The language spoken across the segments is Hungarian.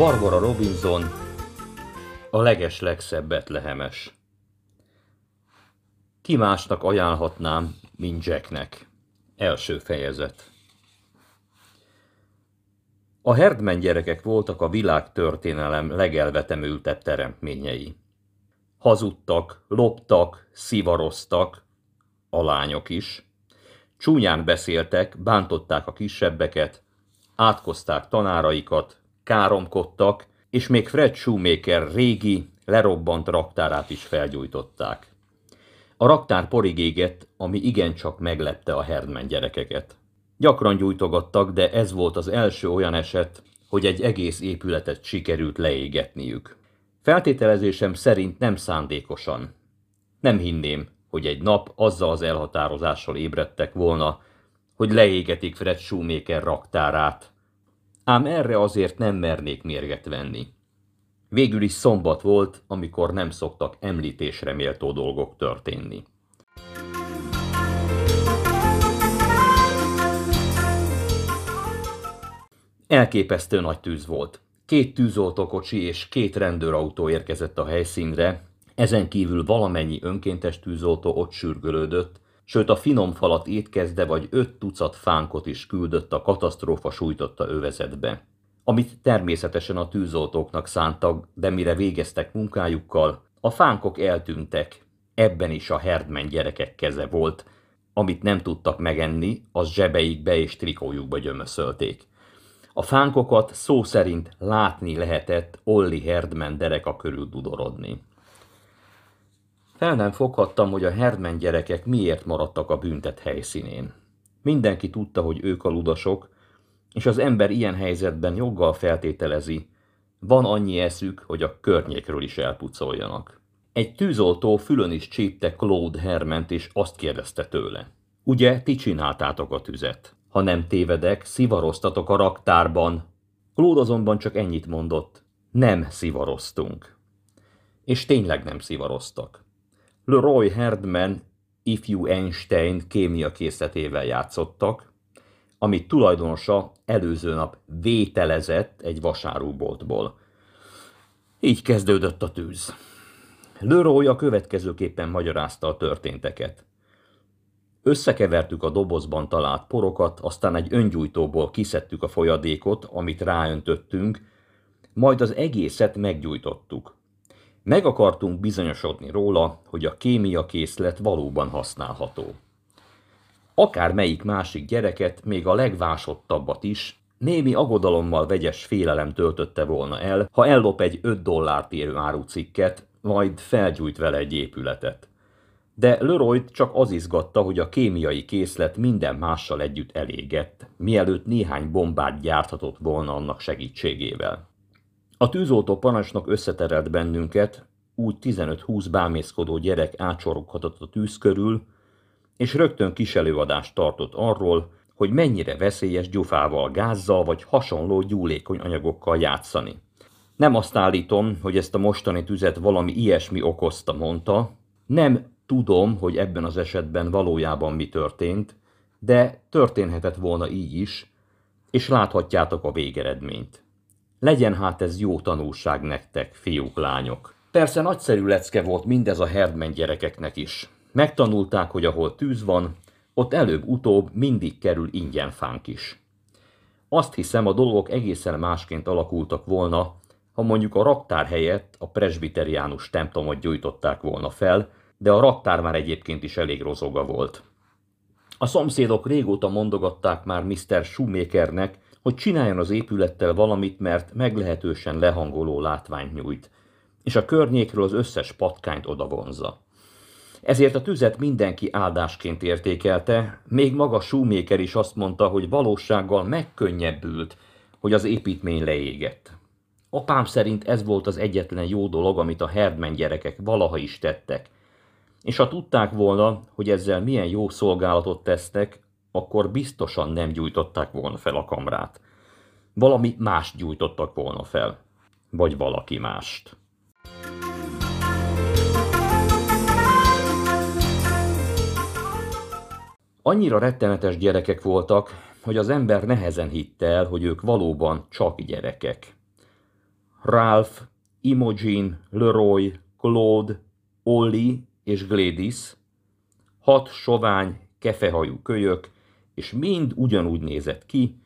Barbara Robinson a leges legszebb Betlehemes. Ki másnak ajánlhatnám, mint Jacknek. Első fejezet. A Herdman gyerekek voltak a világ történelem legelvetemültebb teremtményei. Hazudtak, loptak, szivaroztak, a lányok is. Csúnyán beszéltek, bántották a kisebbeket, átkozták tanáraikat, káromkodtak, és még Fred Shoemaker régi, lerobbant raktárát is felgyújtották. A raktár porig égett, ami igencsak meglepte a Herdman gyerekeket. Gyakran gyújtogattak, de ez volt az első olyan eset, hogy egy egész épületet sikerült leégetniük. Feltételezésem szerint nem szándékosan. Nem hinném, hogy egy nap azzal az elhatározással ébredtek volna, hogy leégetik Fred Shoemaker raktárát, ám erre azért nem mernék mérget venni. Végül is szombat volt, amikor nem szoktak említésre méltó dolgok történni. Elképesztő nagy tűz volt. Két tűzoltókocsi és két rendőrautó érkezett a helyszínre, ezen kívül valamennyi önkéntes tűzoltó ott sürgölődött, sőt a finom falat étkezde vagy öt tucat fánkot is küldött a katasztrófa sújtotta övezetbe. Amit természetesen a tűzoltóknak szántak, de mire végeztek munkájukkal, a fánkok eltűntek, ebben is a Herdman gyerekek keze volt, amit nem tudtak megenni, az zsebeikbe és trikójukba gyömöszölték. A fánkokat szó szerint látni lehetett Olli Herdman dereka körül dudorodni. Fel nem foghattam, hogy a Herdman gyerekek miért maradtak a büntet helyszínén. Mindenki tudta, hogy ők a ludasok, és az ember ilyen helyzetben joggal feltételezi, van annyi eszük, hogy a környékről is elpucoljanak. Egy tűzoltó fülön is csípte Claude Herment, és azt kérdezte tőle. Ugye, ti csináltátok a tüzet? Ha nem tévedek, szivaroztatok a raktárban. Claude azonban csak ennyit mondott. Nem szivaroztunk. És tényleg nem szivaroztak. Leroy Herdman ifjú Einstein kémia készletével játszottak, amit tulajdonosa előző nap vételezett egy vasárúboltból. Így kezdődött a tűz. Leroy a következőképpen magyarázta a történteket. Összekevertük a dobozban talált porokat, aztán egy öngyújtóból kiszedtük a folyadékot, amit ráöntöttünk, majd az egészet meggyújtottuk. Meg akartunk bizonyosodni róla, hogy a kémia készlet valóban használható. Akár melyik másik gyereket, még a legvásottabbat is, némi aggodalommal vegyes félelem töltötte volna el, ha ellop egy 5 dollárt érő árucikket, majd felgyújt vele egy épületet. De leroy csak az izgatta, hogy a kémiai készlet minden mással együtt elégett, mielőtt néhány bombát gyárthatott volna annak segítségével. A tűzoltó parancsnok összeterelt bennünket, úgy 15-20 bámészkodó gyerek átsoroghatott a tűz körül, és rögtön kis előadást tartott arról, hogy mennyire veszélyes gyufával, gázzal vagy hasonló gyúlékony anyagokkal játszani. Nem azt állítom, hogy ezt a mostani tüzet valami ilyesmi okozta, mondta. Nem tudom, hogy ebben az esetben valójában mi történt, de történhetett volna így is, és láthatjátok a végeredményt. Legyen hát ez jó tanulság nektek, fiúk, lányok. Persze nagyszerű lecke volt mindez a Herdman gyerekeknek is. Megtanulták, hogy ahol tűz van, ott előbb-utóbb mindig kerül ingyen fánk is. Azt hiszem, a dolgok egészen másként alakultak volna, ha mondjuk a raktár helyett a presbiteriánus templomot gyújtották volna fel, de a raktár már egyébként is elég rozoga volt. A szomszédok régóta mondogatták már Mr. Shoemakernek, hogy csináljon az épülettel valamit, mert meglehetősen lehangoló látványt nyújt, és a környékről az összes patkányt odavonza. Ezért a tüzet mindenki áldásként értékelte, még maga Shoemaker is azt mondta, hogy valósággal megkönnyebbült, hogy az építmény leégett. Apám szerint ez volt az egyetlen jó dolog, amit a Herdman gyerekek valaha is tettek. És ha tudták volna, hogy ezzel milyen jó szolgálatot tesznek, akkor biztosan nem gyújtották volna fel a kamrát. Valami mást gyújtottak volna fel. Vagy valaki mást. Annyira rettenetes gyerekek voltak, hogy az ember nehezen hitte el, hogy ők valóban csak gyerekek. Ralph, Imogen, Leroy, Claude, Olli és Gladys, hat sovány, kefehajú kölyök, és mind ugyanúgy nézett ki,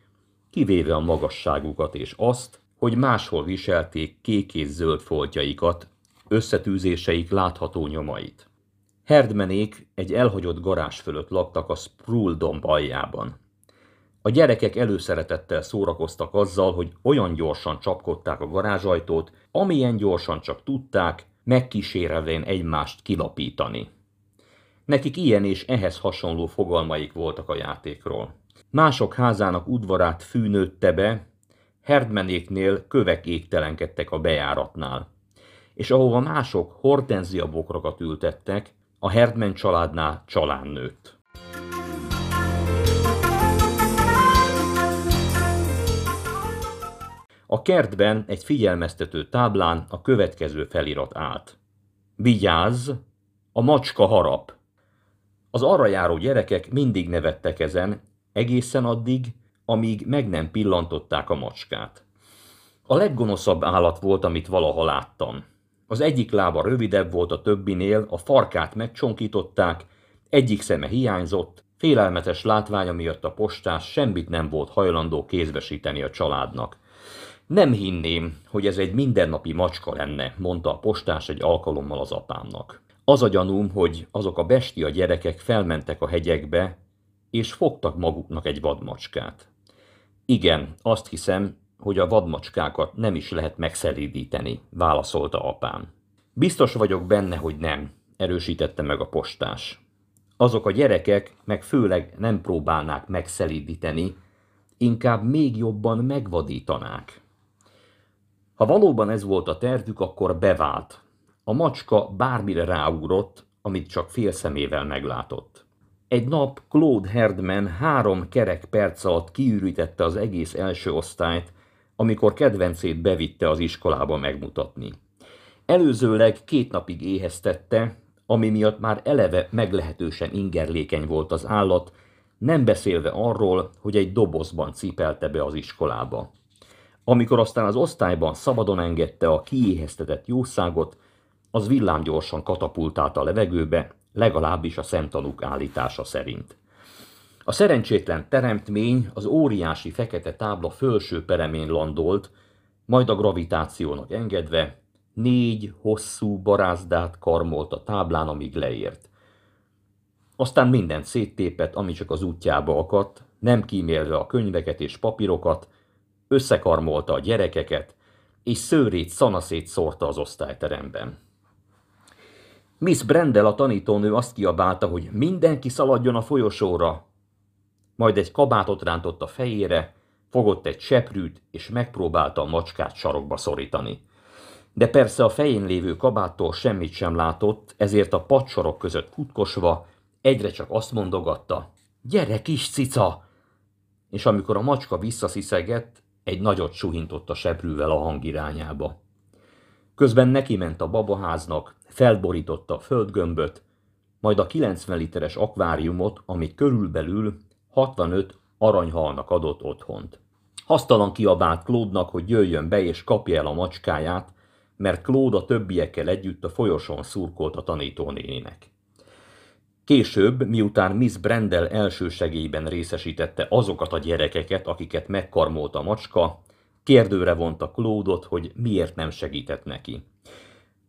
kivéve a magasságukat és azt, hogy máshol viselték kék és zöld foltjaikat, összetűzéseik látható nyomait. Herdmenék egy elhagyott garázs fölött laktak a Sprull domb aljában. A gyerekek előszeretettel szórakoztak azzal, hogy olyan gyorsan csapkodták a garázsajtót, amilyen gyorsan csak tudták, megkísérelvén egymást kilapítani. Nekik ilyen és ehhez hasonló fogalmaik voltak a játékról. Mások házának udvarát fűnőtte be, Herdmenéknél kövek égtelenkedtek a bejáratnál. És ahova mások hortenzia bokrokat ültettek, a Herdman családnál csalán nőtt. A kertben egy figyelmeztető táblán a következő felirat állt. Vigyázz, a macska harap. Az arra járó gyerekek mindig nevettek ezen, egészen addig, amíg meg nem pillantották a macskát. A leggonoszabb állat volt, amit valaha láttam. Az egyik lába rövidebb volt a többinél, a farkát megcsonkították, egyik szeme hiányzott, félelmetes látványa miatt a postás semmit nem volt hajlandó kézbesíteni a családnak. Nem hinném, hogy ez egy mindennapi macska lenne, mondta a postás egy alkalommal az apámnak. Az a gyanúm, hogy azok a bestia gyerekek felmentek a hegyekbe, és fogtak maguknak egy vadmacskát. Igen, azt hiszem, hogy a vadmacskákat nem is lehet megszelídíteni, válaszolta apám. Biztos vagyok benne, hogy nem, erősítette meg a postás. Azok a gyerekek meg főleg nem próbálnák megszelídíteni, inkább még jobban megvadítanák. Ha valóban ez volt a tervük, akkor bevált. A macska bármire ráugrott, amit csak fél szemével meglátott. Egy nap Claude Herdman három kerek perc alatt kiürítette az egész első osztályt, amikor kedvencét bevitte az iskolába megmutatni. Előzőleg két napig éheztette, ami miatt már eleve meglehetősen ingerlékeny volt az állat, nem beszélve arról, hogy egy dobozban cipelte be az iskolába. Amikor aztán az osztályban szabadon engedte a kiéheztetett jószágot, az villámgyorsan katapultált a levegőbe, legalábbis a szemtanúk állítása szerint. A szerencsétlen teremtmény az óriási fekete tábla felső peremén landolt, majd a gravitációnak engedve négy hosszú barázdát karmolt a táblán, amíg leért. Aztán mindent széttépett, ami csak az útjába akadt, nem kímélve a könyveket és papírokat, összekarmolta a gyerekeket, és szőrét szanaszét szórta az osztályteremben. Miss Brendel a tanítónő azt kiabálta, hogy mindenki szaladjon a folyosóra. Majd egy kabátot rántott a fejére, fogott egy seprűt, és megpróbálta a macskát sarokba szorítani. De persze a fején lévő kabáttól semmit sem látott, ezért a padsorok között kutkosva egyre csak azt mondogatta, gyere kis cica! És amikor a macska visszasziszegett, egy nagyot suhintott a seprűvel a hang irányába. Közben neki ment a babaháznak, felborította a földgömböt, majd a 90 literes akváriumot, amit körülbelül 65 aranyhalnak adott otthont. Hasztalan kiabált Klódnak, hogy jöjjön be és kapja el a macskáját, mert Klód a többiekkel együtt a folyosón szurkolt a tanítónéninek. Később, miután Miss Brendel elsősegélyben részesítette azokat a gyerekeket, akiket megkarmolt a macska, kérdőre vonta Klódot, hogy miért nem segített neki.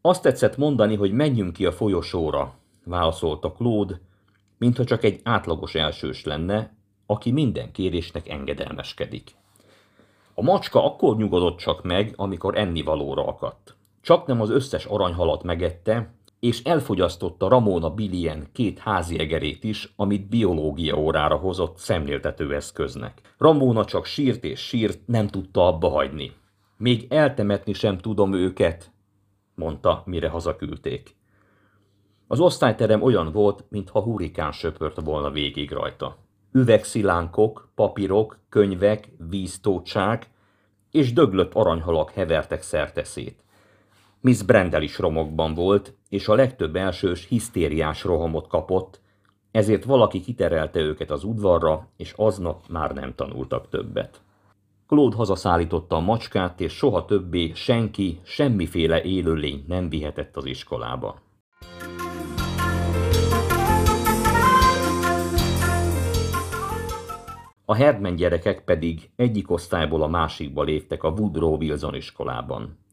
Azt tetszett mondani, hogy menjünk ki a folyosóra, válaszolta Claude, mintha csak egy átlagos elsős lenne, aki minden kérésnek engedelmeskedik. A macska akkor nyugodott csak meg, amikor ennivalóra akadt. Csak nem az összes aranyhalat megette, és elfogyasztotta Ramona Billien két házi egerét is, amit biológia órára hozott szemléltető eszköznek. Ramona csak sírt és sírt, nem tudta abba hagyni. Még eltemetni sem tudom őket, mondta, mire hazaküldték. Az osztályterem olyan volt, mintha hurikán söpört volna végig rajta. Üvegszilánkok, papírok, könyvek, víztócsák és döglött aranyhalak hevertek szerteszét. Miss Brendel is romokban volt, és a legtöbb elsős hisztériás rohamot kapott, ezért valaki kiterelte őket az udvarra, és aznap már nem tanultak többet. Claude hazaszállította a macskát, és soha többé senki, semmiféle élőlény nem vihetett az iskolába. A Herdman gyerekek pedig egyik osztályból a másikba léptek a Woodrow Wilson iskolában.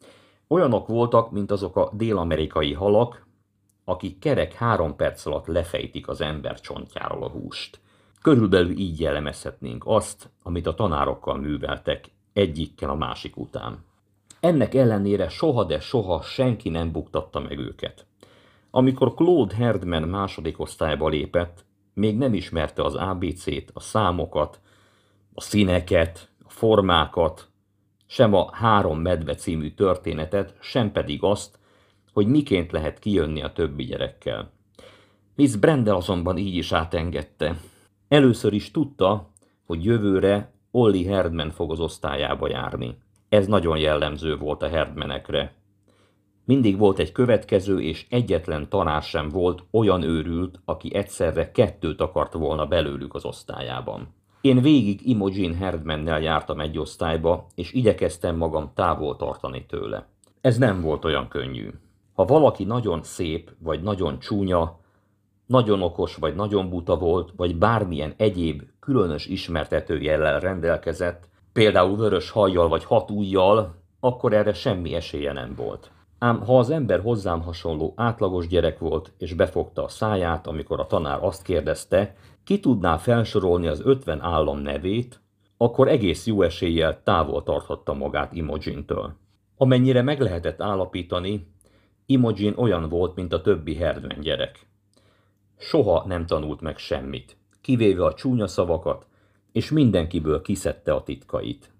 Olyanok voltak, mint azok a dél-amerikai halak, akik kerek három perc alatt lefejtik az ember csontjáról a húst. Körülbelül így jellemezhetnénk azt, amit a tanárokkal műveltek, egyikkel a másik után. Ennek ellenére soha de soha senki nem buktatta meg őket. Amikor Claude Herdman második osztályba lépett, még nem ismerte az ABC-t, a számokat, a színeket, a formákat, sem a Három medve című történetet, sem pedig azt, hogy miként lehet kijönni a többi gyerekkel. Miss Brendel azonban így is átengedte. Először is tudta, hogy jövőre Olli Herdman fog az osztályába járni. Ez nagyon jellemző volt a Herdmenekre. Mindig volt egy következő, és egyetlen tanár sem volt olyan őrült, aki egyszerre kettőt akart volna belőlük az osztályában. Én végig Imogen Herdmannel jártam egy osztályba, és igyekeztem magam távol tartani tőle. Ez nem volt olyan könnyű. Ha valaki nagyon szép, vagy nagyon csúnya, nagyon okos, vagy nagyon buta volt, vagy bármilyen egyéb különös ismertetőjellel rendelkezett, például vörös hajjal vagy hat ujjal, akkor erre semmi esélye nem volt. Ám ha az ember hozzám hasonló átlagos gyerek volt, és befogta a száját, amikor a tanár azt kérdezte, ki tudná felsorolni az ötven állam nevét, akkor egész jó eséllyel távol tarthatta magát Imogen-től. Amennyire meg lehetett állapítani, Imogen olyan volt, mint a többi Herdman gyerek. Soha nem tanult meg semmit, kivéve a csúnya szavakat, és mindenkiből kiszedte a titkait.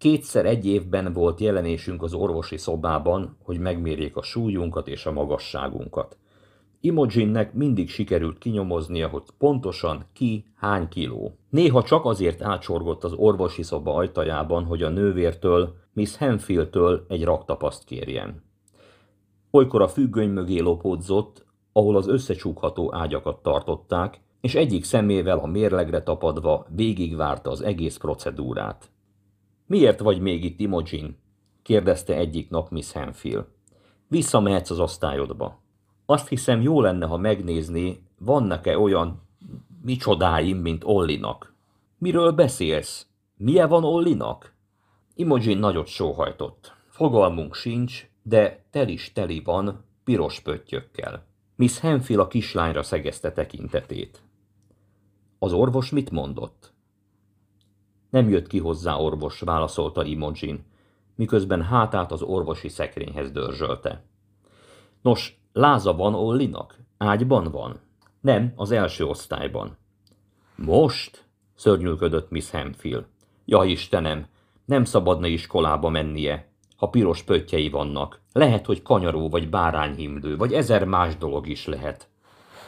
Kétszer egy évben volt jelenésünk az orvosi szobában, hogy megmérjék a súlyunkat és a magasságunkat. Imogennek mindig sikerült kinyomoznia, hogy pontosan ki hány kiló. Néha csak azért átsorgott az orvosi szoba ajtajában, hogy a nővértől, Miss Henfieldtől egy raktapaszt kérjen. Olykor a függöny mögé lopódzott, ahol az összecsukható ágyakat tartották, és egyik szemével a mérlegre tapadva végigvárta az egész procedúrát. Miért vagy még itt, Imogen? kérdezte egyik nap Miss Henfield. Visszamehetsz az osztályodba. Azt hiszem, jó lenne, ha megnézni, vannak-e olyan micsodáim, mint Ollinak. Miről beszélsz? Milyen van Ollinak? Imogen nagyot sóhajtott. Fogalmunk sincs, de tel is teli van piros pöttyökkel. Miss Henfield a kislányra szegezte tekintetét. Az orvos mit mondott? Nem jött ki hozzá orvos, válaszolta Imogen, miközben hátát az orvosi szekrényhez dörzsölte. Nos, láza van Ollinak? Ágyban van? Nem, az első osztályban. Most? szörnyűködött Miss Hemphill. Ja, Istenem, nem szabadna iskolába mennie, ha piros pöttyei vannak. Lehet, hogy kanyaró vagy bárányhimlő, vagy ezer más dolog is lehet.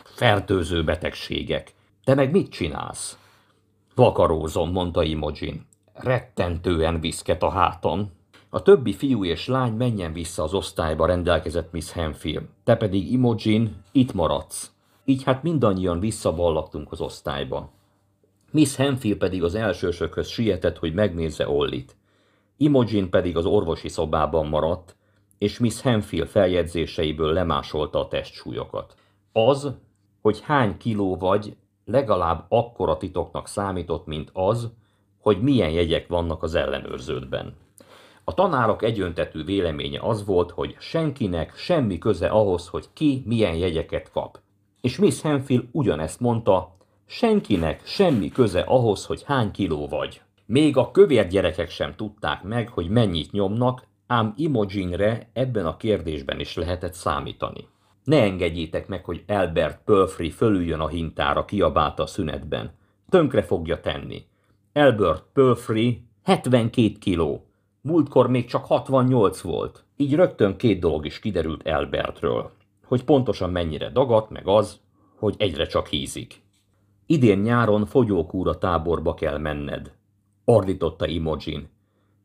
Fertőző betegségek. Te meg mit csinálsz? Vakarózom, mondta Imogen. Rettentően viszket a háton. A többi fiú és lány menjen vissza az osztályba, rendelkezett Miss Henfield. Te pedig, Imogen, itt maradsz. Így hát mindannyian visszaballaktunk az osztályba. Miss Henfield pedig az elsősökhöz sietett, hogy megnézze Ollit. Imogen pedig az orvosi szobában maradt, és Miss Henfield feljegyzéseiből lemásolta a testsúlyokat. Az, hogy hány kiló vagy, legalább akkora titoknak számított, mint az, hogy milyen jegyek vannak az ellenőrződben. A tanárok egyöntetű véleménye az volt, hogy senkinek semmi köze ahhoz, hogy ki milyen jegyeket kap. És Miss Henfield ugyanezt mondta, senkinek semmi köze ahhoz, hogy hány kiló vagy. Még a kövér gyerekek sem tudták meg, hogy mennyit nyomnak, ám Imogenre ebben a kérdésben is lehetett számítani. Ne engedjétek meg, hogy Albert Pölfri fölüljön a hintára, kiabálta a szünetben. Tönkre fogja tenni. Albert Pölfri 72 kiló. Múltkor még csak 68 volt. Így rögtön két dolog is kiderült Albertről. Hogy pontosan mennyire dagadt, meg az, hogy egyre csak hízik. Idén nyáron fogyókúra táborba kell menned, ordította Imogen.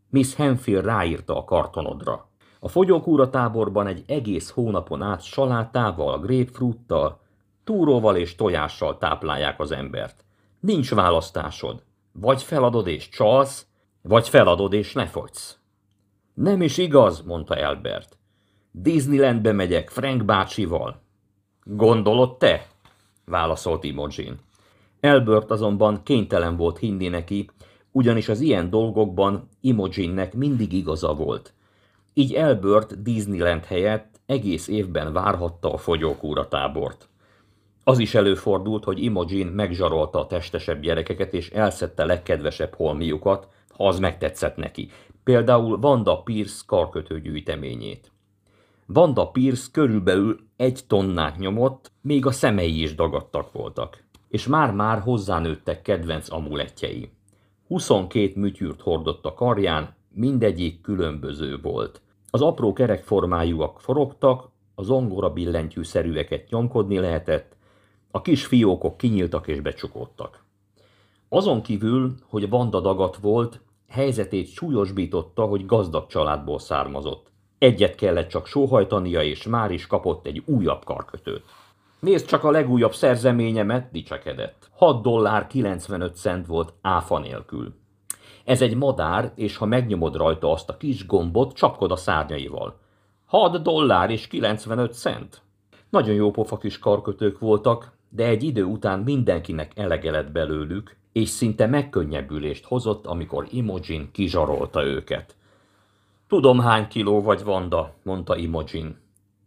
Miss Henfield ráírta a kartonodra. A fogyókúra táborban egy egész hónapon át salátával, grapefruittal, Túróval és tojással táplálják az embert. Nincs választásod. Vagy feladod és csalsz, vagy feladod és lefogysz. Nem is igaz, mondta Albert. Disneylandbe megyek Frank bácsival. Gondolod te? válaszolt Imogen. Albert azonban kénytelen volt hinni neki, ugyanis az ilyen dolgokban Imogennek mindig igaza volt. Így Albert Disneyland helyett egész évben várhatta a fogyókúra tábort. Az is előfordult, hogy Imogen megzsarolta a testesebb gyerekeket és elszedte legkedvesebb holmiukat, ha az megtetszett neki. Például Vanda Pierce karkötő gyűjteményét. Vanda Pierce körülbelül egy tonnát nyomott, még a szemei is dagadtak voltak, és már-már hozzánőttek kedvenc amulettjei. 22 műtyűrt hordott a karján, mindegyik különböző volt. Az apró kerekformájúak forogtak, az zongora billentyű szerűeket nyomkodni lehetett, a kis fiókok kinyíltak és becsukódtak. Azon kívül, hogy Vanda dagat volt, helyzetét súlyosbította, hogy gazdag családból származott. Egyet kellett csak sóhajtania, és már is kapott egy újabb karkötőt. Nézd csak a legújabb szerzeményemet, dicsekedett. 6 dollár 95 cent volt áfa nélkül. Ez egy madár, és ha megnyomod rajta azt a kis gombot, csapkod a szárnyaival. 6 dollár és 95 cent. Nagyon jó pofa kis karkötők voltak, de egy idő után mindenkinek elege lett belőlük, és szinte megkönnyebbülést hozott, amikor Imogen kizsarolta őket. Tudom, hány kiló vagy, Vanda, mondta Imogen.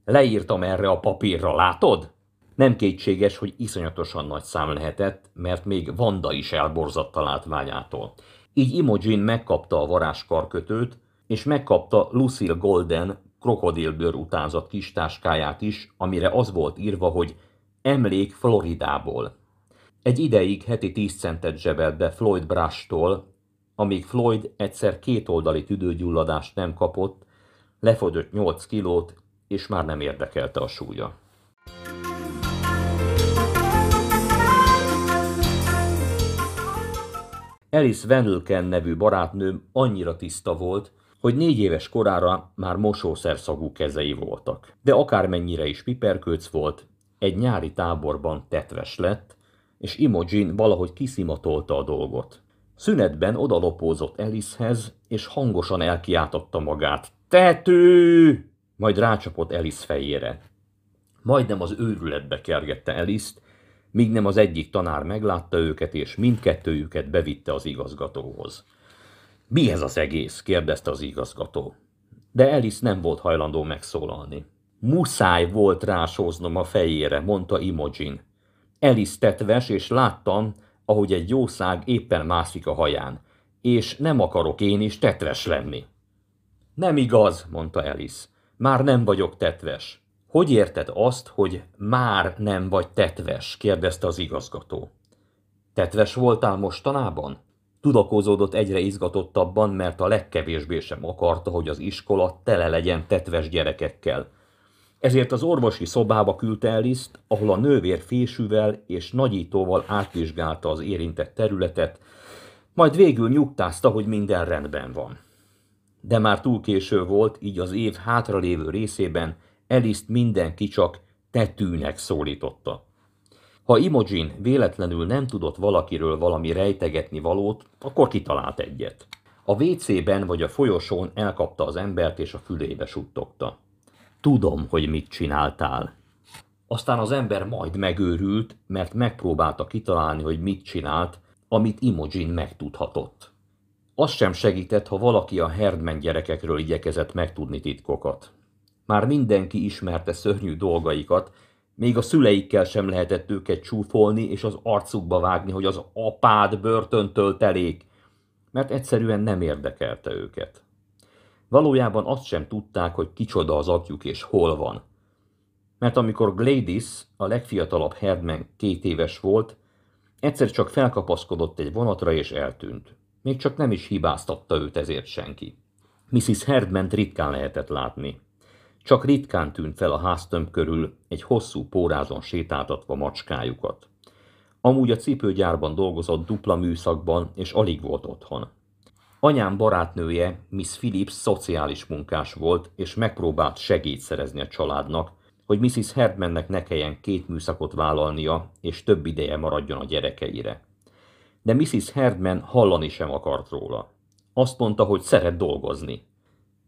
Leírtam erre a papírra, látod? Nem kétséges, hogy iszonyatosan nagy szám lehetett, mert még Vanda is elborzadt látványától. Így Imogen megkapta a varázskarkötőt, és megkapta Lucille Golden krokodilbőr utánzat kis táskáját is, amire az volt írva, hogy emlék Floridából. Egy ideig heti 10 centet zsebelt be Floyd Brush-tól, amíg Floyd egyszer kétoldali tüdőgyulladást nem kapott, lefogyott 8 kilót, és már nem érdekelte a súlya. Alice Venelken nevű barátnőm annyira tiszta volt, hogy négy éves korára már mosószerszagú kezei voltak. De akármennyire is piperkőc volt, egy nyári táborban tetves lett, és Imogen valahogy kiszimatolta a dolgot. Szünetben odalopózott Elishez, és hangosan elkiáltotta magát. Tető! Majd rácsapott Elis fejére. Majdnem az őrületbe kergette Eliszt, míg nem az egyik tanár meglátta őket, és mindkettőjüket bevitte az igazgatóhoz. Mi ez az egész? kérdezte az igazgató. De Elis nem volt hajlandó megszólalni. Muszáj volt rásóznom a fejére, mondta Imogen. Elis tetves, és láttam, ahogy egy jószág éppen mászik a haján. És nem akarok én is tetves lenni. Nem igaz, mondta Elis. Már nem vagyok tetves. Hogy érted azt, hogy már nem vagy tetves? kérdezte az igazgató. Tetves voltál mostanában? Tudakozódott egyre izgatottabban, mert a legkevésbé sem akarta, hogy az iskola tele legyen tetves gyerekekkel. Ezért az orvosi szobába küldte Eliszt, ahol a nővér fésűvel és nagyítóval átvizsgálta az érintett területet, majd végül nyugtázta, hogy minden rendben van. De már túl késő volt, így az év hátralévő részében Eliszt mindenki csak tetűnek szólította. Ha Imogen véletlenül nem tudott valakiről valami rejtegetni valót, akkor kitalált egyet. A WC-ben vagy a folyosón elkapta az embert és a fülébe suttogta. Tudom, hogy mit csináltál. Aztán az ember majd megőrült, mert megpróbálta kitalálni, hogy mit csinált, amit Imogen megtudhatott. Az sem segített, ha valaki a Herdman gyerekekről igyekezett megtudni titkokat. Már mindenki ismerte szörnyű dolgaikat, még a szüleikkel sem lehetett őket csúfolni és az arcukba vágni, hogy az apád börtöntől telék, mert egyszerűen nem érdekelte őket. Valójában azt sem tudták, hogy kicsoda az apjuk és hol van. Mert amikor Gladys, a legfiatalabb Herdman két éves volt, egyszer csak felkapaszkodott egy vonatra és eltűnt. Még csak nem is hibáztatta őt ezért senki. Mrs. herdman ritkán lehetett látni. Csak ritkán tűnt fel a háztömb körül egy hosszú pórázon sétáltatva macskájukat. Amúgy a cipőgyárban dolgozott dupla műszakban, és alig volt otthon. Anyám barátnője, Miss Phillips szociális munkás volt, és megpróbált segít szerezni a családnak, hogy Mrs. Herdmannek ne kelljen két műszakot vállalnia, és több ideje maradjon a gyerekeire. De Mrs. Herdman hallani sem akart róla. Azt mondta, hogy szeret dolgozni.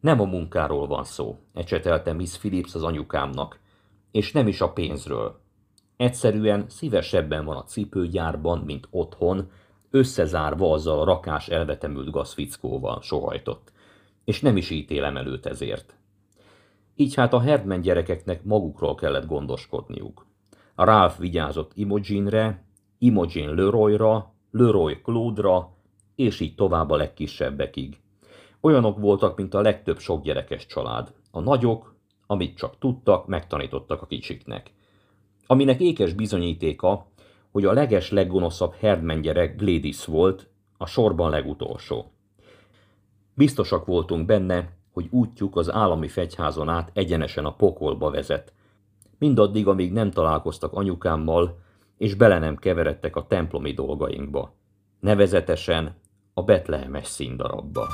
Nem a munkáról van szó, ecsetelte Miss Phillips az anyukámnak, és nem is a pénzről. Egyszerűen szívesebben van a cipőgyárban, mint otthon, összezárva azzal a rakás elvetemült gazfickóval sohajtott. És nem is ítélem előtt ezért. Így hát a Herdman gyerekeknek magukról kellett gondoskodniuk. A Ralph vigyázott Imogenre, Imogen Leroyra, Leroy Claude-ra, és így tovább a legkisebbekig. Olyanok voltak, mint a legtöbb sok gyerekes család. A nagyok, amit csak tudtak, megtanítottak a kicsiknek. Aminek ékes bizonyítéka, hogy a leges leggonoszabb Herdman gyerek Gladys volt, a sorban legutolsó. Biztosak voltunk benne, hogy útjuk az állami fegyházon át egyenesen a pokolba vezet. Mindaddig, amíg nem találkoztak anyukámmal, és bele nem keveredtek a templomi dolgainkba. Nevezetesen a betlehemes színdarabba.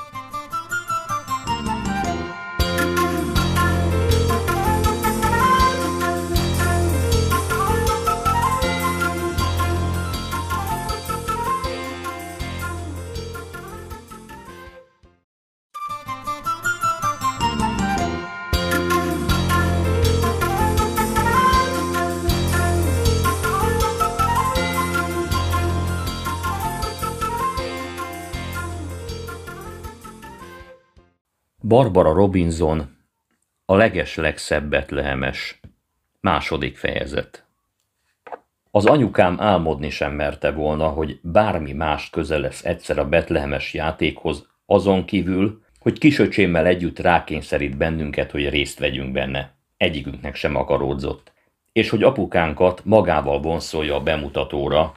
Barbara Robinson, a leges legszebb betlehemes. Második fejezet. Az anyukám álmodni sem merte volna, hogy bármi más köze lesz egyszer a betlehemes játékhoz, azon kívül, hogy kisöcsémmel együtt rákényszerít bennünket, hogy részt vegyünk benne. Egyikünknek sem akaródzott. És hogy apukánkat magával vonszolja a bemutatóra,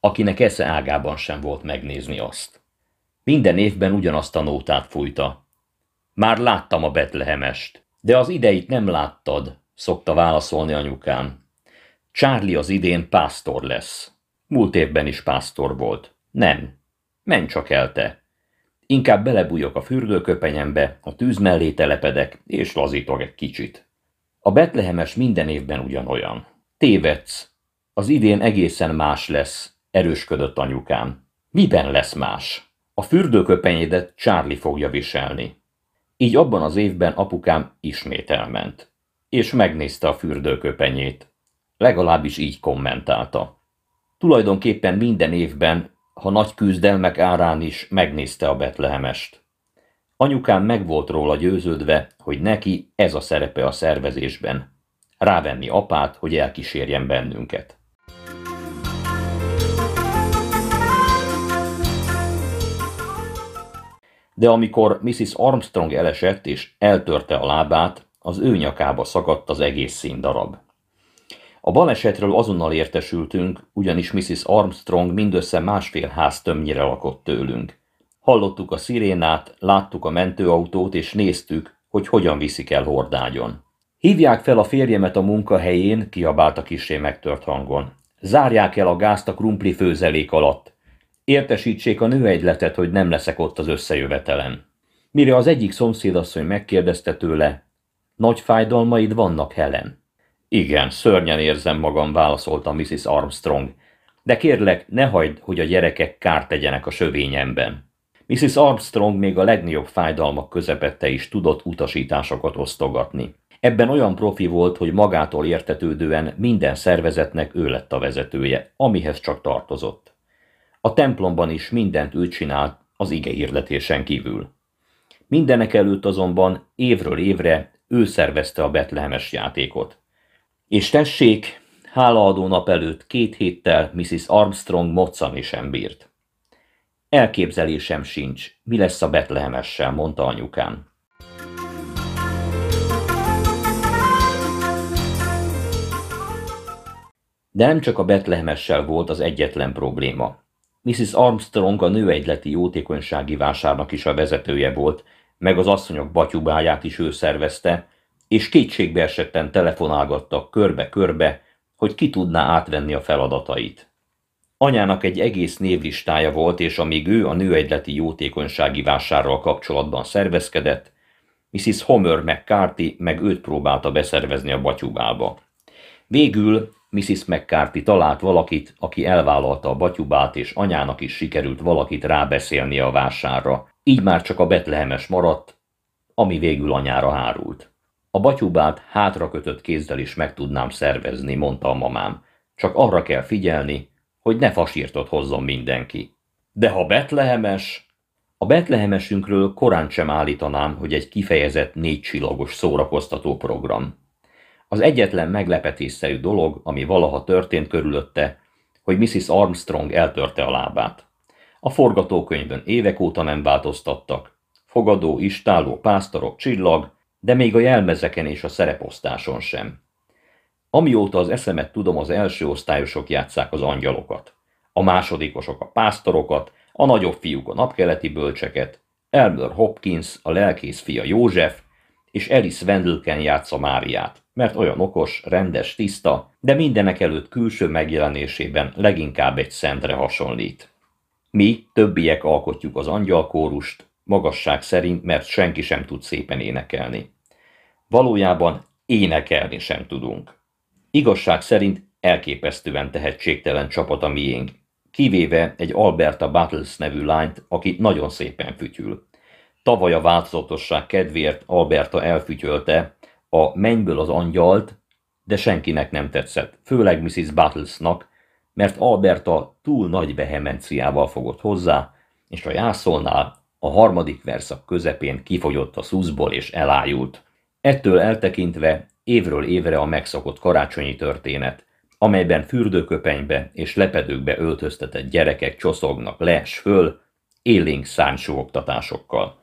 akinek esze ágában sem volt megnézni azt. Minden évben ugyanazt a nótát fújta, már láttam a Betlehemest. De az ideit nem láttad, szokta válaszolni anyukám. Charlie az idén pásztor lesz. Múlt évben is pásztor volt. Nem. Menj csak el te. Inkább belebújok a fürdőköpenyembe, a tűz mellé telepedek, és lazítok egy kicsit. A Betlehemes minden évben ugyanolyan. Tévedsz. Az idén egészen más lesz, erősködött anyukám. Miben lesz más? A fürdőköpenyédet Charlie fogja viselni. Így abban az évben apukám ismét elment, és megnézte a fürdőköpenyét. Legalábbis így kommentálta. Tulajdonképpen minden évben, ha nagy küzdelmek árán is megnézte a Betlehemest. Anyukám meg volt róla győződve, hogy neki ez a szerepe a szervezésben. Rávenni apát, hogy elkísérjen bennünket. De amikor Mrs. Armstrong elesett és eltörte a lábát, az ő nyakába szakadt az egész színdarab. A balesetről azonnal értesültünk, ugyanis Mrs. Armstrong mindössze másfél ház tömnyire lakott tőlünk. Hallottuk a szirénát, láttuk a mentőautót, és néztük, hogy hogyan viszik el hordágyon. Hívják fel a férjemet a munkahelyén, kiabált a kisé megtört hangon. Zárják el a gázt a krumpli főzelék alatt. Értesítsék a nőegyletet, hogy nem leszek ott az összejövetelen. Mire az egyik szomszédasszony megkérdezte tőle, nagy fájdalmaid vannak, Helen? Igen, szörnyen érzem magam, válaszolta Mrs. Armstrong, de kérlek, ne hagyd, hogy a gyerekek kárt tegyenek a sövényemben. Mrs. Armstrong még a legnagyobb fájdalmak közepette is tudott utasításokat osztogatni. Ebben olyan profi volt, hogy magától értetődően minden szervezetnek ő lett a vezetője, amihez csak tartozott. A templomban is mindent ő csinált az ige hirdetésen kívül. Mindenek előtt azonban évről évre ő szervezte a betlehemes játékot. És tessék, hálaadó nap előtt két héttel Mrs. Armstrong moccani sem bírt. Elképzelésem sincs, mi lesz a betlehemessel, mondta anyukám. De nem csak a betlehemessel volt az egyetlen probléma. Mrs. Armstrong a nőegyleti jótékonysági vásárnak is a vezetője volt, meg az asszonyok batyubáját is ő szervezte, és kétségbe esetten telefonálgattak körbe-körbe, hogy ki tudná átvenni a feladatait. Anyának egy egész névlistája volt, és amíg ő a nőegyleti jótékonysági vásárral kapcsolatban szervezkedett, Mrs. Homer McCarthy meg őt próbálta beszervezni a batyubába. Végül Mrs. McCarthy talált valakit, aki elvállalta a batyubát, és anyának is sikerült valakit rábeszélni a vásárra. Így már csak a betlehemes maradt, ami végül anyára hárult. A batyubát hátra kötött kézzel is meg tudnám szervezni, mondta a mamám. Csak arra kell figyelni, hogy ne fasírtot hozzon mindenki. De ha betlehemes... A betlehemesünkről korán sem állítanám, hogy egy kifejezett négy szórakoztató program. Az egyetlen meglepetésszerű dolog, ami valaha történt körülötte, hogy Mrs. Armstrong eltörte a lábát. A forgatókönyvben évek óta nem változtattak. Fogadó, istáló, pásztorok, csillag, de még a jelmezeken és a szereposztáson sem. Amióta az eszemet tudom, az első osztályosok játszák az angyalokat. A másodikosok a pásztorokat, a nagyobb fiúk a napkeleti bölcseket, Elmer Hopkins, a lelkész fia József, és Alice Wendelken játsza Máriát, mert olyan okos, rendes, tiszta, de mindenek előtt külső megjelenésében leginkább egy szentre hasonlít. Mi, többiek alkotjuk az angyalkórust, magasság szerint, mert senki sem tud szépen énekelni. Valójában énekelni sem tudunk. Igazság szerint elképesztően tehetségtelen csapat a miénk, kivéve egy Alberta Battles nevű lányt, aki nagyon szépen fütyül. Tavaly a változatosság kedvéért Alberta elfütyölte a Mennyből az angyalt, de senkinek nem tetszett, főleg Mrs. Battlesnak, mert Alberta túl nagy vehemenciával fogott hozzá, és a jászolnál a harmadik verszak közepén kifogyott a szuszból és elájult. Ettől eltekintve évről évre a megszokott karácsonyi történet, amelyben fürdőköpenybe és lepedőkbe öltöztetett gyerekek csoszognak le s föl, élénk száncsó oktatásokkal.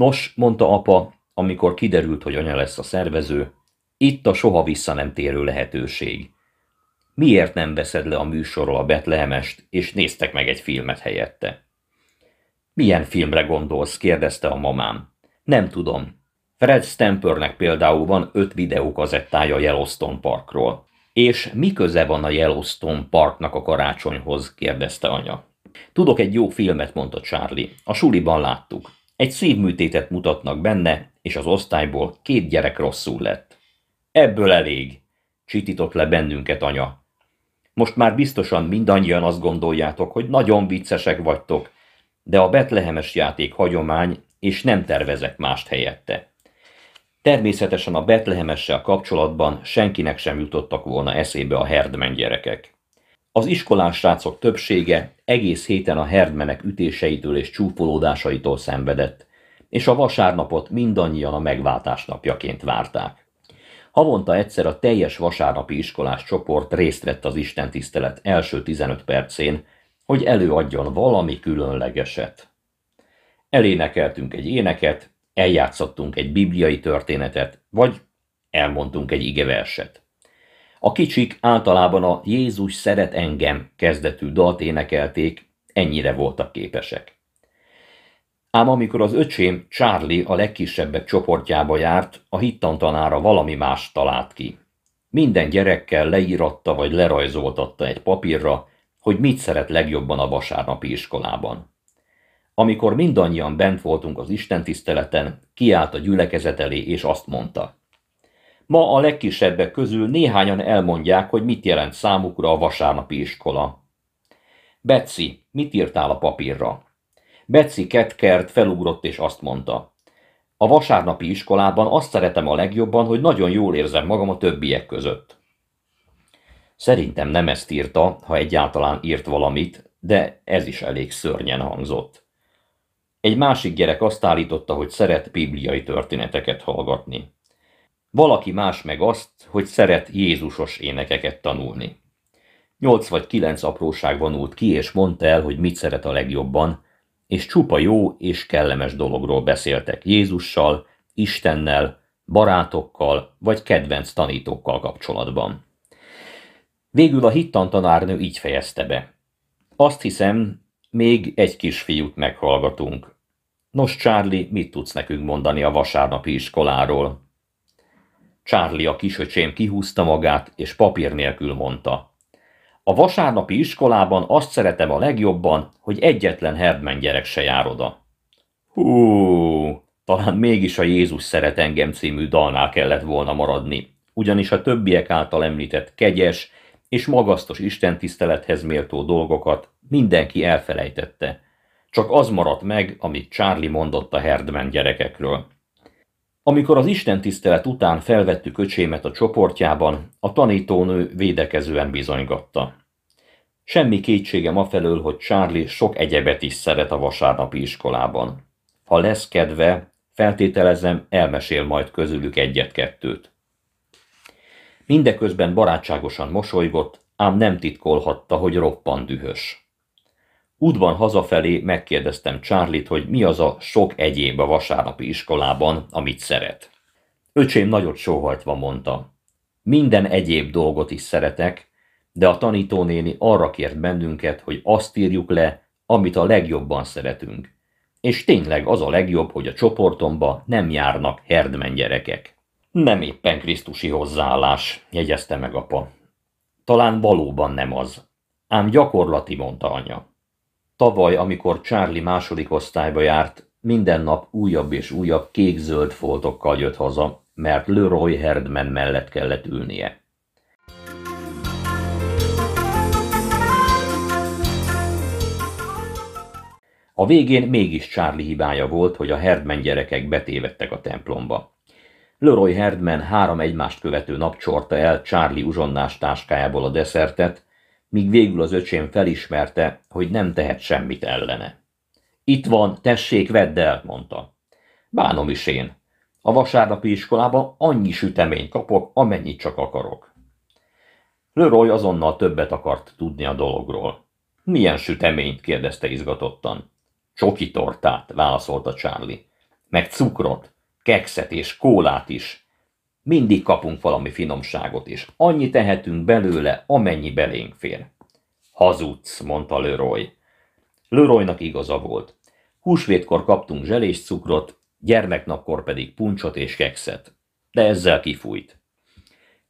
Nos, mondta apa, amikor kiderült, hogy anya lesz a szervező, itt a soha vissza nem térő lehetőség. Miért nem veszed le a műsorról a Betlehemest, és néztek meg egy filmet helyette? Milyen filmre gondolsz? kérdezte a mamám. Nem tudom. Fred Stampernek például van öt videókazettája Yellowstone Parkról. És mi köze van a Yellowstone Parknak a karácsonyhoz? kérdezte anya. Tudok egy jó filmet, mondta Charlie. A suliban láttuk. Egy szívműtétet mutatnak benne, és az osztályból két gyerek rosszul lett. Ebből elég, csitított le bennünket anya. Most már biztosan mindannyian azt gondoljátok, hogy nagyon viccesek vagytok, de a betlehemes játék hagyomány, és nem tervezek mást helyette. Természetesen a betlehemessel kapcsolatban senkinek sem jutottak volna eszébe a herdmen gyerekek. Az iskolás srácok többsége egész héten a herdmenek ütéseitől és csúfolódásaitól szenvedett, és a vasárnapot mindannyian a megváltás napjaként várták. Havonta egyszer a teljes vasárnapi iskolás csoport részt vett az Isten tisztelet első 15 percén, hogy előadjon valami különlegeset. Elénekeltünk egy éneket, eljátszottunk egy bibliai történetet, vagy elmondtunk egy igeverset. A kicsik általában a Jézus szeret engem kezdetű dalt énekelték, ennyire voltak képesek. Ám amikor az öcsém Charlie a legkisebbek csoportjába járt, a hittantanára valami más talált ki. Minden gyerekkel leíratta vagy lerajzoltatta egy papírra, hogy mit szeret legjobban a vasárnapi iskolában. Amikor mindannyian bent voltunk az istentiszteleten, kiállt a gyülekezet elé és azt mondta. Ma a legkisebbek közül néhányan elmondják, hogy mit jelent számukra a vasárnapi iskola. Betsy, mit írtál a papírra? Betsy Ketkert felugrott és azt mondta. A vasárnapi iskolában azt szeretem a legjobban, hogy nagyon jól érzem magam a többiek között. Szerintem nem ezt írta, ha egyáltalán írt valamit, de ez is elég szörnyen hangzott. Egy másik gyerek azt állította, hogy szeret bibliai történeteket hallgatni. Valaki más meg azt, hogy szeret Jézusos énekeket tanulni. Nyolc vagy kilenc apróság vonult ki, és mondta el, hogy mit szeret a legjobban, és csupa jó és kellemes dologról beszéltek Jézussal, Istennel, barátokkal vagy kedvenc tanítókkal kapcsolatban. Végül a hittantanárnő így fejezte be. Azt hiszem, még egy kisfiút meghallgatunk. Nos, Charlie, mit tudsz nekünk mondani a vasárnapi iskoláról? Charlie a kisöcsém kihúzta magát, és papír nélkül mondta. A vasárnapi iskolában azt szeretem a legjobban, hogy egyetlen Herdman gyerek se jár oda. Hú, talán mégis a Jézus szeret engem című dalnál kellett volna maradni, ugyanis a többiek által említett kegyes és magasztos istentisztelethez méltó dolgokat mindenki elfelejtette. Csak az maradt meg, amit Charlie mondott a Herdman gyerekekről. Amikor az istentisztelet után felvettük öcsémet a csoportjában, a tanítónő védekezően bizonygatta. Semmi kétségem afelől, hogy Charlie sok egyebet is szeret a vasárnapi iskolában. Ha lesz kedve, feltételezem, elmesél majd közülük egyet-kettőt. Mindeközben barátságosan mosolygott, ám nem titkolhatta, hogy roppan dühös. Útban hazafelé megkérdeztem Charlie-t, hogy mi az a sok egyéb a vasárnapi iskolában, amit szeret. Öcsém nagyot sóhajtva mondta. Minden egyéb dolgot is szeretek, de a tanítónéni arra kért bennünket, hogy azt írjuk le, amit a legjobban szeretünk. És tényleg az a legjobb, hogy a csoportomba nem járnak herdmen gyerekek. Nem éppen krisztusi hozzáállás, jegyezte meg apa. Talán valóban nem az. Ám gyakorlati, mondta anya. Tavaly, amikor Charlie második osztályba járt, minden nap újabb és újabb kék-zöld foltokkal jött haza, mert Leroy Herdman mellett kellett ülnie. A végén mégis Charlie hibája volt, hogy a Herdman gyerekek betévettek a templomba. Leroy Herdman három egymást követő nap csorta el Charlie uzsonnás táskájából a deszertet, míg végül az öcsém felismerte, hogy nem tehet semmit ellene. Itt van, tessék, vedd el, mondta. Bánom is én. A vasárnapi iskolában annyi süteményt kapok, amennyit csak akarok. Leroy azonnal többet akart tudni a dologról. Milyen süteményt? kérdezte izgatottan. Csoki tortát, válaszolta Charlie. Meg cukrot, kekszet és kólát is. Mindig kapunk valami finomságot, és annyi tehetünk belőle, amennyi belénk fér. Hazudsz, mondta Leroy. Leroynak igaza volt. Húsvétkor kaptunk zselés cukrot, gyermeknapkor pedig puncsot és kekszet. De ezzel kifújt.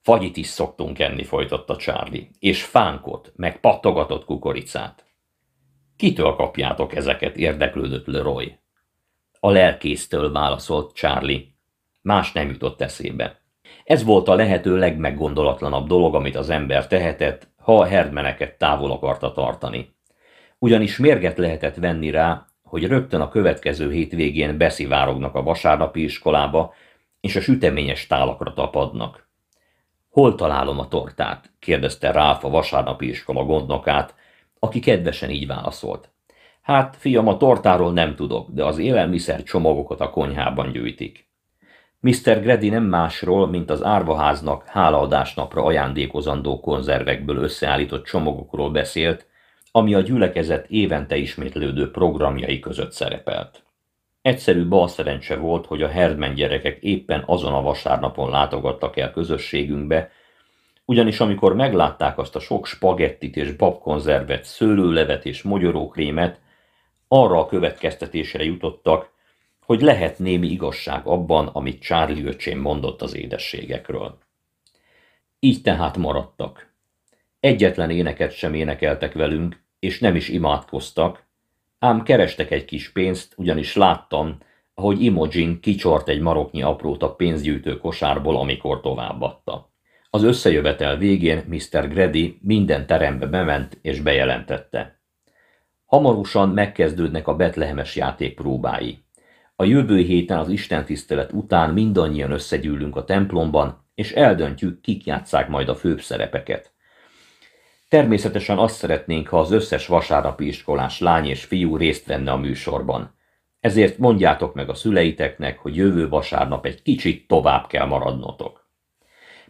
Fagyit is szoktunk enni, folytatta Charlie, és fánkot, meg pattogatott kukoricát. Kitől kapjátok ezeket, érdeklődött Leroy. A lelkésztől válaszolt Charlie. Más nem jutott eszébe. Ez volt a lehető legmeggondolatlanabb dolog, amit az ember tehetett, ha a herdmeneket távol akarta tartani. Ugyanis mérget lehetett venni rá, hogy rögtön a következő hétvégén beszivárognak a vasárnapi iskolába, és a süteményes tálakra tapadnak. Hol találom a tortát? kérdezte Ráf a vasárnapi iskola gondnokát, aki kedvesen így válaszolt. Hát, fiam, a tortáról nem tudok, de az élelmiszer csomagokat a konyhában gyűjtik. Mr. Grady nem másról, mint az árvaháznak hálaadásnapra ajándékozandó konzervekből összeállított csomagokról beszélt, ami a gyülekezet évente ismétlődő programjai között szerepelt. Egyszerű balszerencse volt, hogy a Herdman gyerekek éppen azon a vasárnapon látogattak el közösségünkbe, ugyanis amikor meglátták azt a sok spagettit és babkonzervet, szőlőlevet és mogyorókrémet, arra a következtetésre jutottak, hogy lehet némi igazság abban, amit Charlie öcsém mondott az édességekről. Így tehát maradtak. Egyetlen éneket sem énekeltek velünk, és nem is imádkoztak, ám kerestek egy kis pénzt, ugyanis láttam, ahogy Imogen kicsort egy maroknyi aprót a pénzgyűjtő kosárból, amikor továbbadta. Az összejövetel végén Mr. Grady minden terembe bement és bejelentette. Hamarosan megkezdődnek a betlehemes játék próbái. A jövő héten az Isten tisztelet után mindannyian összegyűlünk a templomban, és eldöntjük, kik játszák majd a főbb szerepeket. Természetesen azt szeretnénk, ha az összes vasárnapi iskolás lány és fiú részt venne a műsorban. Ezért mondjátok meg a szüleiteknek, hogy jövő vasárnap egy kicsit tovább kell maradnotok.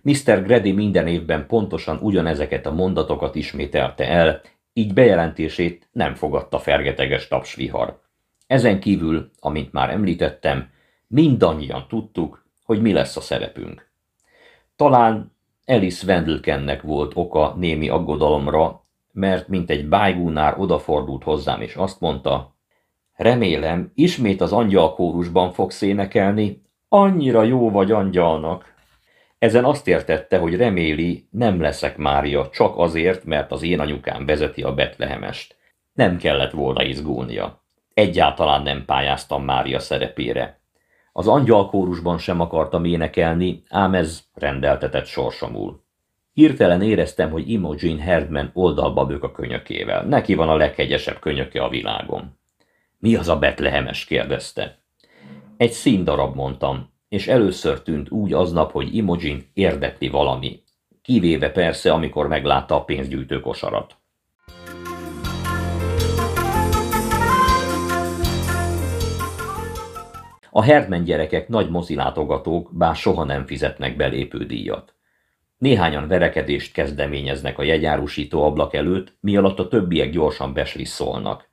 Mr. Grady minden évben pontosan ugyanezeket a mondatokat ismételte el, így bejelentését nem fogadta fergeteges tapsvihar. Ezen kívül, amint már említettem, mindannyian tudtuk, hogy mi lesz a szerepünk. Talán Alice Wendelkennek volt oka némi aggodalomra, mert mint egy bájgúnár odafordult hozzám, és azt mondta, remélem, ismét az angyalkórusban fogsz énekelni, annyira jó vagy angyalnak. Ezen azt értette, hogy reméli, nem leszek Mária csak azért, mert az én anyukám vezeti a Betlehemest. Nem kellett volna izgulnia. Egyáltalán nem pályáztam Mária szerepére. Az angyalkórusban sem akartam énekelni, ám ez rendeltetett sorsomul. Hirtelen éreztem, hogy Imogen Herdman oldalba bők a könyökével. Neki van a leghegyesebb könyöke a világon. Mi az a betlehemes? kérdezte. Egy színdarab, mondtam, és először tűnt úgy aznap, hogy Imogen érdekli valami, kivéve persze, amikor meglátta a pénzgyűjtő kosarat. A Herdman gyerekek nagy mozilátogatók, bár soha nem fizetnek belépődíjat. Néhányan verekedést kezdeményeznek a jegyárusító ablak előtt, mi alatt a többiek gyorsan beslisszolnak.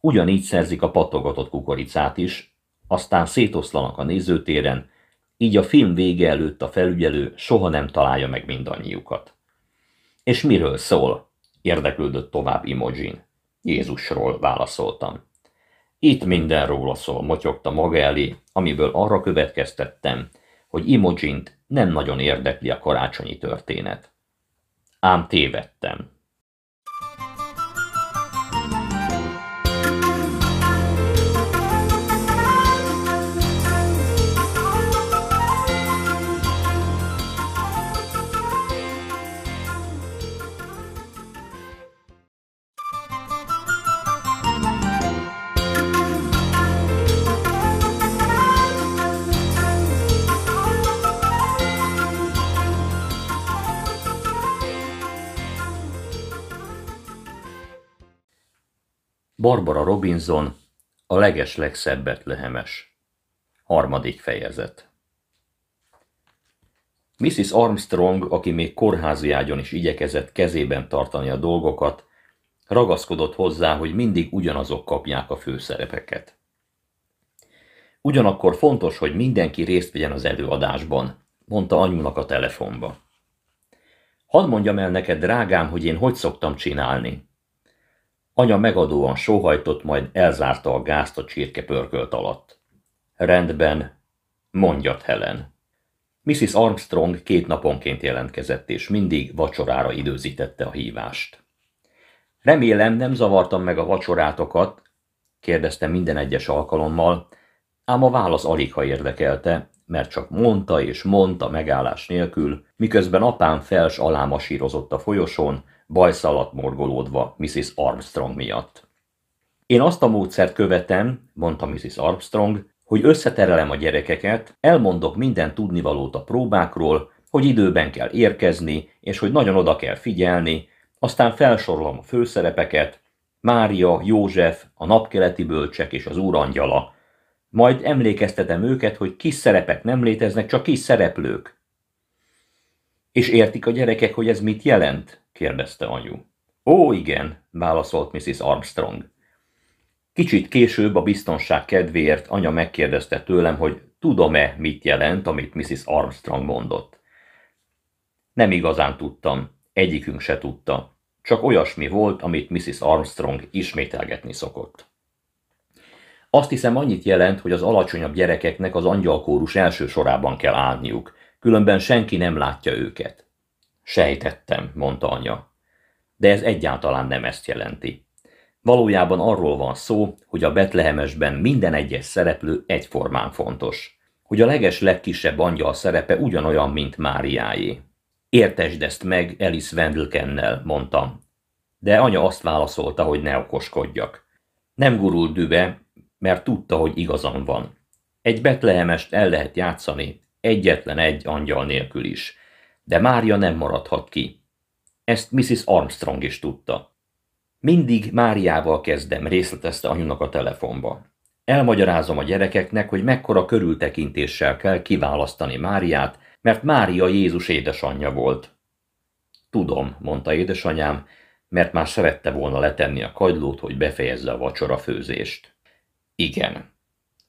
Ugyanígy szerzik a patogatott kukoricát is, aztán szétoszlanak a nézőtéren, így a film vége előtt a felügyelő soha nem találja meg mindannyiukat. És miről szól? érdeklődött tovább Imogen. Jézusról válaszoltam. Itt minden róla szól, motyogta maga elé, amiből arra következtettem, hogy Imogint nem nagyon érdekli a karácsonyi történet. Ám tévedtem. Barbara Robinson, a leges legszebbet lehemes. Harmadik fejezet. Mrs. Armstrong, aki még kórházi ágyon is igyekezett kezében tartani a dolgokat, ragaszkodott hozzá, hogy mindig ugyanazok kapják a főszerepeket. Ugyanakkor fontos, hogy mindenki részt vegyen az előadásban, mondta anyunak a telefonba. Hadd mondjam el neked, drágám, hogy én hogy szoktam csinálni, Anya megadóan sóhajtott, majd elzárta a gázt a csirkepörkölt alatt. Rendben, mondjat Helen. Mrs. Armstrong két naponként jelentkezett, és mindig vacsorára időzítette a hívást. Remélem nem zavartam meg a vacsorátokat, kérdezte minden egyes alkalommal, ám a válasz alig ha érdekelte, mert csak mondta és mondta megállás nélkül, miközben apám fels alá masírozott a folyosón, bajsz alatt morgolódva Mrs. Armstrong miatt. Én azt a módszert követem, mondta Mrs. Armstrong, hogy összeterelem a gyerekeket, elmondok minden tudnivalót a próbákról, hogy időben kell érkezni, és hogy nagyon oda kell figyelni, aztán felsorolom a főszerepeket, Mária, József, a napkeleti bölcsek és az úrangyala. Majd emlékeztetem őket, hogy kis szerepek nem léteznek, csak kis szereplők. És értik a gyerekek, hogy ez mit jelent? kérdezte anyu. Ó, igen, válaszolt Mrs. Armstrong. Kicsit később a biztonság kedvéért anya megkérdezte tőlem, hogy tudom-e, mit jelent, amit Mrs. Armstrong mondott. Nem igazán tudtam, egyikünk se tudta, csak olyasmi volt, amit Mrs. Armstrong ismételgetni szokott. Azt hiszem annyit jelent, hogy az alacsonyabb gyerekeknek az angyalkórus első sorában kell állniuk, különben senki nem látja őket. Sejtettem, mondta anya. De ez egyáltalán nem ezt jelenti. Valójában arról van szó, hogy a Betlehemesben minden egyes szereplő egyformán fontos. Hogy a leges legkisebb angyal szerepe ugyanolyan, mint Máriáé. Értesd ezt meg Alice Wendelkennel, mondtam. De anya azt válaszolta, hogy ne okoskodjak. Nem gurult dübe, mert tudta, hogy igazam van. Egy betlehemest el lehet játszani, egyetlen egy angyal nélkül is, de Mária nem maradhat ki. Ezt Mrs. Armstrong is tudta. Mindig Máriával kezdem, részletezte anyunak a telefonba. Elmagyarázom a gyerekeknek, hogy mekkora körültekintéssel kell kiválasztani Máriát, mert Mária Jézus édesanyja volt. Tudom, mondta édesanyám, mert már szerette volna letenni a kagylót, hogy befejezze a vacsora főzést. Igen.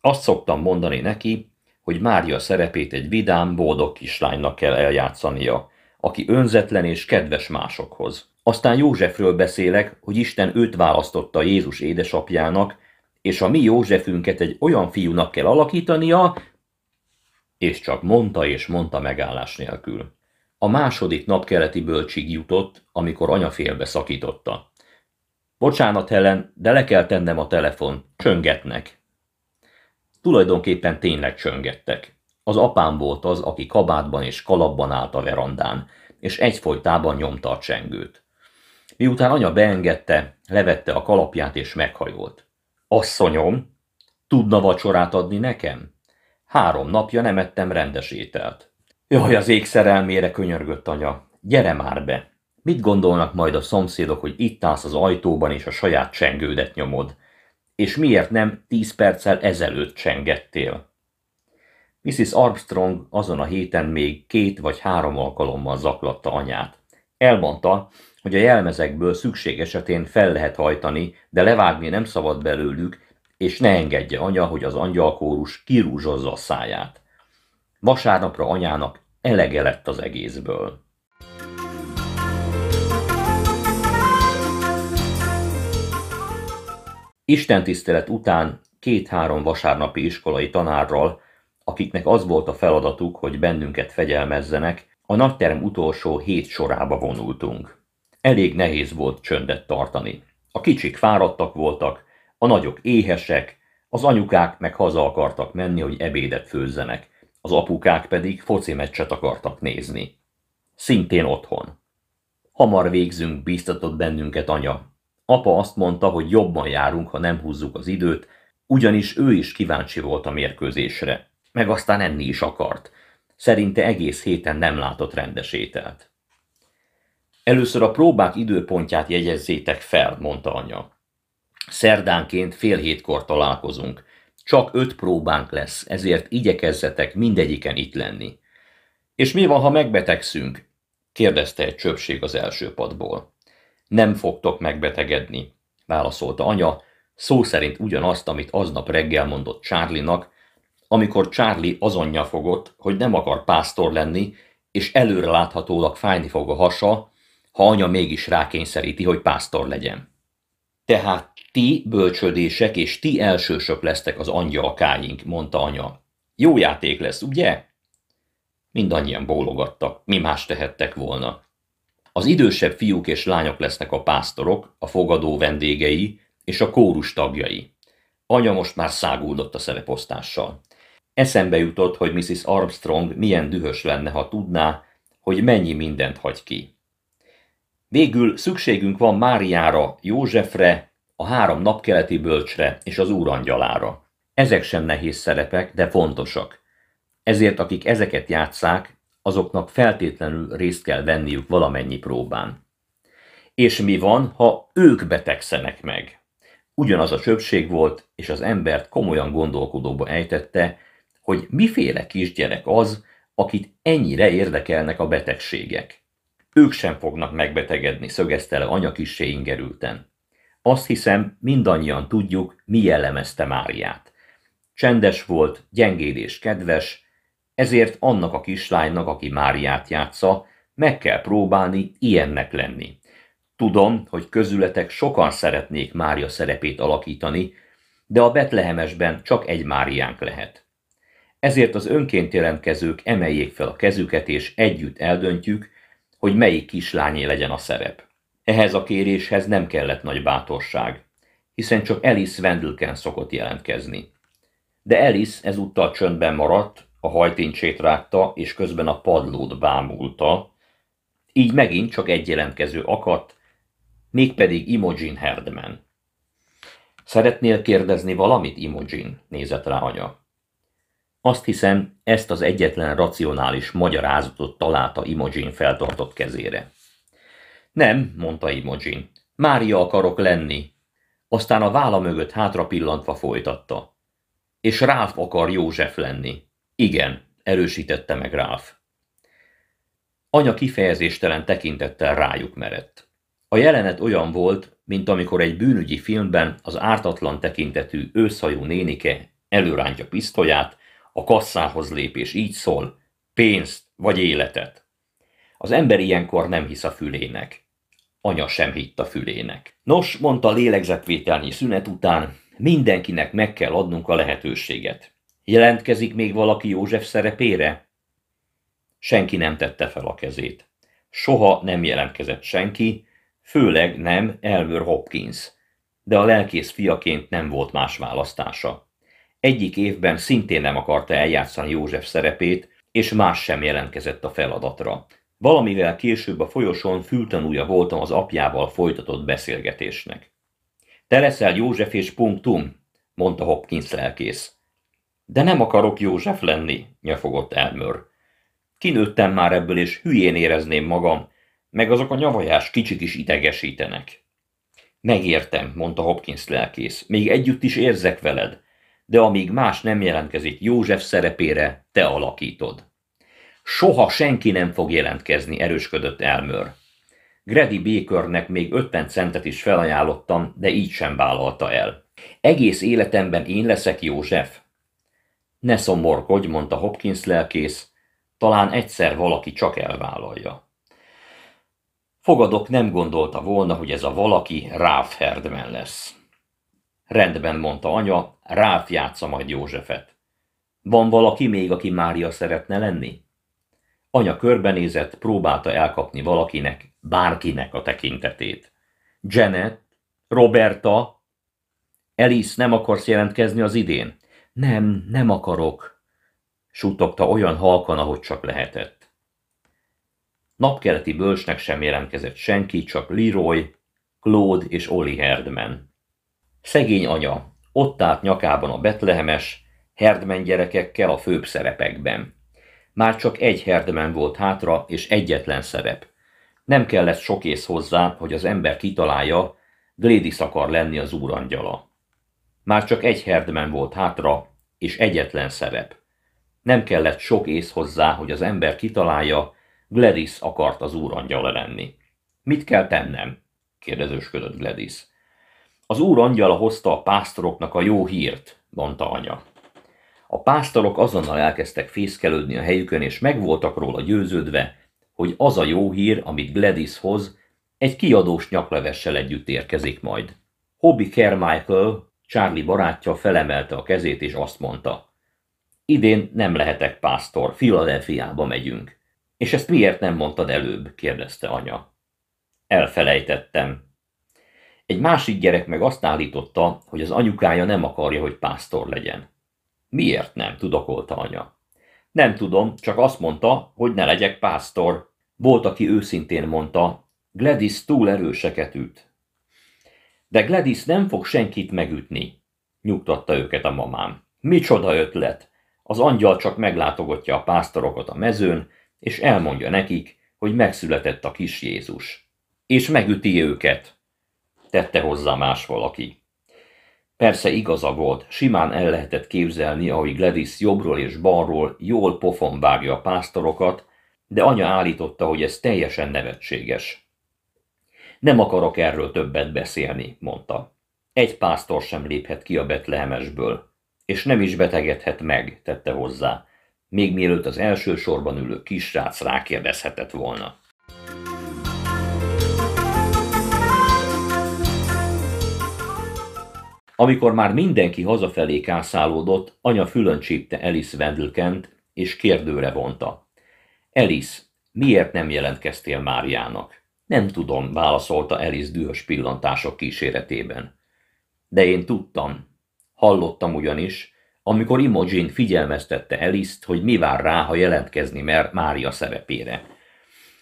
Azt szoktam mondani neki, hogy Mária szerepét egy vidám, boldog kislánynak kell eljátszania, aki önzetlen és kedves másokhoz. Aztán Józsefről beszélek, hogy Isten őt választotta Jézus édesapjának, és a mi Józsefünket egy olyan fiúnak kell alakítania, És csak mondta és mondta megállás nélkül. A második nap keleti bölcsig jutott, amikor anya félbe szakította. Bocsánat, Helen, de le kell tennem a telefon. Csöngetnek. Tulajdonképpen tényleg csöngettek. Az apám volt az, aki kabátban és kalapban állt a verandán, és egyfolytában nyomta a csengőt. Miután anya beengedte, levette a kalapját és meghajolt. Asszonyom, tudna vacsorát adni nekem? Három napja nem ettem rendes ételt. Jaj, az ég szerelmére könyörgött anya. Gyere már be! Mit gondolnak majd a szomszédok, hogy itt állsz az ajtóban és a saját csengődet nyomod? És miért nem tíz perccel ezelőtt csengettél? Mrs. Armstrong azon a héten még két vagy három alkalommal zaklatta anyát. Elmondta, hogy a jelmezekből szükség esetén fel lehet hajtani, de levágni nem szabad belőlük, és ne engedje anya, hogy az angyalkórus kirúzsozza a száját. Vasárnapra anyának elege lett az egészből. Isten tisztelet után két-három vasárnapi iskolai tanárral, akiknek az volt a feladatuk, hogy bennünket fegyelmezzenek, a nagyterem utolsó hét sorába vonultunk. Elég nehéz volt csöndet tartani. A kicsik fáradtak voltak, a nagyok éhesek, az anyukák meg haza akartak menni, hogy ebédet főzzenek, az apukák pedig foci meccset akartak nézni. Szintén otthon. Hamar végzünk, bíztatott bennünket anya. Apa azt mondta, hogy jobban járunk, ha nem húzzuk az időt, ugyanis ő is kíváncsi volt a mérkőzésre, meg aztán enni is akart. Szerinte egész héten nem látott rendes ételt. Először a próbák időpontját jegyezzétek fel, mondta anya. Szerdánként fél hétkor találkozunk. Csak öt próbánk lesz, ezért igyekezzetek mindegyiken itt lenni. És mi van, ha megbetegszünk? kérdezte egy csöpség az első padból. Nem fogtok megbetegedni, válaszolta anya, szó szerint ugyanazt, amit aznap reggel mondott Charlie-nak, amikor Charlie azonja fogott, hogy nem akar pásztor lenni, és előre láthatólag fájni fog a hasa, ha anya mégis rákényszeríti, hogy pásztor legyen. Tehát ti bölcsödések és ti elsősök lesztek az angyalkáink, mondta anya. Jó játék lesz, ugye? Mindannyian bólogattak, mi más tehettek volna. Az idősebb fiúk és lányok lesznek a pásztorok, a fogadó vendégei és a kórus tagjai. Anya most már száguldott a szereposztással. Eszembe jutott, hogy Mrs. Armstrong milyen dühös lenne, ha tudná, hogy mennyi mindent hagy ki. Végül szükségünk van Máriára, Józsefre, a három napkeleti bölcsre és az úrangyalára. Ezek sem nehéz szerepek, de fontosak. Ezért akik ezeket játszák, azoknak feltétlenül részt kell venniük valamennyi próbán. És mi van, ha ők betegszenek meg? Ugyanaz a csöpség volt, és az embert komolyan gondolkodóba ejtette, hogy miféle kisgyerek az, akit ennyire érdekelnek a betegségek. Ők sem fognak megbetegedni, szögezte le anya kissé ingerülten. Azt hiszem, mindannyian tudjuk, mi jellemezte Máriát. Csendes volt, gyengéd és kedves, ezért annak a kislánynak, aki Máriát játsza, meg kell próbálni ilyennek lenni. Tudom, hogy közületek sokan szeretnék Mária szerepét alakítani, de a Betlehemesben csak egy Máriánk lehet. Ezért az önként jelentkezők emeljék fel a kezüket, és együtt eldöntjük, hogy melyik kislányé legyen a szerep. Ehhez a kéréshez nem kellett nagy bátorság, hiszen csak Alice Wendelken szokott jelentkezni. De Alice ezúttal csöndben maradt, a hajtincsét rágta, és közben a padlót bámulta, így megint csak egy jelentkező akadt, mégpedig Imogen Herdman. Szeretnél kérdezni valamit, Imogen? nézett rá anya. Azt hiszem, ezt az egyetlen racionális magyarázatot találta Imogen feltartott kezére. Nem, mondta Imogen. Mária akarok lenni. Aztán a válla mögött hátra pillantva folytatta. És Ráf akar József lenni. Igen, erősítette meg Ráf. Anya kifejezéstelen tekintettel rájuk merett. A jelenet olyan volt, mint amikor egy bűnügyi filmben az ártatlan tekintetű őszhajú nénike előrántja pisztolyát, a kasszához lép és így szól, pénzt vagy életet. Az ember ilyenkor nem hisz a fülének. Anya sem hitt a fülének. Nos, mondta lélegzetvételnyi szünet után, mindenkinek meg kell adnunk a lehetőséget. Jelentkezik még valaki József szerepére? Senki nem tette fel a kezét. Soha nem jelentkezett senki, főleg nem Elmer Hopkins, de a lelkész fiaként nem volt más választása. Egyik évben szintén nem akarta eljátszani József szerepét, és más sem jelentkezett a feladatra. Valamivel később a folyosón fültanúja voltam az apjával folytatott beszélgetésnek. Te leszel József és punktum, mondta Hopkins lelkész. De nem akarok József lenni, nyafogott Elmer. Kinőttem már ebből, és hülyén érezném magam, meg azok a nyavajás kicsik is idegesítenek. Megértem, mondta Hopkins lelkész, még együtt is érzek veled, de amíg más nem jelentkezik József szerepére, te alakítod. Soha senki nem fog jelentkezni, erősködött Elmer. Grady Bakernek még 50 centet is felajánlottam, de így sem vállalta el. Egész életemben én leszek József? Ne szomorkodj, mondta Hopkins lelkész, talán egyszer valaki csak elvállalja. Fogadok nem gondolta volna, hogy ez a valaki Ralph Herdman lesz. Rendben, mondta anya, Ralph játsza majd Józsefet. Van valaki még, aki Mária szeretne lenni? Anya körbenézett, próbálta elkapni valakinek, bárkinek a tekintetét. Janet, Roberta, Alice, nem akarsz jelentkezni az idén? Nem, nem akarok, suttogta olyan halkan, ahogy csak lehetett. Napkeleti bölcsnek sem jelentkezett senki, csak Leroy, Claude és Oli Herdman. Szegény anya, ott állt nyakában a betlehemes, Herdman gyerekekkel a főbb szerepekben. Már csak egy Herdman volt hátra, és egyetlen szerep. Nem kellett sok ész hozzá, hogy az ember kitalálja, Gladys akar lenni az úrangyala. Már csak egy Herdman volt hátra, és egyetlen szerep. Nem kellett sok ész hozzá, hogy az ember kitalálja, Gladys akart az úrangyala lenni. Mit kell tennem? kérdezősködött Gladys. Az úr angyala hozta a pásztoroknak a jó hírt, mondta anya. A pásztorok azonnal elkezdtek fészkelődni a helyükön, és meg voltak róla győződve, hogy az a jó hír, amit Gladys hoz, egy kiadós nyaklevessel együtt érkezik majd. Hobby Carmichael, Charlie barátja felemelte a kezét, és azt mondta. Idén nem lehetek pásztor, Filadelfiába megyünk. És ezt miért nem mondtad előbb? kérdezte anya. Elfelejtettem. Egy másik gyerek meg azt állította, hogy az anyukája nem akarja, hogy pásztor legyen. Miért nem, tudakolta anya. Nem tudom, csak azt mondta, hogy ne legyek pásztor. Volt, aki őszintén mondta, Gladys túl erőseket üt. De Gladys nem fog senkit megütni, nyugtatta őket a mamám. Micsoda ötlet! Az angyal csak meglátogatja a pásztorokat a mezőn, és elmondja nekik, hogy megszületett a kis Jézus. És megüti őket, tette hozzá más valaki. Persze igaza volt, simán el lehetett képzelni, ahogy Gladys jobbról és balról jól pofon vágja a pásztorokat, de anya állította, hogy ez teljesen nevetséges. Nem akarok erről többet beszélni, mondta. Egy pásztor sem léphet ki a betlehemesből, és nem is betegedhet meg, tette hozzá, még mielőtt az első sorban ülő kisrác rákérdezhetett volna. Amikor már mindenki hazafelé kászálódott, anya fülön csípte Alice Wendelkent, és kérdőre vonta. Alice, miért nem jelentkeztél Máriának? Nem tudom, válaszolta Alice dühös pillantások kíséretében. De én tudtam. Hallottam ugyanis, amikor Imogen figyelmeztette Eliszt, hogy mi vár rá, ha jelentkezni mer Mária szerepére.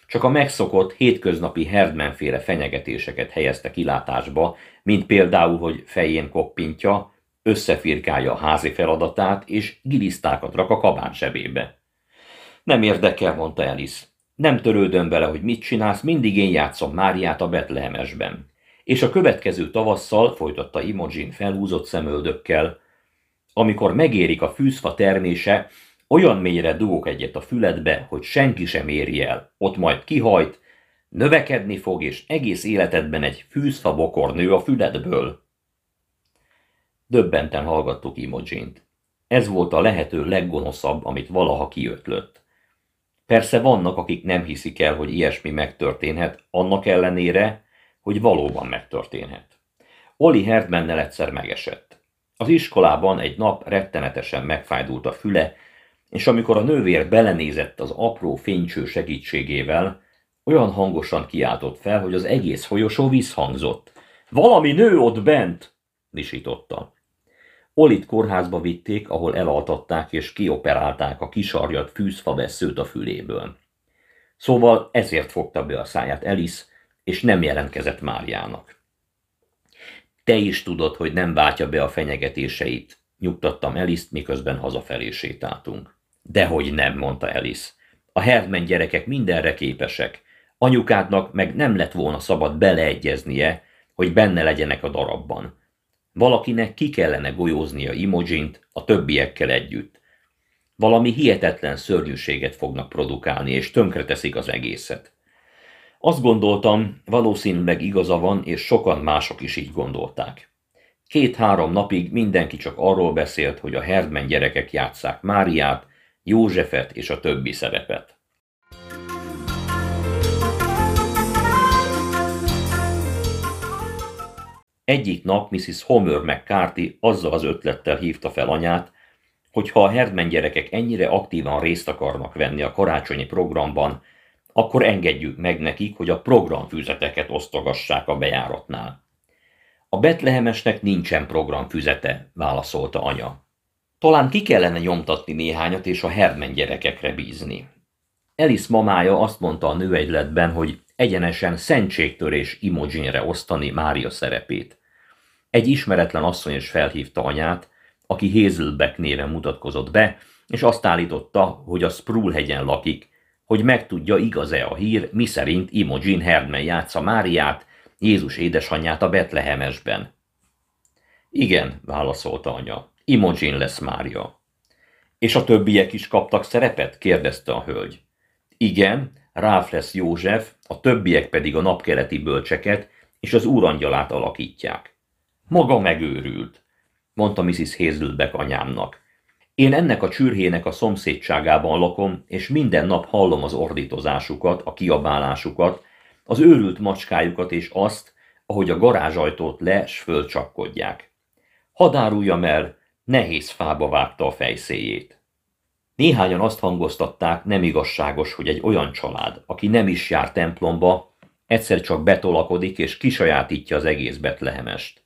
Csak a megszokott, hétköznapi Herdman-féle fenyegetéseket helyezte kilátásba, mint például, hogy fején koppintja, összefirkálja a házi feladatát, és gilisztákat rak a kabán sebébe. Nem érdekel, mondta Elis. Nem törődöm vele, hogy mit csinálsz, mindig én játszom Máriát a Betlehemesben. És a következő tavasszal, folytatta Imogen felhúzott szemöldökkel, amikor megérik a fűzfa termése, olyan mélyre dugok egyet a füledbe, hogy senki sem éri el, ott majd kihajt, növekedni fog, és egész életedben egy fűzfa bokor nő a füledből. Döbbenten hallgattuk Imogint. Ez volt a lehető leggonoszabb, amit valaha kiötlött. Persze vannak, akik nem hiszik el, hogy ilyesmi megtörténhet, annak ellenére, hogy valóban megtörténhet. Oli Herdmannel egyszer megesett. Az iskolában egy nap rettenetesen megfájdult a füle, és amikor a nővér belenézett az apró fénycső segítségével, olyan hangosan kiáltott fel, hogy az egész folyosó visszhangzott. Valami nő ott bent! visította. Olit kórházba vitték, ahol elaltatták és kioperálták a kisarjat fűzfa veszőt a füléből. Szóval ezért fogta be a száját Elis, és nem jelentkezett Máriának. Te is tudod, hogy nem váltja be a fenyegetéseit, nyugtattam Eliszt, miközben hazafelé sétáltunk. Dehogy nem, mondta Elis. A Herdman gyerekek mindenre képesek. Anyukádnak meg nem lett volna szabad beleegyeznie, hogy benne legyenek a darabban. Valakinek ki kellene golyóznia Imogint a többiekkel együtt. Valami hihetetlen szörnyűséget fognak produkálni, és tönkreteszik az egészet. Azt gondoltam, valószínűleg igaza van, és sokan mások is így gondolták. Két-három napig mindenki csak arról beszélt, hogy a Herdman gyerekek játsszák Máriát, Józsefet és a többi szerepet. Egyik nap Mrs. Homer McCarthy azzal az ötlettel hívta fel anyát, hogy ha a Herdman gyerekek ennyire aktívan részt akarnak venni a karácsonyi programban, akkor engedjük meg nekik, hogy a programfüzeteket osztogassák a bejáratnál. A Betlehemesnek nincsen programfüzete, válaszolta anya. Talán ki kellene nyomtatni néhányat és a Herdman gyerekekre bízni. Elis mamája azt mondta a nőegyletben, hogy egyenesen szentségtörés imogine osztani Mária szerepét. Egy ismeretlen asszony is felhívta anyát, aki Hazelbeck néven mutatkozott be, és azt állította, hogy a Sprull hegyen lakik, hogy megtudja igaz-e a hír, miszerint Imogen Herdman játsza Máriát, Jézus édesanyját a Betlehemesben. Igen, válaszolta anya, Imogen lesz Mária. És a többiek is kaptak szerepet? kérdezte a hölgy. Igen, Ráf lesz József, a többiek pedig a napkeleti bölcseket és az úrangyalát alakítják. Maga megőrült, mondta Mrs. Hazelbeck anyámnak. Én ennek a csürhének a szomszédságában lakom, és minden nap hallom az ordítozásukat, a kiabálásukat, az őrült macskájukat és azt, ahogy a garázsajtót le s fölcsapkodják. Hadáruljam el, nehéz fába vágta a fejszéjét. Néhányan azt hangoztatták, nem igazságos, hogy egy olyan család, aki nem is jár templomba, egyszer csak betolakodik és kisajátítja az egész betlehemest.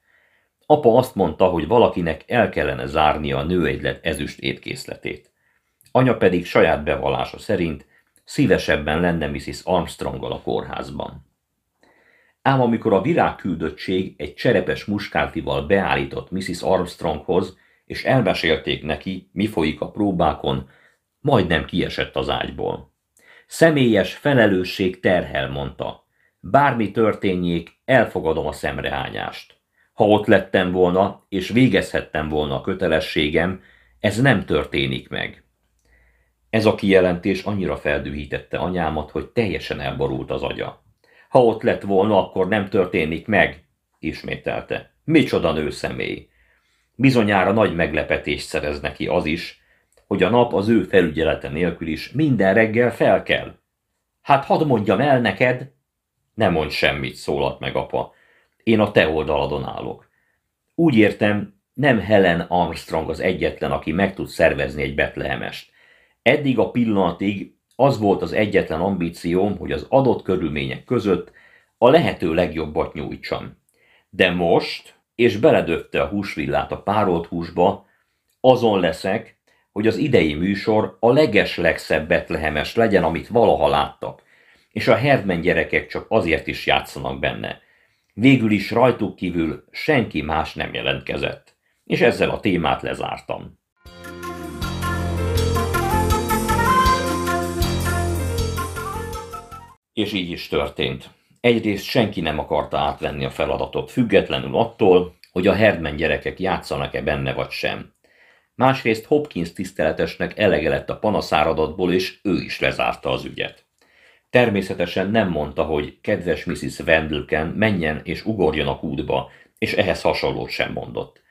Apa azt mondta, hogy valakinek el kellene zárnia a nőegylet ezüst étkészletét. Anya pedig saját bevallása szerint szívesebben lenne Mrs. Armstronggal a kórházban. Ám amikor a virágküldöttség egy cserepes muskárfival beállított Mrs. Armstronghoz, és elmesélték neki, mi folyik a próbákon, majdnem kiesett az ágyból. Személyes felelősség terhel, mondta. Bármi történjék, elfogadom a szemrehányást. Ha ott lettem volna, és végezhettem volna a kötelességem, ez nem történik meg. Ez a kijelentés annyira feldühítette anyámat, hogy teljesen elborult az agya. Ha ott lett volna, akkor nem történik meg, ismételte. Micsoda nőszemély! Bizonyára nagy meglepetést szerez neki az is, hogy a nap az ő felügyelete nélkül is minden reggel fel kell. Hát hadd mondjam el neked! Ne mondj semmit, szólalt meg apa. Én a te oldaladon állok. Úgy értem, nem Helen Armstrong az egyetlen, aki meg tud szervezni egy betlehemest. Eddig a pillanatig az volt az egyetlen ambícióm, hogy az adott körülmények között a lehető legjobbat nyújtsam. De most, és beledöfte a húsvillát a párolt húsba, azon leszek, hogy az idei műsor a leges legszebb betlehemes legyen, amit valaha láttak, és a Herdman gyerekek csak azért is játszanak benne. Végül is rajtuk kívül senki más nem jelentkezett, és ezzel a témát lezártam. És így is történt. Egyrészt senki nem akarta átvenni a feladatot, függetlenül attól, hogy a Herdman gyerekek játszanak-e benne vagy sem. Másrészt Hopkins tiszteletesnek elege lett a panaszáradatból, és ő is lezárta az ügyet. Természetesen nem mondta, hogy kedves Mrs. Wendelken menjen és ugorjon a kútba, és ehhez hasonlót sem mondott.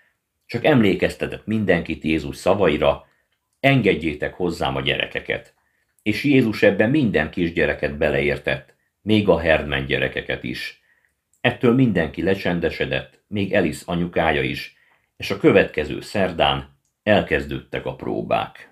Csak emlékeztetett mindenkit Jézus szavaira, engedjétek hozzám a gyerekeket. És Jézus ebben minden kisgyereket beleértett, még a Herdman gyerekeket is. Ettől mindenki lecsendesedett, még Elis anyukája is, és a következő szerdán elkezdődtek a próbák.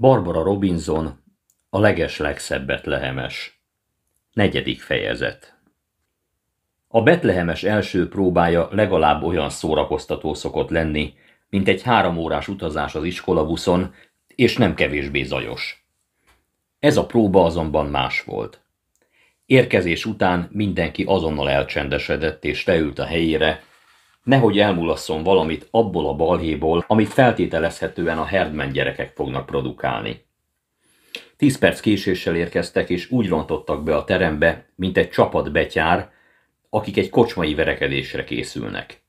Barbara Robinson, a leges legszebb betlehemes. Negyedik fejezet A betlehemes első próbája legalább olyan szórakoztató szokott lenni, mint egy három órás utazás az iskolabuszon, és nem kevésbé zajos. Ez a próba azonban más volt. Érkezés után mindenki azonnal elcsendesedett és leült a helyére, nehogy elmulasszon valamit abból a balhéból, amit feltételezhetően a Herdman gyerekek fognak produkálni. Tíz perc késéssel érkeztek, és úgy rontottak be a terembe, mint egy csapat betyár, akik egy kocsmai verekedésre készülnek.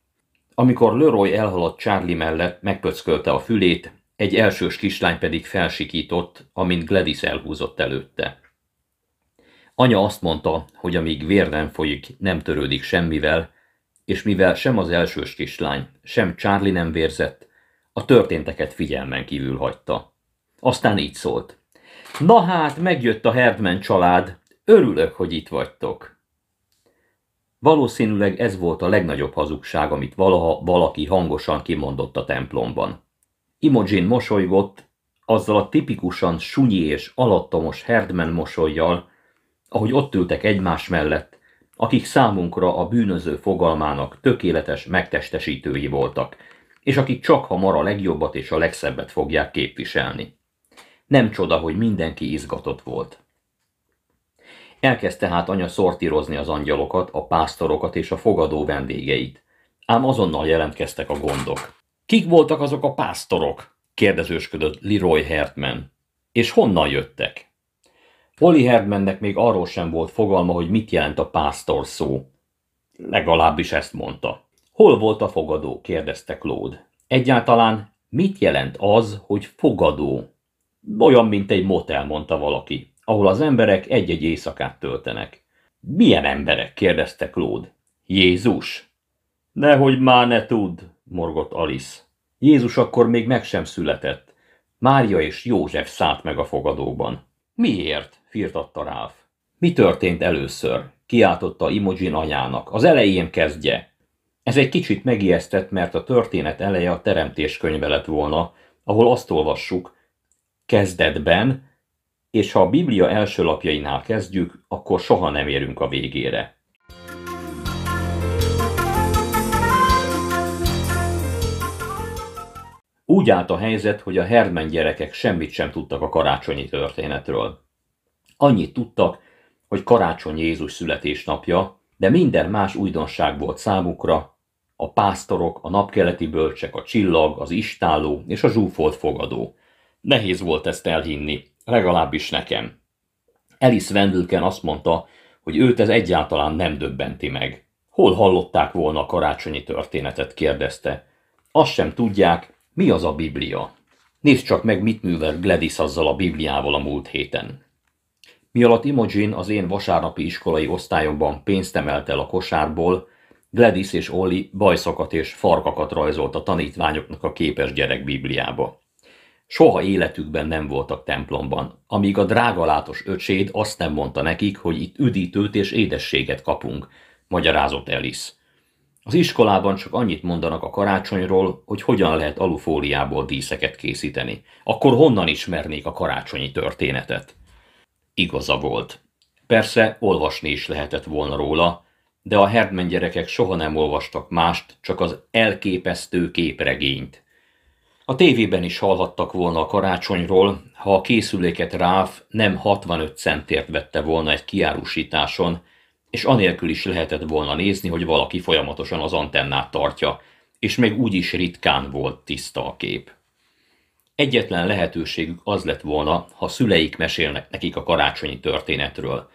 Amikor Leroy elhaladt Charlie mellett, megpöckölte a fülét, egy elsős kislány pedig felsikított, amint Gladys elhúzott előtte. Anya azt mondta, hogy amíg vér nem folyik, nem törődik semmivel, és mivel sem az elsős kislány, sem Charlie nem vérzett, a történteket figyelmen kívül hagyta. Aztán így szólt. Na hát, megjött a Herdman család, örülök, hogy itt vagytok. Valószínűleg ez volt a legnagyobb hazugság, amit valaha valaki hangosan kimondott a templomban. Imogen mosolygott, azzal a tipikusan sunyi és alattomos Herdman mosolyjal, ahogy ott ültek egymás mellett, akik számunkra a bűnöző fogalmának tökéletes megtestesítői voltak, és akik csak hamar a legjobbat és a legszebbet fogják képviselni. Nem csoda, hogy mindenki izgatott volt. Elkezdte hát anya szortírozni az angyalokat, a pásztorokat és a fogadó vendégeit. Ám azonnal jelentkeztek a gondok. Kik voltak azok a pásztorok? kérdezősködött Leroy Hertman. És honnan jöttek? Polly Herdmannek még arról sem volt fogalma, hogy mit jelent a pásztor szó. Legalábbis ezt mondta. Hol volt a fogadó? kérdezte Claude. Egyáltalán mit jelent az, hogy fogadó? Olyan, mint egy motel, mondta valaki, ahol az emberek egy-egy éjszakát töltenek. Milyen emberek? kérdezte Claude. Jézus? Nehogy már ne tud, morgott Alice. Jézus akkor még meg sem született. Mária és József szállt meg a fogadóban. Miért? Firtatta Ralph. Mi történt először? Kiáltotta Imogen anyának. Az elején kezdje. Ez egy kicsit megijesztett, mert a történet eleje a teremtés könyve lett volna, ahol azt olvassuk, kezdetben, és ha a Biblia első lapjainál kezdjük, akkor soha nem érünk a végére. Úgy állt a helyzet, hogy a Herdman gyerekek semmit sem tudtak a karácsonyi történetről. Annyit tudtak, hogy karácsony Jézus születésnapja, de minden más újdonság volt számukra, a pásztorok, a napkeleti bölcsek, a csillag, az istáló és a zsúfolt fogadó. Nehéz volt ezt elhinni, legalábbis nekem. Alice Wendelken azt mondta, hogy őt ez egyáltalán nem döbbenti meg. Hol hallották volna a karácsonyi történetet, kérdezte. Azt sem tudják, mi az a Biblia. Nézd csak meg, mit művel Gladys azzal a Bibliával a múlt héten. Mi alatt Imogen az én vasárnapi iskolai osztályomban pénzt emelt el a kosárból, Gladys és Olli bajszokat és farkakat rajzolt a tanítványoknak a képes gyerek Bibliába. Soha életükben nem voltak templomban, amíg a drágalátos öcséd azt nem mondta nekik, hogy itt üdítőt és édességet kapunk, magyarázott Alice. Az iskolában csak annyit mondanak a karácsonyról, hogy hogyan lehet alufóliából díszeket készíteni. Akkor honnan ismernék a karácsonyi történetet? Igaza volt. Persze olvasni is lehetett volna róla, de a Herdman gyerekek soha nem olvastak mást, csak az elképesztő képregényt. A tévében is hallhattak volna a karácsonyról, ha a készüléket Ráf nem 65 centért vette volna egy kiárusításon, és anélkül is lehetett volna nézni, hogy valaki folyamatosan az antennát tartja, és még úgy is ritkán volt tiszta a kép. Egyetlen lehetőségük az lett volna, ha szüleik mesélnek nekik a karácsonyi történetről.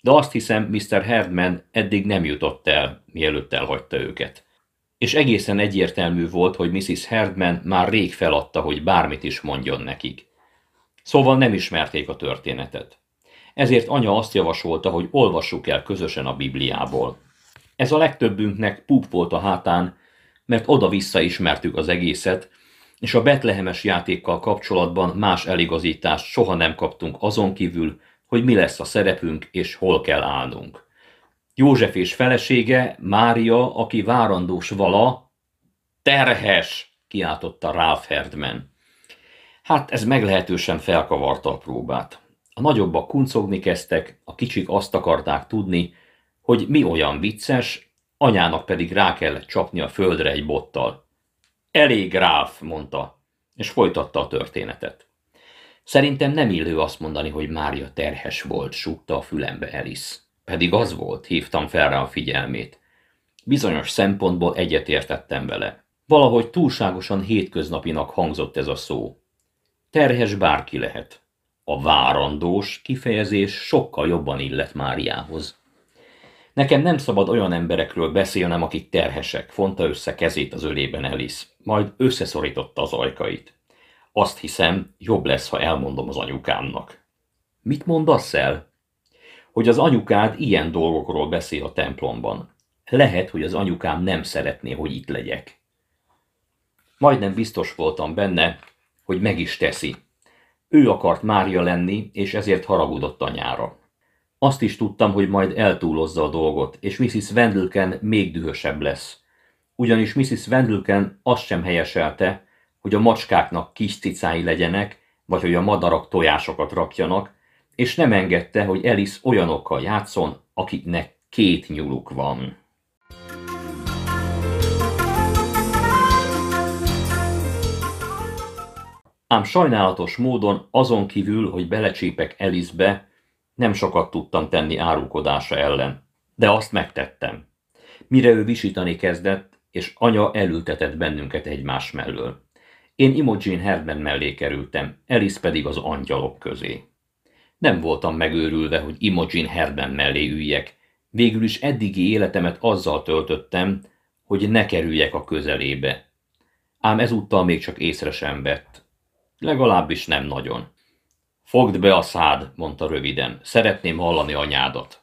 De azt hiszem, Mr. Herdman eddig nem jutott el, mielőtt elhagyta őket. És és egészen egyértelmű volt, hogy Mrs. Herdman már rég feladta, hogy bármit is mondjon nekik. Szóval nem ismerték a történetet. Ezért anya azt javasolta, hogy olvassuk el közösen a Bibliából. Ez a legtöbbünknek pup volt a hátán, mert oda-vissza ismertük az egészet, és a betlehemes játékkal kapcsolatban más eligazítást soha nem kaptunk azon kívül, hogy mi lesz a szerepünk és hol kell állnunk. József és felesége, Mária, aki várandós vala, terhes, kiáltotta Ralph Herdman. Hát ez meglehetősen felkavarta a próbát. A nagyobbak kuncogni kezdtek, a kicsik azt akarták tudni, hogy mi olyan vicces, anyának pedig rá kellett csapni a földre egy bottal. Elég, Ralph, mondta, és folytatta a történetet. Szerintem nem illő azt mondani, hogy Mária terhes volt, súgta a fülembe Alice. Pedig az volt, hívtam fel rá a figyelmét. Bizonyos szempontból egyetértettem vele. Valahogy túlságosan hétköznapinak hangzott ez a szó. Terhes bárki lehet. A várandós kifejezés sokkal jobban illet Máriához. Nekem nem szabad olyan emberekről beszélnem, akik terhesek, fonta össze kezét az ölében Elis, majd összeszorította az ajkait. Azt hiszem, jobb lesz, ha elmondom az anyukámnak. Mit mondasz el? hogy az anyukád ilyen dolgokról beszél a templomban. Lehet, hogy az anyukám nem szeretné, hogy itt legyek. Majdnem biztos voltam benne, hogy meg is teszi. Ő akart Mária lenni, és ezért haragudott anyára. Azt is tudtam, hogy majd eltúlozza a dolgot, és Mrs. Wendelken még dühösebb lesz. Ugyanis Mrs. Wendelken azt sem helyeselte, hogy a macskáknak kis cicái legyenek, vagy hogy a madarak tojásokat rakjanak, és nem engedte, hogy Elis olyanokkal játszon, akiknek két nyuluk van. Ám sajnálatos módon azon kívül, hogy belecsípek Elisbe, nem sokat tudtam tenni árulkodása ellen, de azt megtettem. Mire ő visítani kezdett, és anya elültetett bennünket egymás mellől. Én Imogen Herdman mellé kerültem, Elis pedig az angyalok közé. Nem voltam megőrülve, hogy Imogen Herben mellé üljek. Végül is eddigi életemet azzal töltöttem, hogy ne kerüljek a közelébe. Ám ezúttal még csak észre sem vett. Legalábbis nem nagyon. Fogd be a szád, mondta röviden. Szeretném hallani anyádat.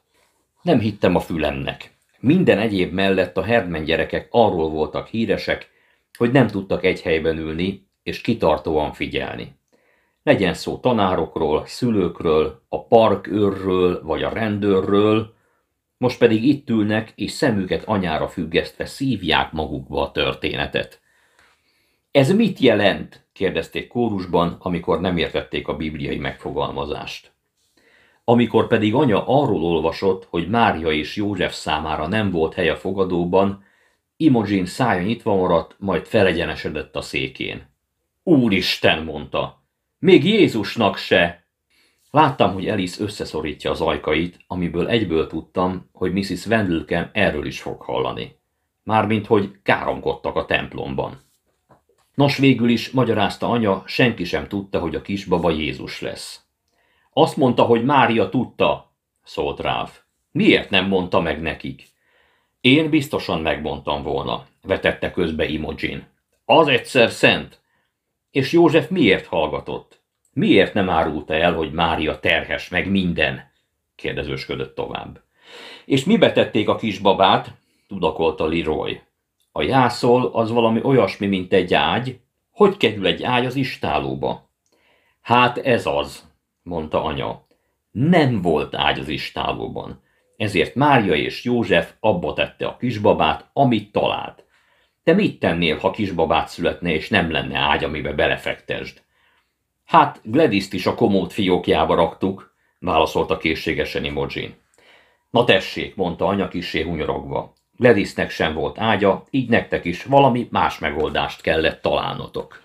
Nem hittem a fülemnek. Minden egyéb mellett a Herdman gyerekek arról voltak híresek, hogy nem tudtak egy helyben ülni és kitartóan figyelni. Legyen szó tanárokról, szülőkről, a parkőrről vagy a rendőrről, most pedig itt ülnek, és szemüket anyára függesztve szívják magukba a történetet. Ez mit jelent? Kérdezték kórusban, amikor nem értették a bibliai megfogalmazást. Amikor pedig anya arról olvasott, hogy Mária és József számára nem volt hely a fogadóban, Imogen szája nyitva maradt, majd felegyenesedett a székén. Úristen, mondta, még Jézusnak se! Láttam, hogy Alice összeszorítja az ajkait, amiből egyből tudtam, hogy Mrs. Wendelken erről is fog hallani. Mármint, hogy káromkodtak a templomban. Nos, végül is, magyarázta anya, senki sem tudta, hogy a kisbaba Jézus lesz. Azt mondta, hogy Mária tudta, szólt Ráv. Miért nem mondta meg nekik? Én biztosan megmondtam volna, vetette közbe Imogen. Az egyszer szent, és József miért hallgatott? Miért nem árulta el, hogy Mária terhes, meg minden? kérdezősködött tovább. És mi betették a kisbabát? tudakolta Leroy. A jászol az valami olyasmi, mint egy ágy. Hogy kerül egy ágy az istálóba? Hát ez az, mondta anya. Nem volt ágy az istálóban. Ezért Mária és József abba tette a kisbabát, amit talált. Te mit tennél, ha kisbabát születne, és nem lenne ágy, amibe belefektesd? Hát, Gladys-t is a komód fiókjába raktuk, válaszolta készségesen Imogen. Na tessék, mondta anya kisé hunyorogva. Gladysnek sem volt ágya, így nektek is valami más megoldást kellett találnotok.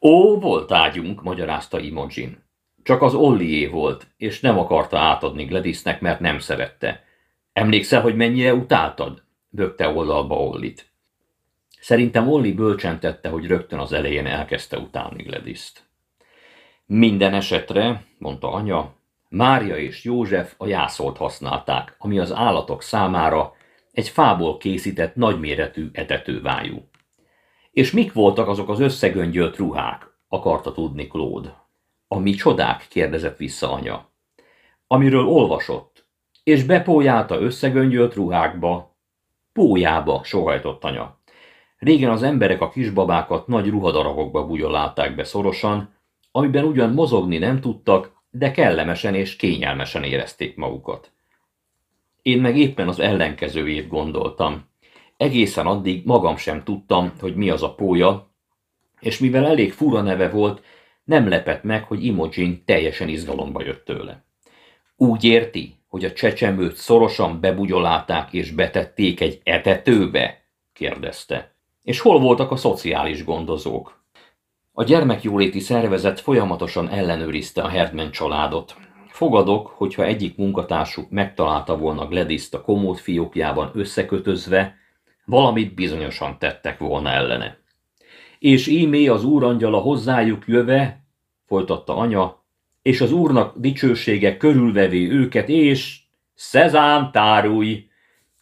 Ó, volt ágyunk, magyarázta Imogen. Csak az Ollié volt, és nem akarta átadni Gladysnek, mert nem szerette. Emlékszel, hogy mennyire utáltad? Bökte oldalba Ollit. Szerintem Olli bölcsen tette, hogy rögtön az elején elkezdte utálni Gladys-t. Minden esetre, mondta anya, Mária és József a jászolt használták, ami az állatok számára egy fából készített nagyméretű etetővájú. És mik voltak azok az összegöngyölt ruhák? akarta tudni Claude. A mi csodák? kérdezett vissza anya. Amiről olvasott, és bepójálta összegöngyölt ruhákba. Pójába, sohajtott anya. Régen az emberek a kisbabákat nagy ruhadarabokba bugyolálták be szorosan, amiben ugyan mozogni nem tudtak, de kellemesen és kényelmesen érezték magukat. Én meg éppen az ellenkezőjét gondoltam. Egészen addig magam sem tudtam, hogy mi az a pólya, és mivel elég fura neve volt, nem lepett meg, hogy Imogen teljesen izgalomba jött tőle. Úgy érti, hogy a csecsemőt szorosan bebugyolálták és betették egy etetőbe? kérdezte. És hol voltak a szociális gondozók? A gyermekjóléti szervezet folyamatosan ellenőrizte a Herdman családot. Fogadok, hogyha egyik munkatársuk megtalálta volna Gladys-t a komód fiókjában összekötözve, valamit bizonyosan tettek volna ellene. És ímé az úrangyala hozzájuk jöve, folytatta anya, és az úrnak dicsősége körülvevé őket, és Szezám, tárulj!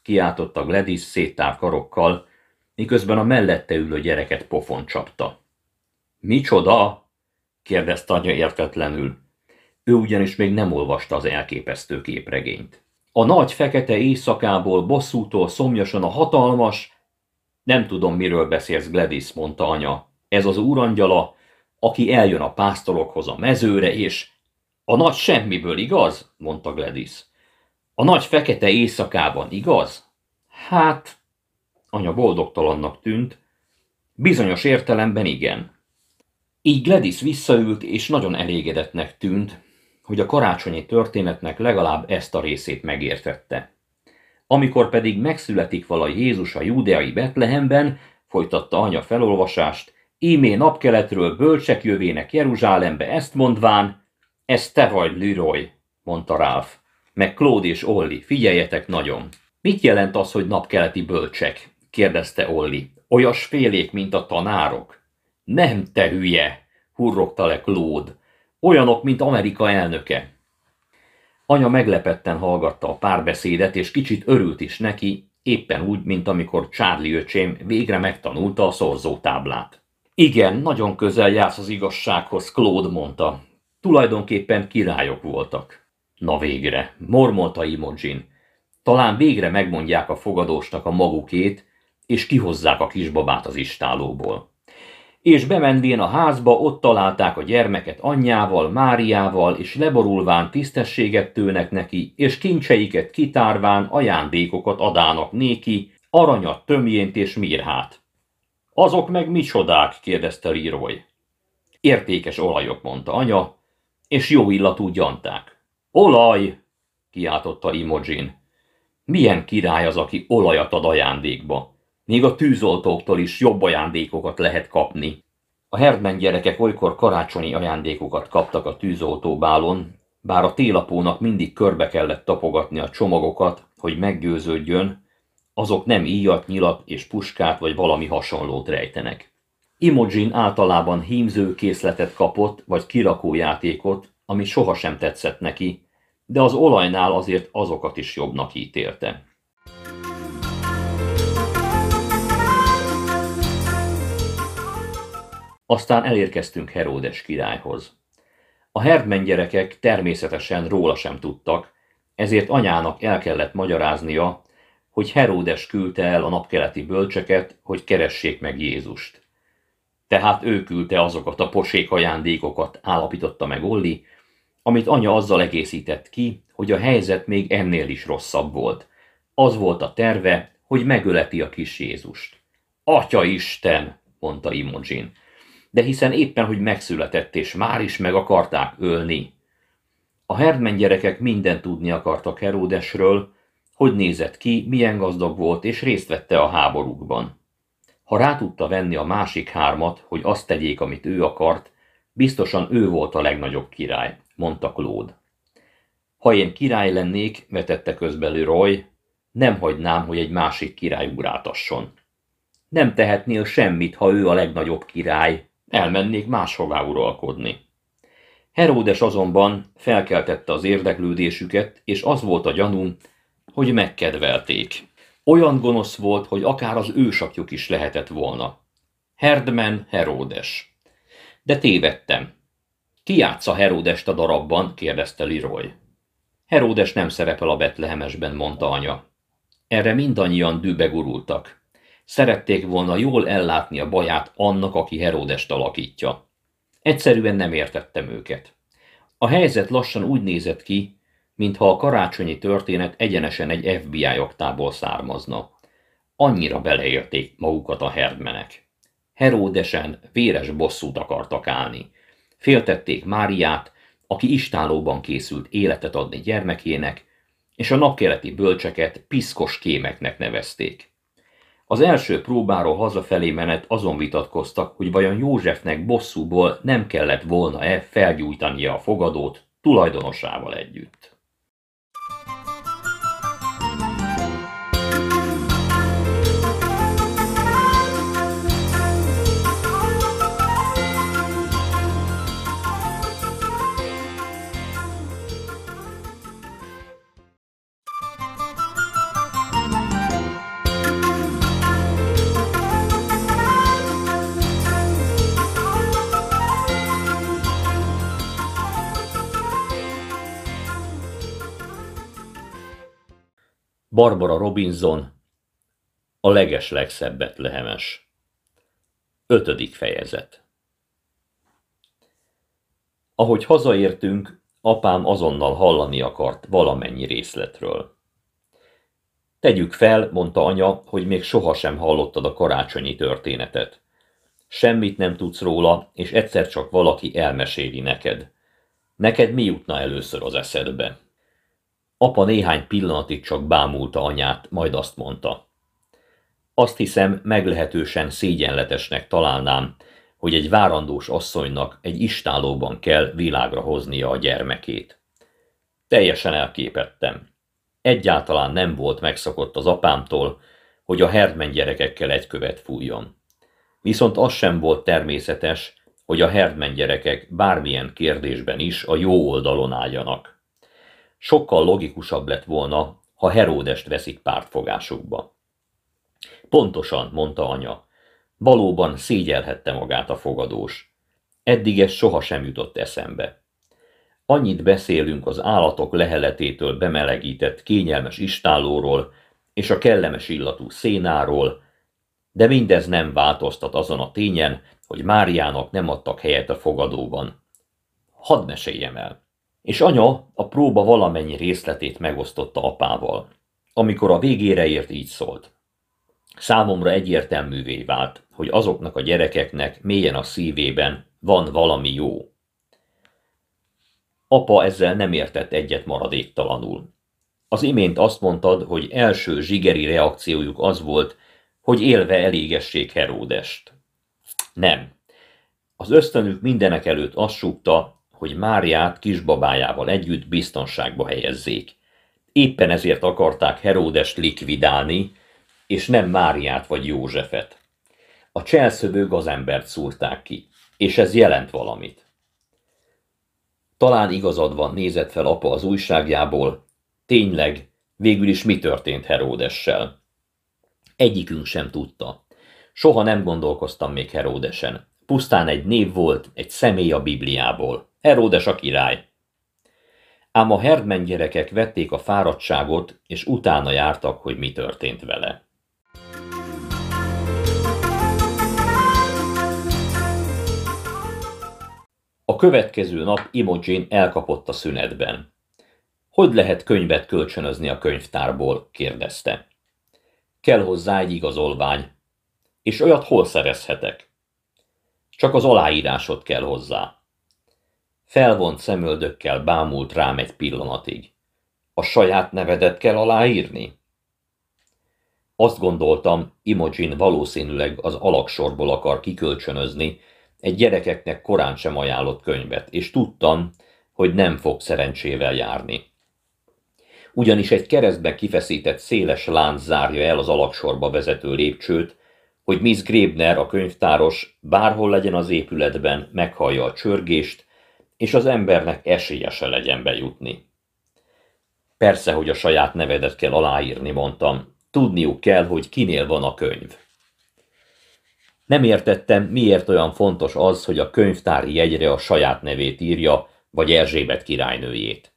kiáltotta Gladys széttárt karokkal, miközben a mellette ülő gyereket pofon csapta. Micsoda? kérdezte anya értetlenül. Ő ugyanis még nem olvasta az elképesztő képregényt. A nagy fekete éjszakából bosszútól szomjasan a hatalmas... Nem tudom, miről beszélsz, Gladys, mondta anya. Ez az úrangyala, aki eljön a pásztorokhoz a mezőre, és... A nagy semmiből, igaz? mondta Gladys. A nagy fekete éjszakában, igaz? Hát, anya boldogtalannak tűnt. Bizonyos értelemben igen. Így Gladys visszaült, és nagyon elégedettnek tűnt, hogy a karácsonyi történetnek legalább ezt a részét megértette. Amikor pedig megszületik vala Jézus a júdeai Betlehemben, folytatta anya felolvasást, ímé napkeletről bölcsek jövének Jeruzsálembe ezt mondván, ez te vagy, Leroy, mondta Ralph. Meg Claude és Olli, figyeljetek nagyon. Mit jelent az, hogy napkeleti bölcsek? kérdezte Olli. Olyas félék, mint a tanárok? Nem, te hülye, hurrogta le Claude. Olyanok, mint Amerika elnöke. Anya meglepetten hallgatta a párbeszédet, és kicsit örült is neki, éppen úgy, mint amikor Charlie öcsém végre megtanulta a szorzótáblát. Igen, nagyon közel jársz az igazsághoz, Claude mondta. Tulajdonképpen királyok voltak. Na végre, mormolta Imogen. Talán végre megmondják a fogadósnak a magukét, és kihozzák a kisbabát az istálóból és bemenvén a házba ott találták a gyermeket anyjával, Máriával, és leborulván tisztességet tőnek neki, és kincseiket kitárván ajándékokat adának néki, aranyat, tömjént és mirhát. Azok meg micsodák? kérdezte Leroy. Értékes olajok, mondta anya, és jó illatú gyanták. Olaj! kiáltotta Imogen. Milyen király az, aki olajat ad ajándékba? Még a tűzoltóktól is jobb ajándékokat lehet kapni. A Herdman gyerekek olykor karácsonyi ajándékokat kaptak a tűzoltóbálon, bár a télapónak mindig körbe kellett tapogatni a csomagokat, hogy meggyőződjön, azok nem íjat, nyilat és puskát vagy valami hasonlót rejtenek. Imogen általában hímző készletet kapott, vagy kirakójátékot, ami sohasem tetszett neki, de az olajnál azért azokat is jobbnak ítélte. Aztán elérkeztünk Heródes királyhoz. A Herdmen gyerekek természetesen róla sem tudtak, ezért anyának el kellett magyaráznia, hogy Heródes küldte el a napkeleti bölcseket, hogy keressék meg Jézust. Tehát ő küldte azokat a posék ajándékokat, állapította meg Olli, amit anya azzal egészített ki, hogy a helyzet még ennél is rosszabb volt. Az volt a terve, hogy megöleti a kis Jézust. Atya Isten, mondta Imogen de hiszen éppen, hogy megszületett, és már is meg akarták ölni. A Herdmen gyerekek mindent tudni akartak Heródesről, hogy nézett ki, milyen gazdag volt, és részt vette a háborúkban. Ha rá tudta venni a másik hármat, hogy azt tegyék, amit ő akart, biztosan ő volt a legnagyobb király, mondta Claude. Ha én király lennék, vetette közbelő Roy, nem hagynám, hogy egy másik király urátasson. Nem tehetnél semmit, ha ő a legnagyobb király, elmennék máshová uralkodni. Heródes azonban felkeltette az érdeklődésüket, és az volt a gyanú, hogy megkedvelték. Olyan gonosz volt, hogy akár az ősapjuk is lehetett volna. Herdmen Heródes. De tévedtem. Ki játsza Heródest a darabban? kérdezte Leroy. Heródes nem szerepel a Betlehemesben, mondta anya. Erre mindannyian dűbe gurultak. Szerették volna jól ellátni a baját annak, aki Heródest alakítja. Egyszerűen nem értettem őket. A helyzet lassan úgy nézett ki, mintha a karácsonyi történet egyenesen egy FBI oktából származna. Annyira beleérték magukat a herdmenek. Heródesen véres bosszút akartak állni. Féltették Máriát, aki istálóban készült életet adni gyermekének, és a napkeleti bölcseket piszkos kémeknek nevezték. Az első próbáról hazafelé menet azon vitatkoztak, hogy vajon Józsefnek bosszúból nem kellett volna-e felgyújtania a fogadót tulajdonosával együtt. Barbara Robinson, a leges legszebbet lehemes. Ötödik fejezet Ahogy hazaértünk, apám azonnal hallani akart valamennyi részletről. Tegyük fel, mondta anya, hogy még sohasem hallottad a karácsonyi történetet. Semmit nem tudsz róla, és egyszer csak valaki elmeséli neked. Neked mi jutna először az eszedbe? Apa néhány pillanatig csak bámulta anyát, majd azt mondta. Azt hiszem, meglehetősen szégyenletesnek találnám, hogy egy várandós asszonynak egy istálóban kell világra hoznia a gyermekét. Teljesen elképettem. Egyáltalán nem volt megszokott az apámtól, hogy a herdmen gyerekekkel egy követ fújjon. Viszont az sem volt természetes, hogy a herdmen gyerekek bármilyen kérdésben is a jó oldalon álljanak. Sokkal logikusabb lett volna, ha Heródest veszik pártfogásukba. Pontosan, mondta anya. Valóban szégyelhette magát a fogadós. Eddig ez sohasem jutott eszembe. Annyit beszélünk az állatok leheletétől bemelegített kényelmes istálóról és a kellemes illatú szénáról, de mindez nem változtat azon a tényen, hogy Máriának nem adtak helyet a fogadóban. Hadd meséljem el és anya a próba valamennyi részletét megosztotta apával. Amikor a végére ért, így szólt. Számomra egyértelművé vált, hogy azoknak a gyerekeknek mélyen a szívében van valami jó. Apa ezzel nem értett egyet maradéktalanul. Az imént azt mondtad, hogy első zsigeri reakciójuk az volt, hogy élve elégessék Heródest. Nem. Az ösztönük mindenek előtt azt súgta, hogy Máriát kisbabájával együtt biztonságba helyezzék. Éppen ezért akarták Heródest likvidálni, és nem Máriát vagy Józsefet. A cselszövő gazembert szúrták ki, és ez jelent valamit. Talán igazad van, nézett fel apa az újságjából. Tényleg, végül is mi történt Heródessel? Egyikünk sem tudta. Soha nem gondolkoztam még Heródesen. Pusztán egy név volt, egy személy a Bibliából. Heródes a király. Ám a herdmen gyerekek vették a fáradtságot, és utána jártak, hogy mi történt vele. A következő nap Imogen elkapott a szünetben. Hogy lehet könyvet kölcsönözni a könyvtárból? kérdezte. Kell hozzá egy igazolvány. És olyat hol szerezhetek? Csak az aláírásot kell hozzá. Felvont szemöldökkel bámult rám egy pillanatig. A saját nevedet kell aláírni? Azt gondoltam, Imogen valószínűleg az alaksorból akar kikölcsönözni, egy gyerekeknek korán sem ajánlott könyvet, és tudtam, hogy nem fog szerencsével járni. Ugyanis egy keresztbe kifeszített széles lánc zárja el az alaksorba vezető lépcsőt, hogy Miss Grebner, a könyvtáros, bárhol legyen az épületben, meghallja a csörgést, és az embernek esélye se legyen bejutni. Persze, hogy a saját nevedet kell aláírni, mondtam, Tudniuk kell, hogy kinél van a könyv. Nem értettem, miért olyan fontos az, hogy a könyvtári jegyre a saját nevét írja, vagy Erzsébet királynőjét.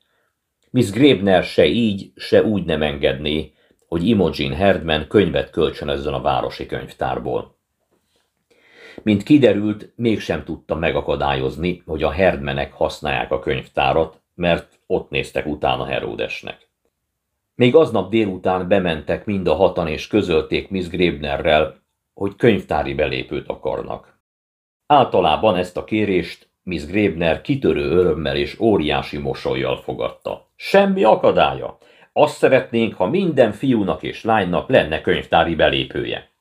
Miss Grebner se így, se úgy nem engedné, hogy Imogen Herdman könyvet kölcsönözzön a városi könyvtárból. Mint kiderült, mégsem tudta megakadályozni, hogy a Herdmenek használják a könyvtárat, mert ott néztek utána Heródesnek. Még aznap délután bementek mind a hatan és közölték Miss Grebnerrel, hogy könyvtári belépőt akarnak. Általában ezt a kérést Miss Grebner kitörő örömmel és óriási mosolyjal fogadta. Semmi akadálya. Azt szeretnénk, ha minden fiúnak és lánynak lenne könyvtári belépője.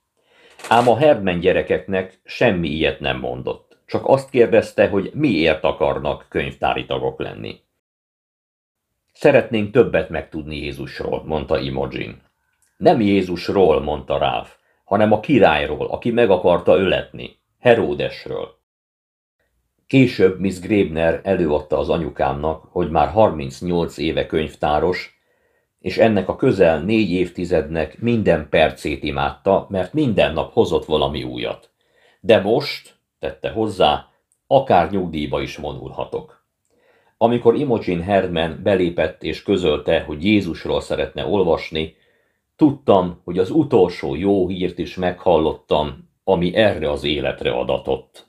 Ám a Herdman gyerekeknek semmi ilyet nem mondott. Csak azt kérdezte, hogy miért akarnak könyvtári tagok lenni. Szeretnénk többet megtudni Jézusról, mondta Imogen. Nem Jézusról, mondta Ralph, hanem a királyról, aki meg akarta öletni, Heródesről. Később Miss Grebner előadta az anyukámnak, hogy már 38 éve könyvtáros, és ennek a közel négy évtizednek minden percét imádta, mert minden nap hozott valami újat. De most, tette hozzá, akár nyugdíjba is vonulhatok. Amikor Imogen Herman belépett és közölte, hogy Jézusról szeretne olvasni, tudtam, hogy az utolsó jó hírt is meghallottam, ami erre az életre adatott.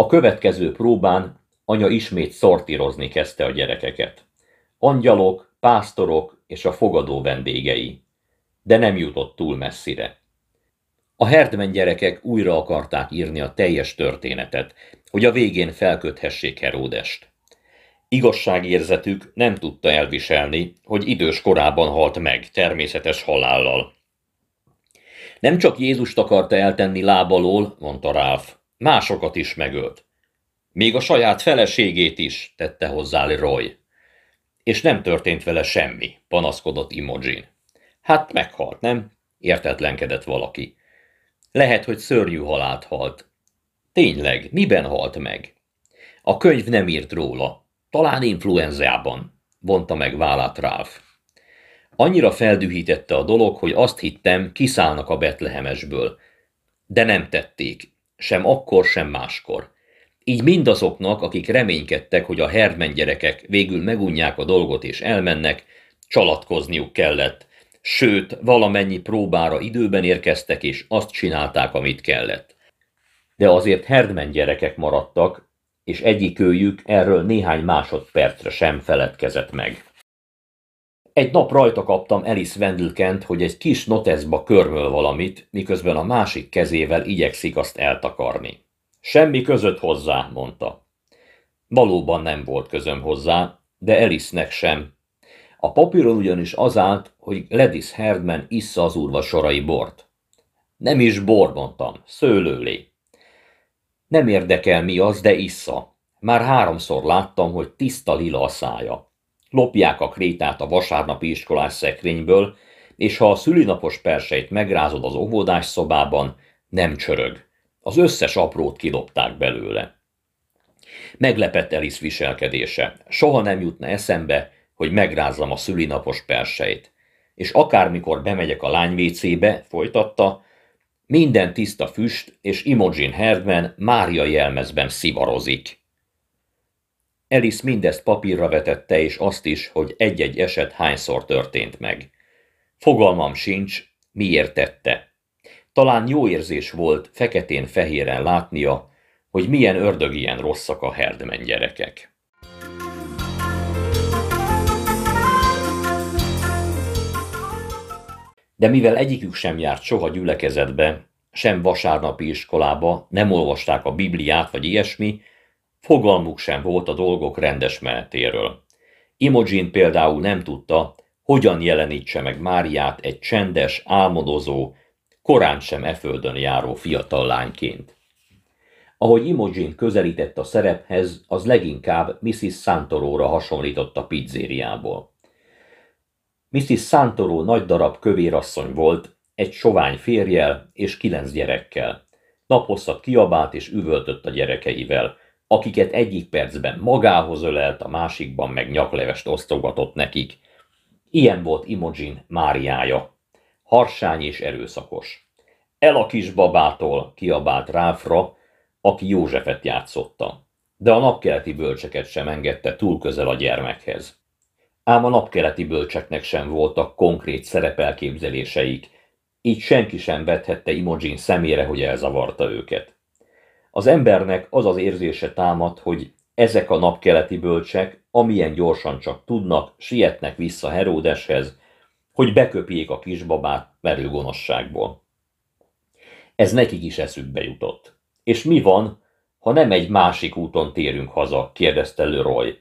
A következő próbán anya ismét szortírozni kezdte a gyerekeket. Angyalok, pásztorok és a fogadó vendégei. De nem jutott túl messzire. A Herdman gyerekek újra akarták írni a teljes történetet, hogy a végén felköthessék Heródest. Igazságérzetük nem tudta elviselni, hogy idős korában halt meg, természetes halállal. Nem csak Jézust akarta eltenni lábalól, mondta Ralph, másokat is megölt. Még a saját feleségét is, tette hozzá Roy. És nem történt vele semmi, panaszkodott Imogen. Hát meghalt, nem? Értetlenkedett valaki. Lehet, hogy szörnyű halált halt. Tényleg, miben halt meg? A könyv nem írt róla. Talán influenzában, vonta meg vállát Ralph. Annyira feldühítette a dolog, hogy azt hittem, kiszállnak a Betlehemesből. De nem tették, sem akkor, sem máskor. Így mindazoknak, akik reménykedtek, hogy a Herdman gyerekek végül megunják a dolgot és elmennek, csalatkozniuk kellett, sőt, valamennyi próbára időben érkeztek, és azt csinálták, amit kellett. De azért Herdman gyerekek maradtak, és egyikőjük erről néhány másodpercre sem feledkezett meg. Egy nap rajta kaptam Alice Wendelkent, hogy egy kis noteszba körmöl valamit, miközben a másik kezével igyekszik azt eltakarni. Semmi között hozzá, mondta. Valóban nem volt közöm hozzá, de Alice-nek sem, a papíron ugyanis az állt, hogy Gladys Herdman issza az úrva sorai bort. Nem is bor, mondtam, szőlőlé. Nem érdekel mi az, de issza. Már háromszor láttam, hogy tiszta lila a szája. Lopják a krétát a vasárnapi iskolás szekrényből, és ha a szülinapos perseit megrázod az óvodás szobában, nem csörög. Az összes aprót kidobták belőle. Meglepett Elis viselkedése. Soha nem jutna eszembe, hogy megrázzam a szülinapos perseit. És akármikor bemegyek a lány WC-be, folytatta, minden tiszta füst, és Imogen Herdman Mária jelmezben szivarozik. Alice mindezt papírra vetette, és azt is, hogy egy-egy eset hányszor történt meg. Fogalmam sincs, miért tette. Talán jó érzés volt feketén-fehéren látnia, hogy milyen ördögien rosszak a Herdman gyerekek. De mivel egyikük sem járt soha gyülekezetbe, sem vasárnapi iskolába, nem olvasták a Bibliát vagy ilyesmi, fogalmuk sem volt a dolgok rendes menetéről. Imogen például nem tudta, hogyan jelenítse meg Máriát egy csendes, álmodozó, korán sem e földön járó fiatal lányként. Ahogy Imogen közelített a szerephez, az leginkább Mrs. Santoróra hasonlított a pizzériából. Mrs. Santoro nagy darab kövérasszony volt, egy sovány férjel és kilenc gyerekkel. Naposszat kiabált és üvöltött a gyerekeivel. Akiket egyik percben magához ölelt, a másikban meg nyaklevest osztogatott nekik. Ilyen volt Imogen Máriája. Harsány és erőszakos. El a kisbabától kiabált Ráfra, aki Józsefet játszotta. De a napkeleti bölcseket sem engedte túl közel a gyermekhez. Ám a napkeleti bölcseknek sem voltak konkrét szerepelképzeléseik, így senki sem vethette Imogen szemére, hogy elzavarta őket. Az embernek az az érzése támad, hogy ezek a napkeleti bölcsek, amilyen gyorsan csak tudnak, sietnek vissza Heródeshez, hogy beköpjék a kisbabát merő gonoszságból. Ez nekik is eszükbe jutott. És mi van, ha nem egy másik úton térünk haza, kérdezte Leroy.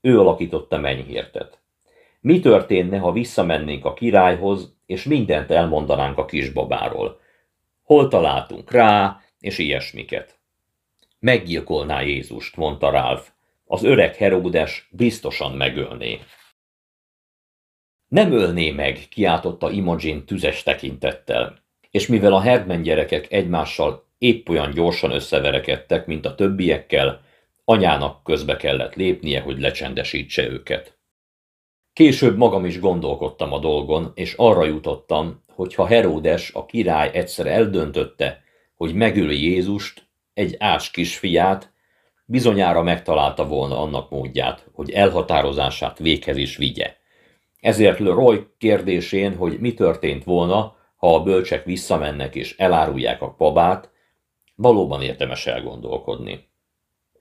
Ő alakította mennyhértet. Mi történne, ha visszamennénk a királyhoz, és mindent elmondanánk a kisbabáról? Hol találtunk rá, és ilyesmiket. Meggyilkolná Jézust, mondta Ralph. Az öreg Heródes biztosan megölné. Nem ölné meg, kiáltotta Imogen tüzes tekintettel, és mivel a Herdman gyerekek egymással épp olyan gyorsan összeverekedtek, mint a többiekkel, anyának közbe kellett lépnie, hogy lecsendesítse őket. Később magam is gondolkodtam a dolgon, és arra jutottam, hogy ha Heródes, a király egyszer eldöntötte, hogy megöli Jézust, egy ás kisfiát, bizonyára megtalálta volna annak módját, hogy elhatározását véghez is vigye. Ezért Leroy kérdésén, hogy mi történt volna, ha a bölcsek visszamennek és elárulják a babát, valóban érdemes elgondolkodni.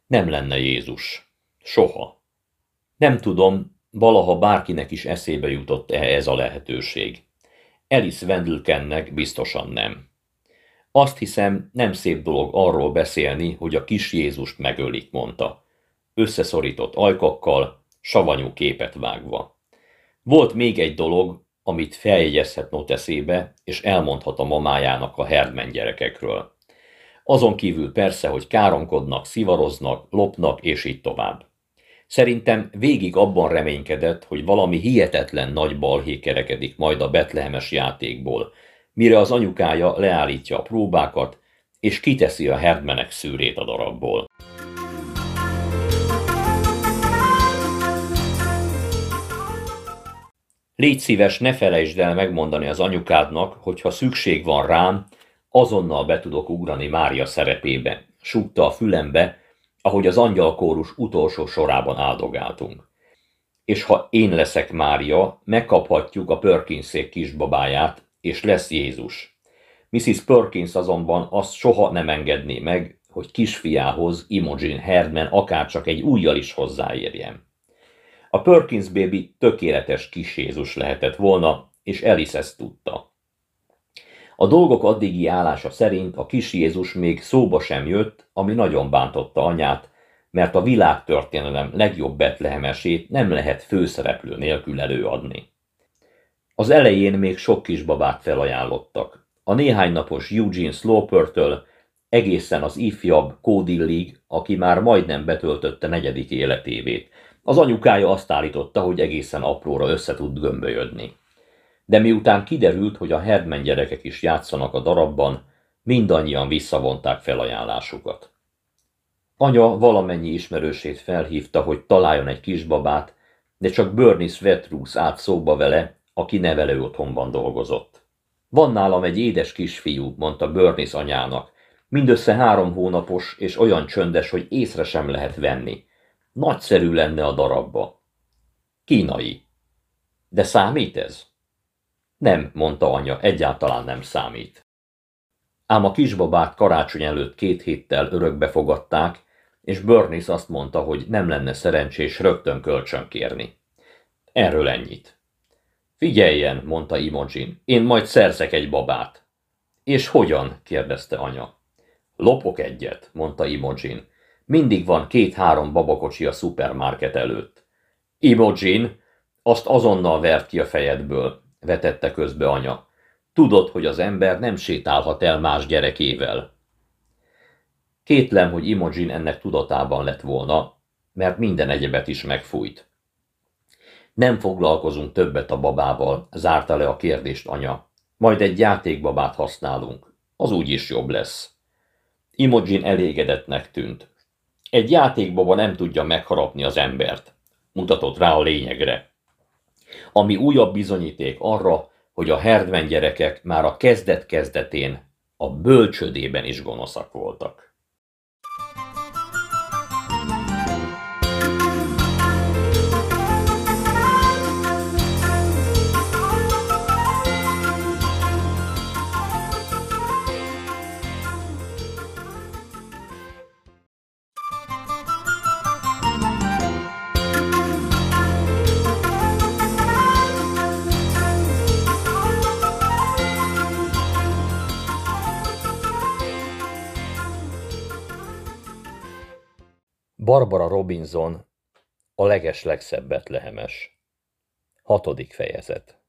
Nem lenne Jézus. Soha. Nem tudom, valaha bárkinek is eszébe jutott-e ez a lehetőség. Alice Wendelkennek biztosan nem. Azt hiszem, nem szép dolog arról beszélni, hogy a kis Jézust megölik, mondta. Összeszorított ajkakkal, savanyú képet vágva. Volt még egy dolog, amit feljegyezhet noteszébe, és elmondhat a mamájának a Herdman gyerekekről. Azon kívül persze, hogy káromkodnak, szivaroznak, lopnak, és így tovább. Szerintem végig abban reménykedett, hogy valami hihetetlen nagy balhé kerekedik majd a betlehemes játékból, mire az anyukája leállítja a próbákat, és kiteszi a herdmenek szűrét a darabból. Légy szíves, ne felejtsd el megmondani az anyukádnak, hogy ha szükség van rám, azonnal be tudok ugrani Mária szerepébe, súgta a fülembe, ahogy az angyalkórus utolsó sorában áldogáltunk. És ha én leszek Mária, megkaphatjuk a Perkinszék kisbabáját, és lesz Jézus. Mrs. Perkins azonban azt soha nem engedné meg, hogy kisfiához, Imogen Herdman akárcsak egy újjal is hozzáérjen. A Perkins baby tökéletes kis Jézus lehetett volna, és Alice ezt tudta. A dolgok addigi állása szerint a kis Jézus még szóba sem jött, ami nagyon bántotta anyát, mert a világtörténelem legjobb betlehemesét nem lehet főszereplő nélkül előadni. Az elején még sok kisbabát felajánlottak. A néhány napos Eugene Sloper-től egészen az ifjabb Cody League, aki már majdnem betöltötte negyedik életévét. Az anyukája azt állította, hogy egészen apróra össze tud gömbölyödni. De miután kiderült, hogy a Herdman gyerekek is játszanak a darabban, mindannyian visszavonták felajánlásukat. Anya valamennyi ismerősét felhívta, hogy találjon egy kisbabát, de csak Bernie Svetrus állt szóba vele, aki nevelő otthonban dolgozott. Van nálam egy édes kisfiú, mondta Bernice anyának. Mindössze három hónapos, és olyan csöndes, hogy észre sem lehet venni. Nagyszerű lenne a darabba. Kínai. De számít ez? Nem, mondta anya, egyáltalán nem számít. Ám a kisbabát karácsony előtt két héttel örökbe fogadták, és Bernice azt mondta, hogy nem lenne szerencsés rögtön kölcsön kérni. Erről ennyit. Figyeljen, mondta Imogen, én majd szerzek egy babát. És hogyan? kérdezte anya. Lopok egyet, mondta Imogen. Mindig van két-három babakocsi a szupermarket előtt. Imogen, azt azonnal vert ki a fejedből, vetette közbe anya. Tudod, hogy az ember nem sétálhat el más gyerekével. Kétlem, hogy Imogen ennek tudatában lett volna, mert minden egyebet is megfújt. Nem foglalkozunk többet a babával, zárta le a kérdést anya. Majd egy játékbabát használunk. Az úgyis jobb lesz. Imogen elégedetnek tűnt. Egy játékbaba nem tudja megharapni az embert. Mutatott rá a lényegre. Ami újabb bizonyíték arra, hogy a herdven gyerekek már a kezdet-kezdetén a bölcsödében is gonoszak voltak. Barbara Robinson, a leges legszebb betlehemes. Hatodik fejezet.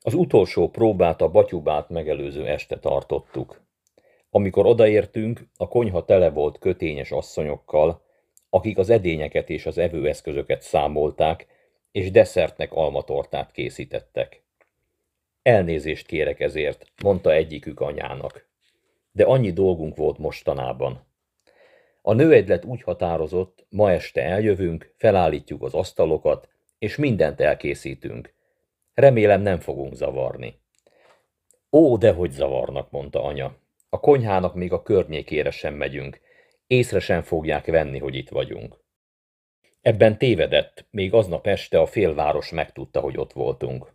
Az utolsó próbát a batyubát megelőző este tartottuk. Amikor odaértünk, a konyha tele volt kötényes asszonyokkal, akik az edényeket és az evőeszközöket számolták, és desszertnek almatortát készítettek. Elnézést kérek ezért, mondta egyikük anyának. De annyi dolgunk volt mostanában. A nőegylet úgy határozott, ma este eljövünk, felállítjuk az asztalokat, és mindent elkészítünk. Remélem nem fogunk zavarni. Ó, dehogy zavarnak, mondta anya. A konyhának még a környékére sem megyünk. Észre sem fogják venni, hogy itt vagyunk. Ebben tévedett, még aznap este a félváros megtudta, hogy ott voltunk.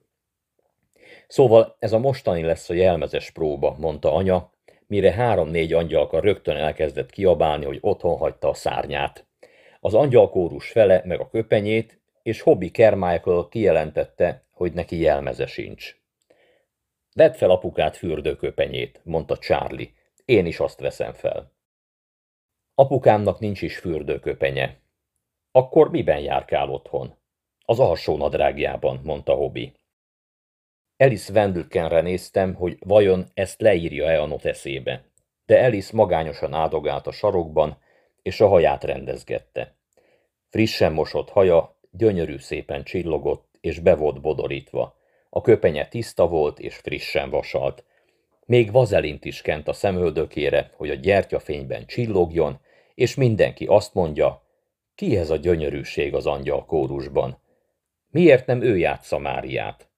Szóval ez a mostani lesz a jelmezes próba, mondta anya, mire három-négy angyalka rögtön elkezdett kiabálni, hogy otthon hagyta a szárnyát. Az angyalkórus fele meg a köpenyét, és Hobby Carmichael kijelentette, hogy neki jelmeze sincs. Vedd fel apukát fürdőköpenyét, mondta Charlie. Én is azt veszem fel. Apukámnak nincs is fürdőköpenye. Akkor miben járkál otthon? Az alsó nadrágjában, mondta Hobby. Alice Wendelkenre néztem, hogy vajon ezt leírja-e a noteszébe. De Alice magányosan áldogált a sarokban, és a haját rendezgette. Frissen mosott haja gyönyörű szépen csillogott, és be volt bodorítva. A köpenye tiszta volt, és frissen vasalt. Még vazelint is kent a szemöldökére, hogy a gyertyafényben csillogjon, és mindenki azt mondja, ki ez a gyönyörűség az angyal kórusban? Miért nem ő játsza Máriát?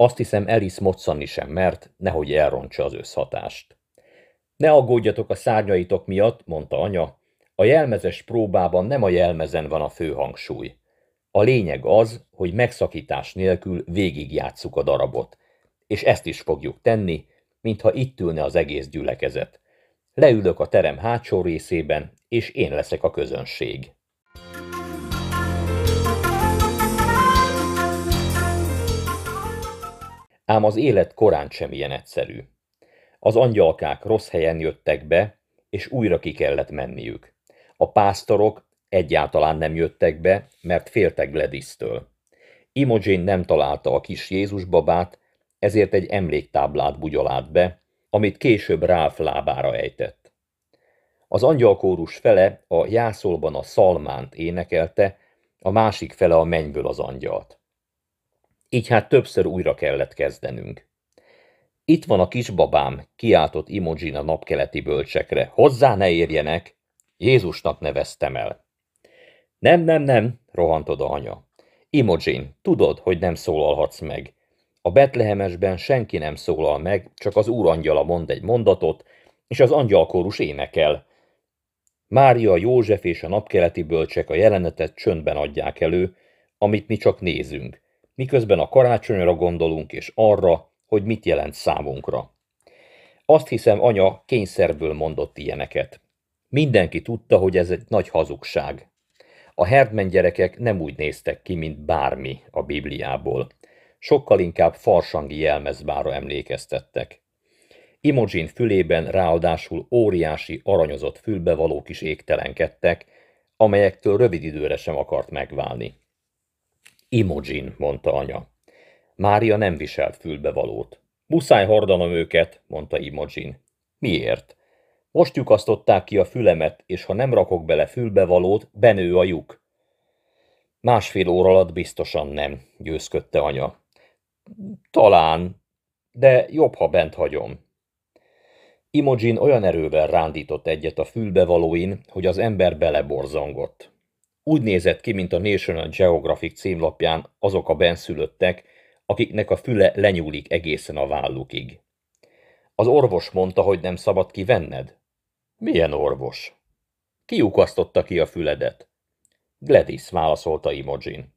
Azt hiszem, Alice moccani sem mert, nehogy elrontsa az összhatást. Ne aggódjatok a szárnyaitok miatt, mondta anya, a jelmezes próbában nem a jelmezen van a fő hangsúly. A lényeg az, hogy megszakítás nélkül végigjátsszuk a darabot, és ezt is fogjuk tenni, mintha itt ülne az egész gyülekezet. Leülök a terem hátsó részében, és én leszek a közönség. Ám az élet korán sem ilyen egyszerű. Az angyalkák rossz helyen jöttek be, és újra ki kellett menniük. A pásztorok egyáltalán nem jöttek be, mert féltek Gladys-től. Imogen nem találta a kis Jézus babát, ezért egy emléktáblát bugyolált be, amit később Ralph lábára ejtett. Az angyalkórus fele a jászolban a szalmánt énekelte, a másik fele a mennyből az angyalt. Így hát többször újra kellett kezdenünk. Itt van a kisbabám, kiáltott Imogen a napkeleti bölcsekre. Hozzá ne érjenek! Jézusnak neveztem el. Nem, nem, nem, rohant oda anya. Imogen, tudod, hogy nem szólalhatsz meg. A Betlehemesben senki nem szólal meg, csak az úrangyala mond egy mondatot, és az angyalkórus énekel. Mária, József és a napkeleti bölcsek a jelenetet csöndben adják elő, amit mi csak nézünk miközben a karácsonyra gondolunk és arra, hogy mit jelent számunkra. Azt hiszem, anya kényszerből mondott ilyeneket. Mindenki tudta, hogy ez egy nagy hazugság. A Herdman gyerekek nem úgy néztek ki, mint bármi a Bibliából. Sokkal inkább farsangi jelmezbára emlékeztettek. Imogen fülében ráadásul óriási, aranyozott fülbevalók is égtelenkedtek, amelyektől rövid időre sem akart megválni. Imogen, mondta anya. Mária nem viselt fülbevalót. Muszáj hordanom őket, mondta Imogen. Miért? Most lyukasztották ki a fülemet, és ha nem rakok bele fülbevalót, benő a lyuk. Másfél óra alatt biztosan nem, győzködte anya. Talán, de jobb, ha bent hagyom. Imogen olyan erővel rándított egyet a fülbevalóin, hogy az ember beleborzongott. Úgy nézett ki, mint a National Geographic címlapján azok a benszülöttek, akiknek a füle lenyúlik egészen a vállukig. Az orvos mondta, hogy nem szabad kivenned? Milyen orvos? Kiukasztotta ki a füledet. Gladys, válaszolta Imogen.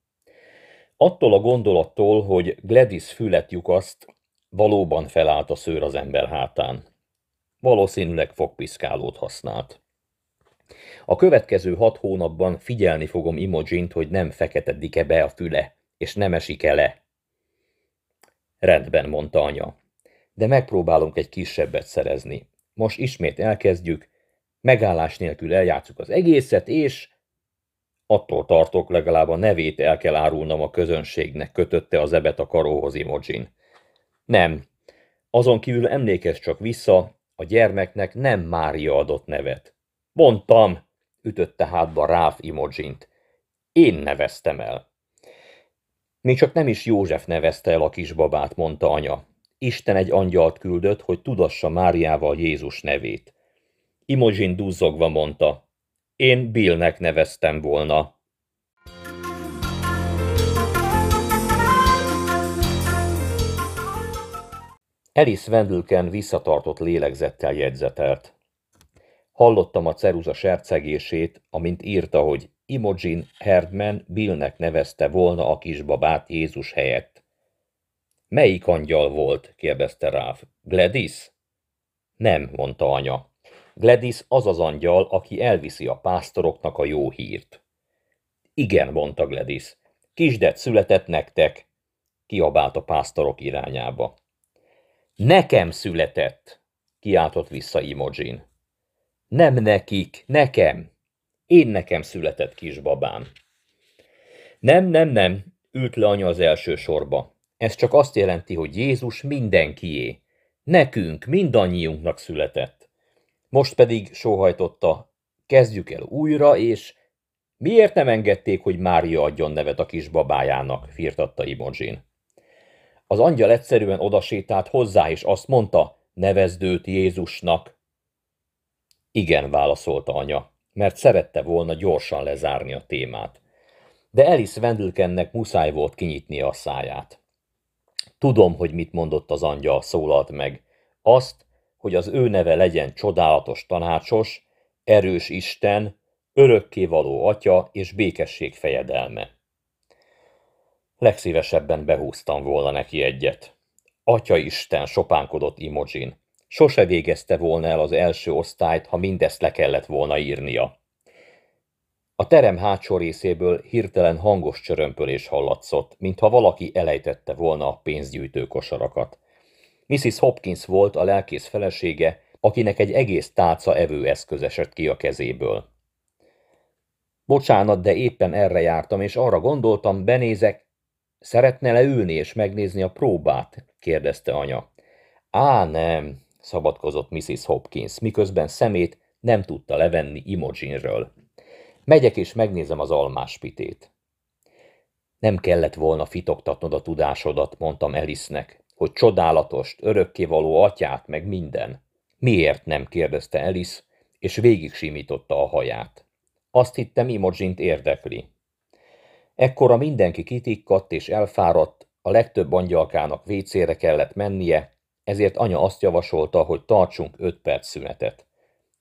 Attól a gondolattól, hogy Gladys fület lyukaszt, valóban felállt a szőr az ember hátán. Valószínűleg fogpiszkálót használt. A következő hat hónapban figyelni fogom Imogint, hogy nem feketedik-e be a füle, és nem esik-e le. Rendben, mondta anya. De megpróbálunk egy kisebbet szerezni. Most ismét elkezdjük, megállás nélkül eljátszuk az egészet, és... Attól tartok, legalább a nevét el kell árulnom a közönségnek, kötötte az ebet a karóhoz Imogen. Nem. Azon kívül emlékezz csak vissza, a gyermeknek nem Mária adott nevet. Mondtam, ütötte hátba Ráf Imogint. Én neveztem el. Még csak nem is József nevezte el a kisbabát, mondta anya. Isten egy angyalt küldött, hogy tudassa Máriával Jézus nevét. Imogin duzzogva mondta, én Billnek neveztem volna. Alice Wendelken visszatartott lélegzettel jegyzetelt. Hallottam a ceruza sercegését, amint írta, hogy Imogen Herdman Billnek nevezte volna a kisbabát Jézus helyett. Melyik angyal volt? kérdezte Ráf. Gladys? Nem, mondta anya. Gladys az az angyal, aki elviszi a pásztoroknak a jó hírt. Igen, mondta Gladys. Kisdet született nektek, kiabált a pásztorok irányába. Nekem született, kiáltott vissza Imogen. Nem nekik, nekem. Én nekem született kisbabám. Nem, nem, nem, ült le anya az első sorba. Ez csak azt jelenti, hogy Jézus mindenkié. Nekünk, mindannyiunknak született. Most pedig sóhajtotta, kezdjük el újra, és miért nem engedték, hogy Mária adjon nevet a kisbabájának, firtatta Imogen. Az angyal egyszerűen odasétált hozzá, és azt mondta, nevezd őt Jézusnak. Igen, válaszolta anya, mert szerette volna gyorsan lezárni a témát. De Alice Wendelkennek muszáj volt kinyitni a száját. Tudom, hogy mit mondott az angyal, szólalt meg. Azt, hogy az ő neve legyen csodálatos tanácsos, erős Isten, örökkévaló atya és békesség fejedelme. Legszívesebben behúztam volna neki egyet. Atya Isten, sopánkodott Imogen. Sose végezte volna el az első osztályt, ha mindezt le kellett volna írnia. A terem hátsó részéből hirtelen hangos csörömpölés hallatszott, mintha valaki elejtette volna a pénzgyűjtő kosarakat. Mrs. Hopkins volt a lelkész felesége, akinek egy egész tálca evőeszköz esett ki a kezéből. Bocsánat, de éppen erre jártam, és arra gondoltam, benézek. Szeretne leülni és megnézni a próbát? kérdezte anya. Á, nem, szabadkozott Mrs. Hopkins, miközben szemét nem tudta levenni Imogenről. Megyek és megnézem az almáspitét. Nem kellett volna fitoktatnod a tudásodat, mondtam Elisnek, hogy csodálatos, örökkévaló atyát, meg minden. Miért nem? kérdezte Elis, és végig simította a haját. Azt hittem, Imogent érdekli. Ekkora mindenki kitikkadt és elfáradt, a legtöbb angyalkának vécére kellett mennie, ezért anya azt javasolta, hogy tartsunk öt perc szünetet.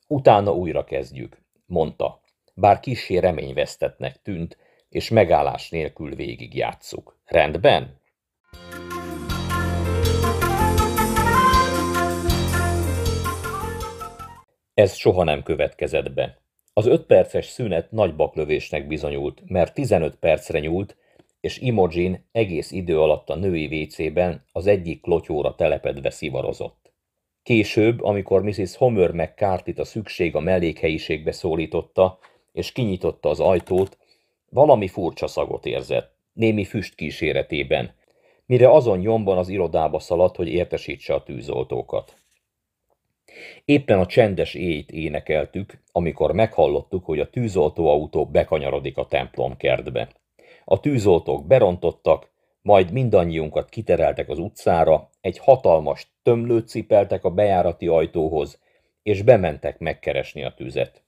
Utána újra kezdjük, mondta, bár kissé reményvesztetnek tűnt, és megállás nélkül végig játsszuk. Rendben? Ez soha nem következett be. Az öt perces szünet nagy baklövésnek bizonyult, mert 15 percre nyúlt, és Imogen egész idő alatt a női vécében az egyik klotyóra telepedve szivarozott. Később, amikor Mrs. Homer McCarthy-t a szükség a mellékhelyiségbe szólította, és kinyitotta az ajtót, valami furcsa szagot érzett, némi füst kíséretében, mire azon nyomban az irodába szaladt, hogy értesítse a tűzoltókat. Éppen a csendes éjt énekeltük, amikor meghallottuk, hogy a tűzoltóautó bekanyarodik a templomkertbe. A tűzoltók berontottak, majd mindannyiunkat kitereltek az utcára, egy hatalmas tömlőt cipeltek a bejárati ajtóhoz, és bementek megkeresni a tüzet.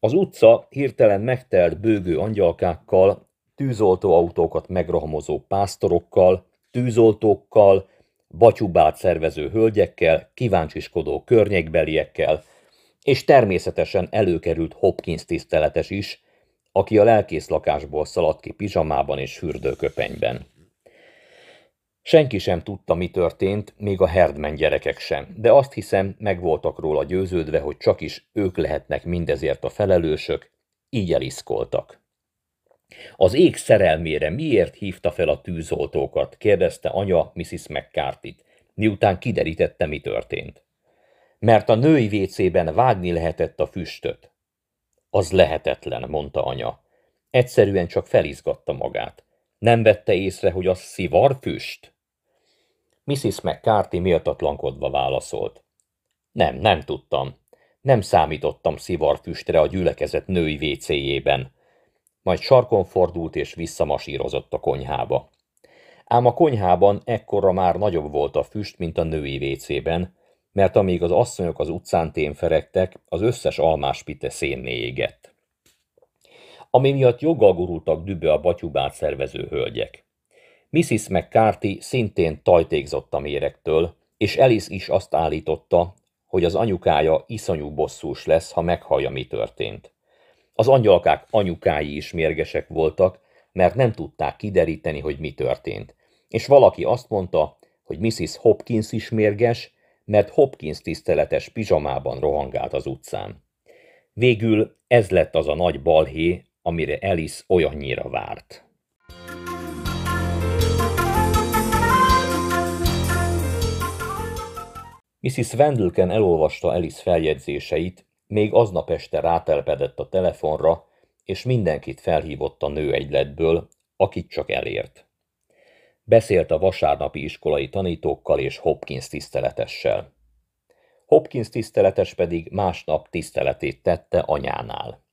Az utca hirtelen megtelt bőgő angyalkákkal, tűzoltóautókat megrohamozó pásztorokkal, tűzoltókkal, batyubát szervező hölgyekkel, kíváncsiskodó környékbeliekkel, és természetesen előkerült Hopkins tiszteletes is, aki a lelkész lakásból szaladt ki pizsamában és fürdőköpenyben. Senki sem tudta, mi történt, még a Herdman gyerekek sem, de azt hiszem, meg voltak róla győződve, hogy csak is ők lehetnek mindezért a felelősök, így eliszkoltak. Az ég szerelmére miért hívta fel a tűzoltókat? kérdezte anya Mrs. mccarthy miután kiderítette, mi történt. Mert a női vécében vágni lehetett a füstöt. Az lehetetlen, mondta anya. Egyszerűen csak felizgatta magát. Nem vette észre, hogy az szivar füst? Mrs. McCarthy méltatlankodva válaszolt. Nem, nem tudtam. Nem számítottam szivarfüstre a gyülekezet női vécéjében. Majd sarkon fordult és visszamasírozott a konyhába. Ám a konyhában ekkora már nagyobb volt a füst, mint a női vécében, mert amíg az asszonyok az utcán témferegtek, az összes almáspite szénné égett. Ami miatt joggal gurultak dübe a batyubát szervező hölgyek. Mrs. McCarthy szintén tajtékzott a méregtől, és Alice is azt állította, hogy az anyukája iszonyú bosszús lesz, ha meghallja, mi történt. Az angyalkák anyukái is mérgesek voltak, mert nem tudták kideríteni, hogy mi történt. És valaki azt mondta, hogy Mrs. Hopkins is mérges, mert Hopkins tiszteletes pizsamában rohangált az utcán. Végül ez lett az a nagy balhé, amire Alice olyannyira várt. Mrs. Wendelken elolvasta Alice feljegyzéseit, még aznap este rátelpedett a telefonra, és mindenkit felhívott a nő egyletből, akit csak elért. Beszélt a vasárnapi iskolai tanítókkal és Hopkins tiszteletessel. Hopkins tiszteletes pedig másnap tiszteletét tette anyánál.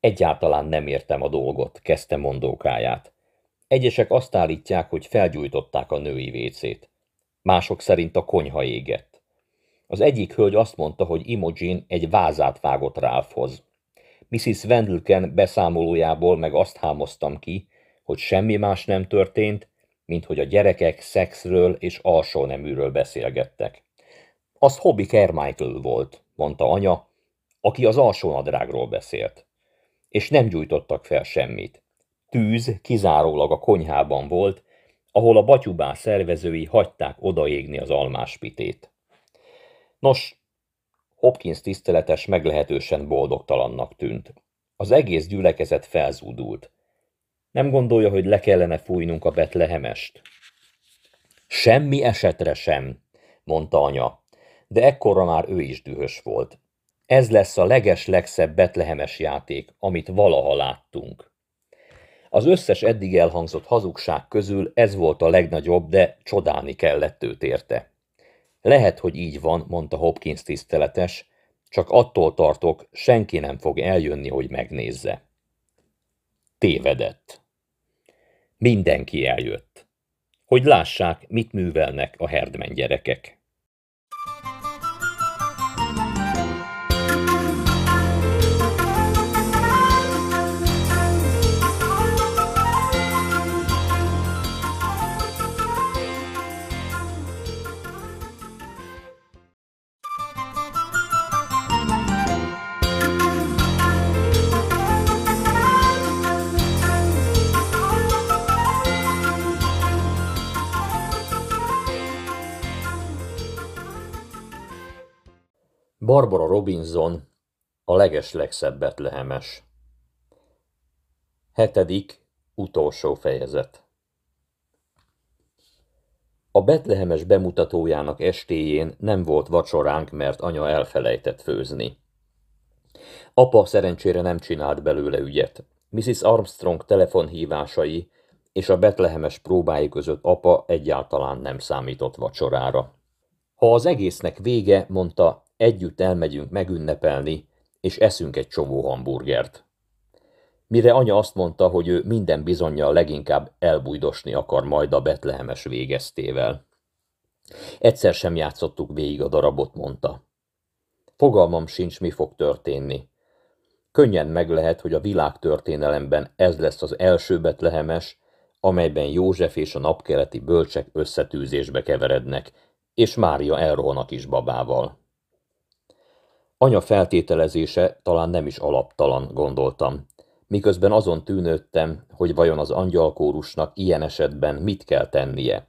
Egyáltalán nem értem a dolgot, kezdte mondókáját. Egyesek azt állítják, hogy felgyújtották a női vécét. Mások szerint a konyha égett. Az egyik hölgy azt mondta, hogy Imogen egy vázát vágott Ralphhoz. Mrs. Wendelken beszámolójából meg azt hámoztam ki, hogy semmi más nem történt, mint hogy a gyerekek szexről és alsó neműről beszélgettek. Az Hobby Carmichael volt, mondta anya, aki az alsó nadrágról beszélt. És nem gyújtottak fel semmit. Tűz kizárólag a konyhában volt, ahol a batyubá szervezői hagyták odaégni az almáspitét. Nos, Hopkins tiszteletes meglehetősen boldogtalannak tűnt. Az egész gyülekezet felzúdult. Nem gondolja, hogy le kellene fújnunk a betlehemest? Semmi esetre sem, mondta anya, de ekkorra már ő is dühös volt. Ez lesz a leges legszebb betlehemes játék, amit valaha láttunk. Az összes eddig elhangzott hazugság közül ez volt a legnagyobb, de csodálni kellett őt érte. Lehet, hogy így van, mondta Hopkins tiszteletes, csak attól tartok, senki nem fog eljönni, hogy megnézze. Tévedett. Mindenki eljött. Hogy lássák, mit művelnek a herdmen gyerekek. Barbara Robinson, a legeslegszebb betlehemes. Hetedik, utolsó fejezet. A betlehemes bemutatójának estéjén nem volt vacsoránk, mert anya elfelejtett főzni. Apa szerencsére nem csinált belőle ügyet. Mrs. Armstrong telefonhívásai és a betlehemes próbái között apa egyáltalán nem számított vacsorára. Ha az egésznek vége, mondta, Együtt elmegyünk megünnepelni, és eszünk egy csomó hamburgert. Mire anya azt mondta, hogy ő minden bizonyja leginkább elbújdosni akar majd a betlehemes végeztével. Egyszer sem játszottuk végig a darabot, mondta. Fogalmam sincs, mi fog történni. Könnyen meg lehet, hogy a világtörténelemben ez lesz az első betlehemes, amelyben József és a napkeleti bölcsek összetűzésbe keverednek, és Mária elrohan a kis babával. Anya feltételezése talán nem is alaptalan, gondoltam, miközben azon tűnődtem, hogy vajon az angyalkórusnak ilyen esetben mit kell tennie.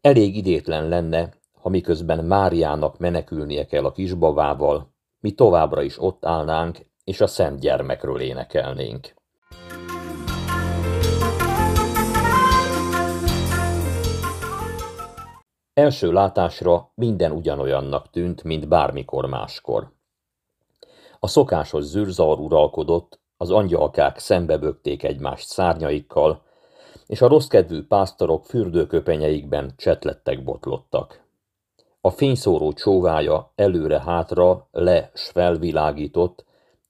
Elég idétlen lenne, ha miközben Máriának menekülnie kell a kisbabával, mi továbbra is ott állnánk, és a szent gyermekről énekelnénk. Első látásra minden ugyanolyannak tűnt, mint bármikor máskor. A szokásos zűrzavar uralkodott, az angyalkák szembebögték egymást szárnyaikkal, és a rosszkedvű pásztorok fürdőköpenyeikben csetlettek botlottak. A fényszóró csóvája előre-hátra le s felvilágított,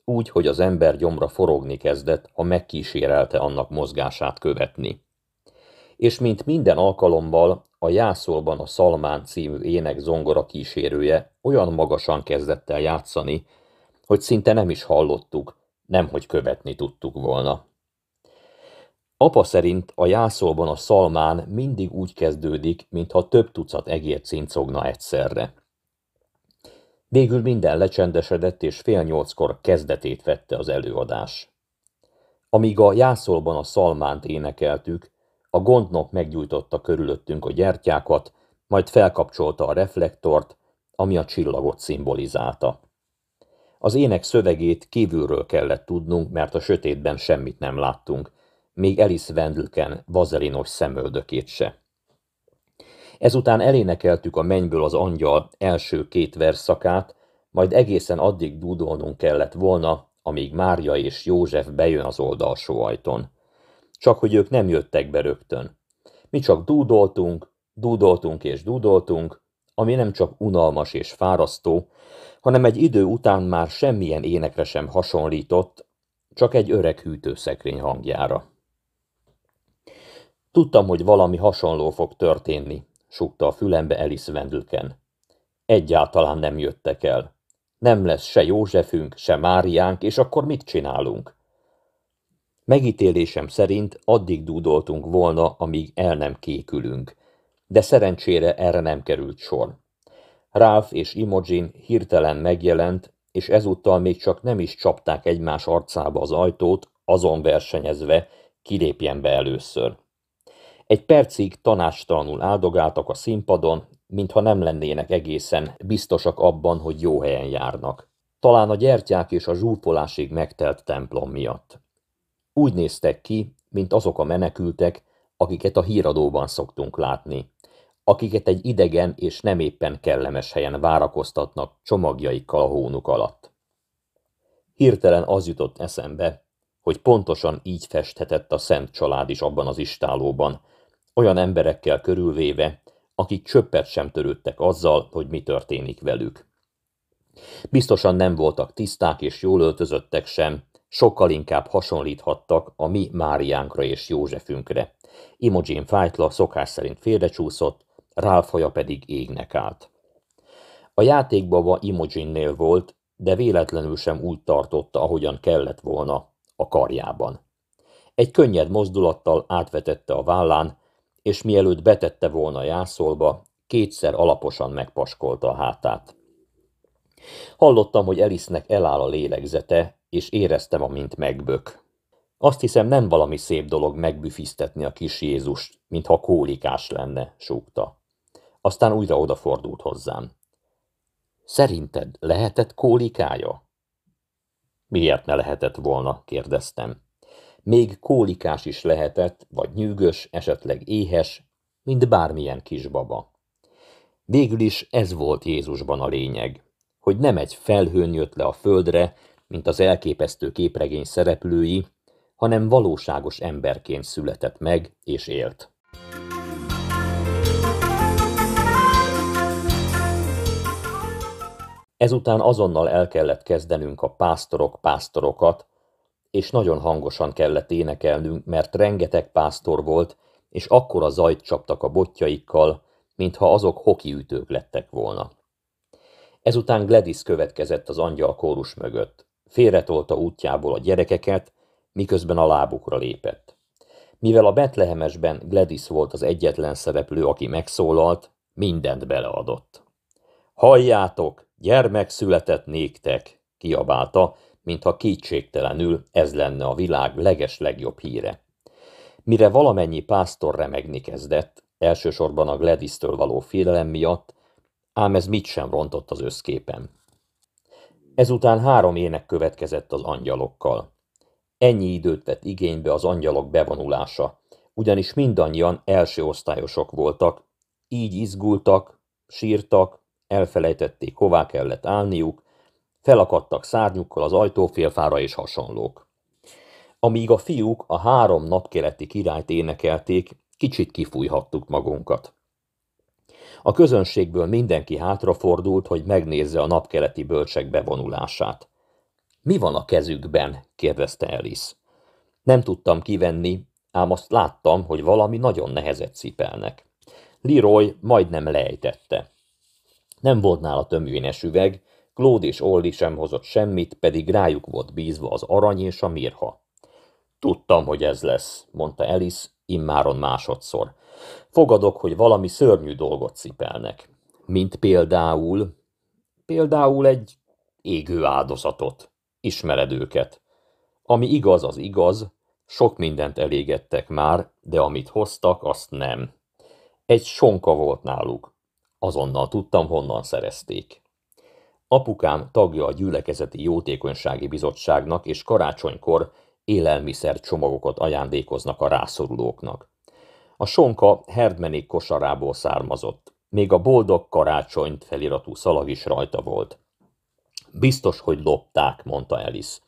úgy, hogy az ember gyomra forogni kezdett, ha megkísérelte annak mozgását követni. És mint minden alkalommal, a Jászolban a Szalmán című ének zongora kísérője olyan magasan kezdett el játszani, hogy szinte nem is hallottuk, nemhogy követni tudtuk volna. Apa szerint a jászolban a szalmán mindig úgy kezdődik, mintha több tucat egér cincogna egyszerre. Végül minden lecsendesedett, és fél nyolckor kezdetét vette az előadás. Amíg a jászolban a szalmánt énekeltük, a gondnok meggyújtotta körülöttünk a gyertyákat, majd felkapcsolta a reflektort, ami a csillagot szimbolizálta. Az ének szövegét kívülről kellett tudnunk, mert a sötétben semmit nem láttunk, még Alice Wendelken vazelinos szemöldökét se. Ezután elénekeltük a mennyből az angyal első két verszakát, majd egészen addig dúdolnunk kellett volna, amíg Mária és József bejön az oldalsó ajtón. Csak hogy ők nem jöttek be rögtön. Mi csak dúdoltunk, dúdoltunk és dúdoltunk, ami nem csak unalmas és fárasztó, hanem egy idő után már semmilyen énekre sem hasonlított, csak egy öreg hűtőszekrény hangjára. Tudtam, hogy valami hasonló fog történni, súgta a fülembe Alice Wendelken. Egyáltalán nem jöttek el. Nem lesz se Józsefünk, se Máriánk, és akkor mit csinálunk? Megítélésem szerint addig dúdoltunk volna, amíg el nem kékülünk, de szerencsére erre nem került sor. Ralph és Imogen hirtelen megjelent, és ezúttal még csak nem is csapták egymás arcába az ajtót, azon versenyezve, kilépjen be először. Egy percig tanástalanul áldogáltak a színpadon, mintha nem lennének egészen biztosak abban, hogy jó helyen járnak. Talán a gyertyák és a zsúfolásig megtelt templom miatt. Úgy néztek ki, mint azok a menekültek, akiket a híradóban szoktunk látni, akiket egy idegen és nem éppen kellemes helyen várakoztatnak csomagjaikkal a hónuk alatt. Hirtelen az jutott eszembe, hogy pontosan így festhetett a szent család is abban az istálóban, olyan emberekkel körülvéve, akik csöppet sem törődtek azzal, hogy mi történik velük. Biztosan nem voltak tiszták és jól öltözöttek sem, sokkal inkább hasonlíthattak a mi Máriánkra és Józsefünkre. Imogen fájtla szokás szerint félrecsúszott, Ralph pedig égnek állt. A játékbaba Imogennél volt, de véletlenül sem úgy tartotta, ahogyan kellett volna, a karjában. Egy könnyed mozdulattal átvetette a vállán, és mielőtt betette volna a jászolba, kétszer alaposan megpaskolta a hátát. Hallottam, hogy Elisnek eláll a lélegzete, és éreztem, amint megbök. Azt hiszem, nem valami szép dolog megbüfisztetni a kis Jézust, mintha kólikás lenne, súgta. Aztán újra odafordult hozzám. Szerinted lehetett kólikája? Miért ne lehetett volna, kérdeztem. Még kólikás is lehetett, vagy nyűgös, esetleg éhes, mint bármilyen kisbaba. Végül is ez volt Jézusban a lényeg, hogy nem egy felhőn jött le a földre, mint az elképesztő képregény szereplői, hanem valóságos emberként született meg és élt. Ezután azonnal el kellett kezdenünk a pásztorok pásztorokat, és nagyon hangosan kellett énekelnünk, mert rengeteg pásztor volt, és akkora zajt csaptak a botjaikkal, mintha azok hokiütők lettek volna. Ezután Gladys következett az angyal kórus mögött. Félretolta útjából a gyerekeket, miközben a lábukra lépett. Mivel a Betlehemesben Gladys volt az egyetlen szereplő, aki megszólalt, mindent beleadott. Halljátok, gyermek született néktek, kiabálta, mintha kétségtelenül ez lenne a világ leges legjobb híre. Mire valamennyi pásztor remegni kezdett, elsősorban a Gladys-től való félelem miatt, ám ez mit sem rontott az összképen. Ezután három ének következett az angyalokkal. Ennyi időt vett igénybe az angyalok bevonulása, ugyanis mindannyian első osztályosok voltak, így izgultak, sírtak, elfelejtették, hová kellett állniuk, felakadtak szárnyukkal az ajtófélfára és hasonlók. Amíg a fiúk a három napkeleti királyt énekelték, kicsit kifújhattuk magunkat. A közönségből mindenki hátrafordult, hogy megnézze a napkeleti bölcsek bevonulását. Mi van a kezükben? kérdezte Alice. Nem tudtam kivenni, ám azt láttam, hogy valami nagyon nehezet cipelnek. Leroy majdnem lejtette. Nem volt nála tömvényes üveg, Claude és Olli sem hozott semmit, pedig rájuk volt bízva az arany és a mirha. Tudtam, hogy ez lesz, mondta Alice, immáron másodszor. Fogadok, hogy valami szörnyű dolgot cipelnek. Mint például... Például egy égő áldozatot. Ismered őket. Ami igaz, az igaz, sok mindent elégettek már, de amit hoztak, azt nem. Egy sonka volt náluk. Azonnal tudtam, honnan szerezték. Apukám tagja a gyülekezeti jótékonysági bizottságnak, és karácsonykor élelmiszer csomagokat ajándékoznak a rászorulóknak. A sonka herdmenék kosarából származott. Még a boldog karácsonyt feliratú szalag is rajta volt. Biztos, hogy lopták, mondta Alice.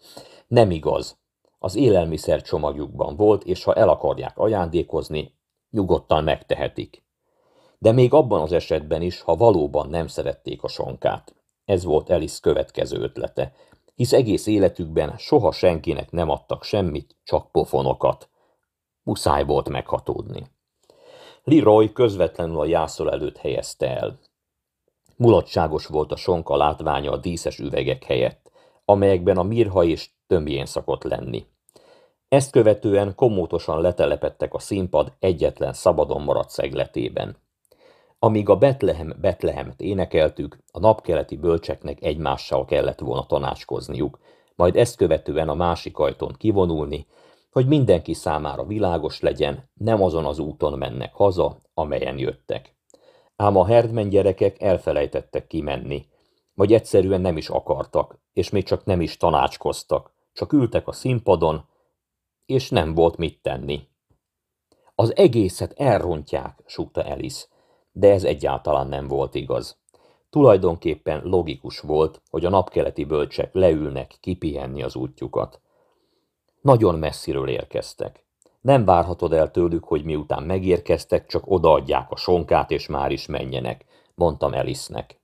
Nem igaz. Az élelmiszer csomagjukban volt, és ha el akarják ajándékozni, nyugodtan megtehetik. De még abban az esetben is, ha valóban nem szerették a sonkát. Ez volt Alice következő ötlete, hisz egész életükben soha senkinek nem adtak semmit, csak pofonokat. Muszáj volt meghatódni. Leroy közvetlenül a jászol előtt helyezte el. Mulatságos volt a sonka látványa a díszes üvegek helyett, amelyekben a mirha és tömbjén szakott lenni. Ezt követően komótosan letelepettek a színpad egyetlen szabadon maradt szegletében. Amíg a Betlehem Betlehemet énekeltük, a napkeleti bölcseknek egymással kellett volna tanácskozniuk, majd ezt követően a másik ajtón kivonulni, hogy mindenki számára világos legyen, nem azon az úton mennek haza, amelyen jöttek. Ám a herdmen gyerekek elfelejtettek kimenni, vagy egyszerűen nem is akartak, és még csak nem is tanácskoztak, csak ültek a színpadon, és nem volt mit tenni. Az egészet elrontják, súgta Alice de ez egyáltalán nem volt igaz. Tulajdonképpen logikus volt, hogy a napkeleti bölcsek leülnek kipihenni az útjukat. Nagyon messziről érkeztek. Nem várhatod el tőlük, hogy miután megérkeztek, csak odaadják a sonkát, és már is menjenek, mondtam Elisnek.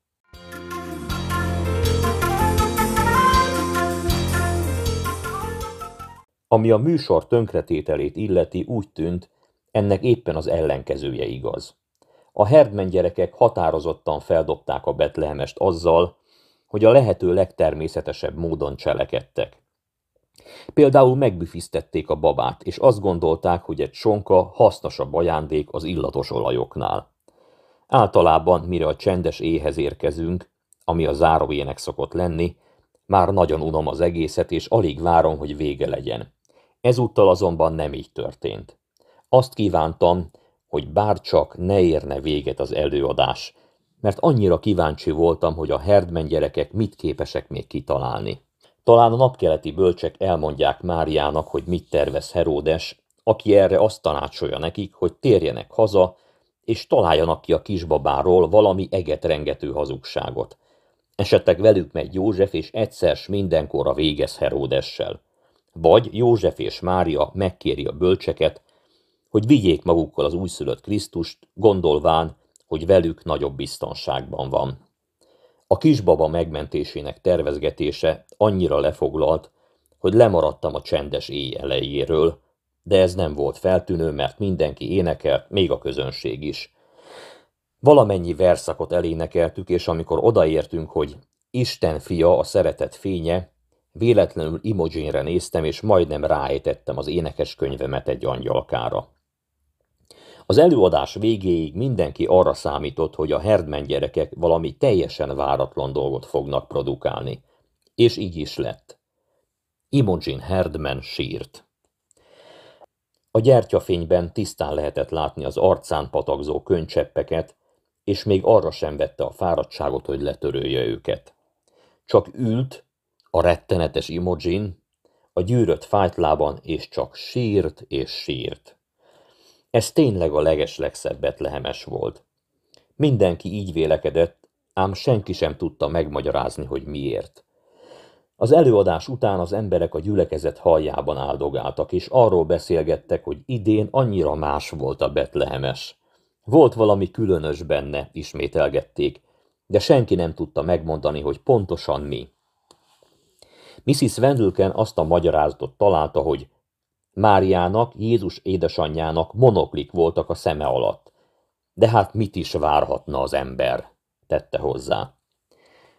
Ami a műsor tönkretételét illeti, úgy tűnt, ennek éppen az ellenkezője igaz. A Herdman gyerekek határozottan feldobták a Betlehemest azzal, hogy a lehető legtermészetesebb módon cselekedtek. Például megbüfisztették a babát, és azt gondolták, hogy egy sonka hasznosabb ajándék az illatos olajoknál. Általában, mire a csendes éhez érkezünk, ami a záróének szokott lenni, már nagyon unom az egészet, és alig várom, hogy vége legyen. Ezúttal azonban nem így történt. Azt kívántam, hogy bárcsak ne érne véget az előadás, mert annyira kíváncsi voltam, hogy a Herdmen gyerekek mit képesek még kitalálni. Talán a napkeleti bölcsek elmondják Máriának, hogy mit tervez Heródes, aki erre azt tanácsolja nekik, hogy térjenek haza, és találjanak ki a kisbabáról valami egetrengető hazugságot. Esetleg velük megy József, és egyszer s mindenkorra végez Heródessel. Vagy József és Mária megkéri a bölcseket, hogy vigyék magukkal az újszülött Krisztust, gondolván, hogy velük nagyobb biztonságban van. A kisbaba megmentésének tervezgetése annyira lefoglalt, hogy lemaradtam a csendes éj elejéről, de ez nem volt feltűnő, mert mindenki énekelt, még a közönség is. Valamennyi verszakot elénekeltük, és amikor odaértünk, hogy Isten fia, a szeretet fénye, véletlenül Imogenre néztem, és majdnem ráejtettem az énekes könyvemet egy angyalkára. Az előadás végéig mindenki arra számított, hogy a Herdman gyerekek valami teljesen váratlan dolgot fognak produkálni. És így is lett. Imogen Herdman sírt. A gyertyafényben tisztán lehetett látni az arcán patakzó könycseppeket, és még arra sem vette a fáradtságot, hogy letörölje őket. Csak ült, a rettenetes Imogen, a gyűrött fájtlában, és csak sírt és sírt. Ez tényleg a legeslegszebb betlehemes volt. Mindenki így vélekedett, ám senki sem tudta megmagyarázni, hogy miért. Az előadás után az emberek a gyülekezet haljában áldogáltak, és arról beszélgettek, hogy idén annyira más volt a betlehemes. Volt valami különös benne, ismételgették, de senki nem tudta megmondani, hogy pontosan mi. Mrs. Wendelken azt a magyarázatot találta, hogy Máriának, Jézus édesanyjának monoklik voltak a szeme alatt. De hát mit is várhatna az ember, tette hozzá.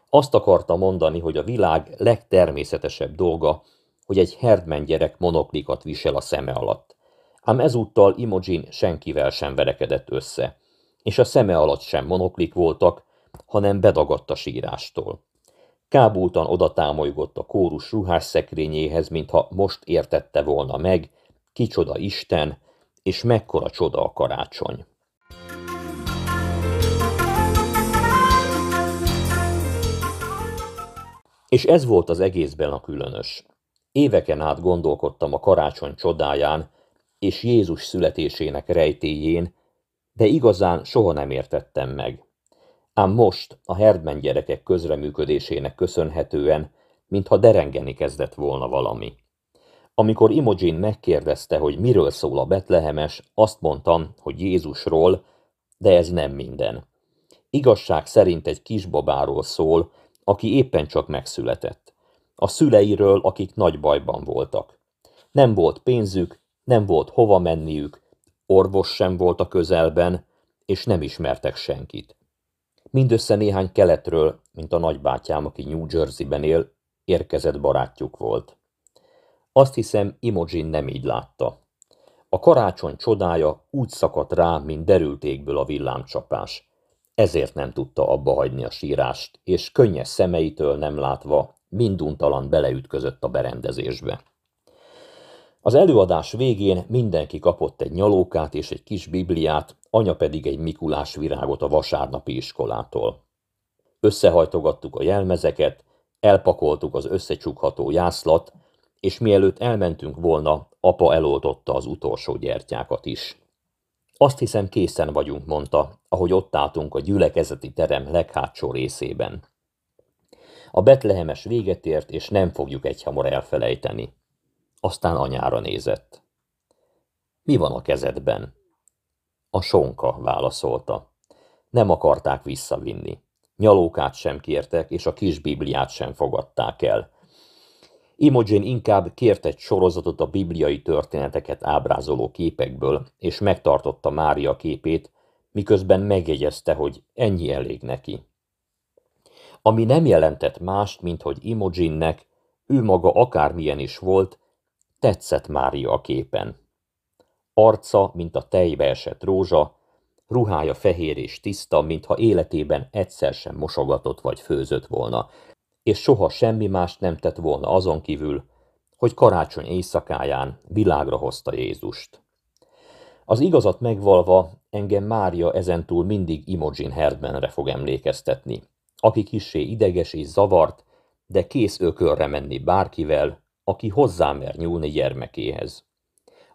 Azt akarta mondani, hogy a világ legtermészetesebb dolga, hogy egy Herdman gyerek monoklikat visel a szeme alatt. Ám ezúttal Imogen senkivel sem verekedett össze, és a szeme alatt sem monoklik voltak, hanem bedagadt a sírástól. Kábultan oda támolygott a kórus ruhás szekrényéhez, mintha most értette volna meg, kicsoda Isten, és mekkora csoda a karácsony. És ez volt az egészben a különös. Éveken át gondolkodtam a karácsony csodáján és Jézus születésének rejtéjén, de igazán soha nem értettem meg. Ám most a Herdman gyerekek közreműködésének köszönhetően, mintha derengeni kezdett volna valami. Amikor Imogen megkérdezte, hogy miről szól a betlehemes, azt mondtam, hogy Jézusról, de ez nem minden. Igazság szerint egy kisbabáról szól, aki éppen csak megszületett. A szüleiről, akik nagy bajban voltak. Nem volt pénzük, nem volt hova menniük, orvos sem volt a közelben, és nem ismertek senkit. Mindössze néhány keletről, mint a nagybátyám, aki New Jersey-ben él, érkezett barátjuk volt. Azt hiszem, Imogen nem így látta. A karácsony csodája úgy szakadt rá, mint derültékből a villámcsapás. Ezért nem tudta abba hagyni a sírást, és könnyes szemeitől nem látva, minduntalan beleütközött a berendezésbe. Az előadás végén mindenki kapott egy nyalókát és egy kis bibliát, anya pedig egy Mikulás virágot a vasárnapi iskolától. Összehajtogattuk a jelmezeket, elpakoltuk az összecsukható jászlat, és mielőtt elmentünk volna, apa eloltotta az utolsó gyertyákat is. Azt hiszem készen vagyunk, mondta, ahogy ott álltunk a gyülekezeti terem leghátsó részében. A betlehemes véget ért, és nem fogjuk egyhamar elfelejteni. Aztán anyára nézett. Mi van a kezedben? A sonka, válaszolta. Nem akarták visszavinni. Nyalókát sem kértek, és a kis bibliát sem fogadták el. Imogen inkább kért egy sorozatot a bibliai történeteket ábrázoló képekből, és megtartotta Mária képét, miközben megjegyezte, hogy ennyi elég neki. Ami nem jelentett mást, mint hogy Imogennek, ő maga akármilyen is volt, tetszett Mária a képen. Arca, mint a tejbe esett rózsa, ruhája fehér és tiszta, mintha életében egyszer sem mosogatott vagy főzött volna, és soha semmi mást nem tett volna azon kívül, hogy karácsony éjszakáján világra hozta Jézust. Az igazat megvalva engem Mária ezentúl mindig Imogen Herdmanre fog emlékeztetni, aki kissé ideges és zavart, de kész ökörre menni bárkivel, aki hozzámer nyúlni gyermekéhez.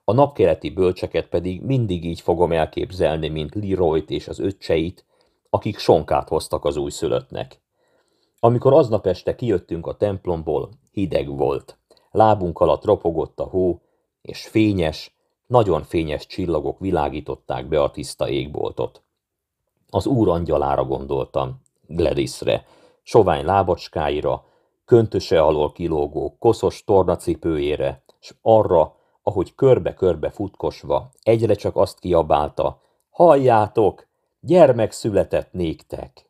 A napkeleti bölcseket pedig mindig így fogom elképzelni, mint Leroyt és az öccseit, akik sonkát hoztak az újszülöttnek. Amikor aznap este kijöttünk a templomból, hideg volt. Lábunk alatt ropogott a hó, és fényes, nagyon fényes csillagok világították be a tiszta égboltot. Az úr angyalára gondoltam, Gladysre, sovány lábacskáira, köntöse alól kilógó koszos tornacipőjére, s arra, ahogy körbe-körbe futkosva, egyre csak azt kiabálta, halljátok, gyermek született néktek.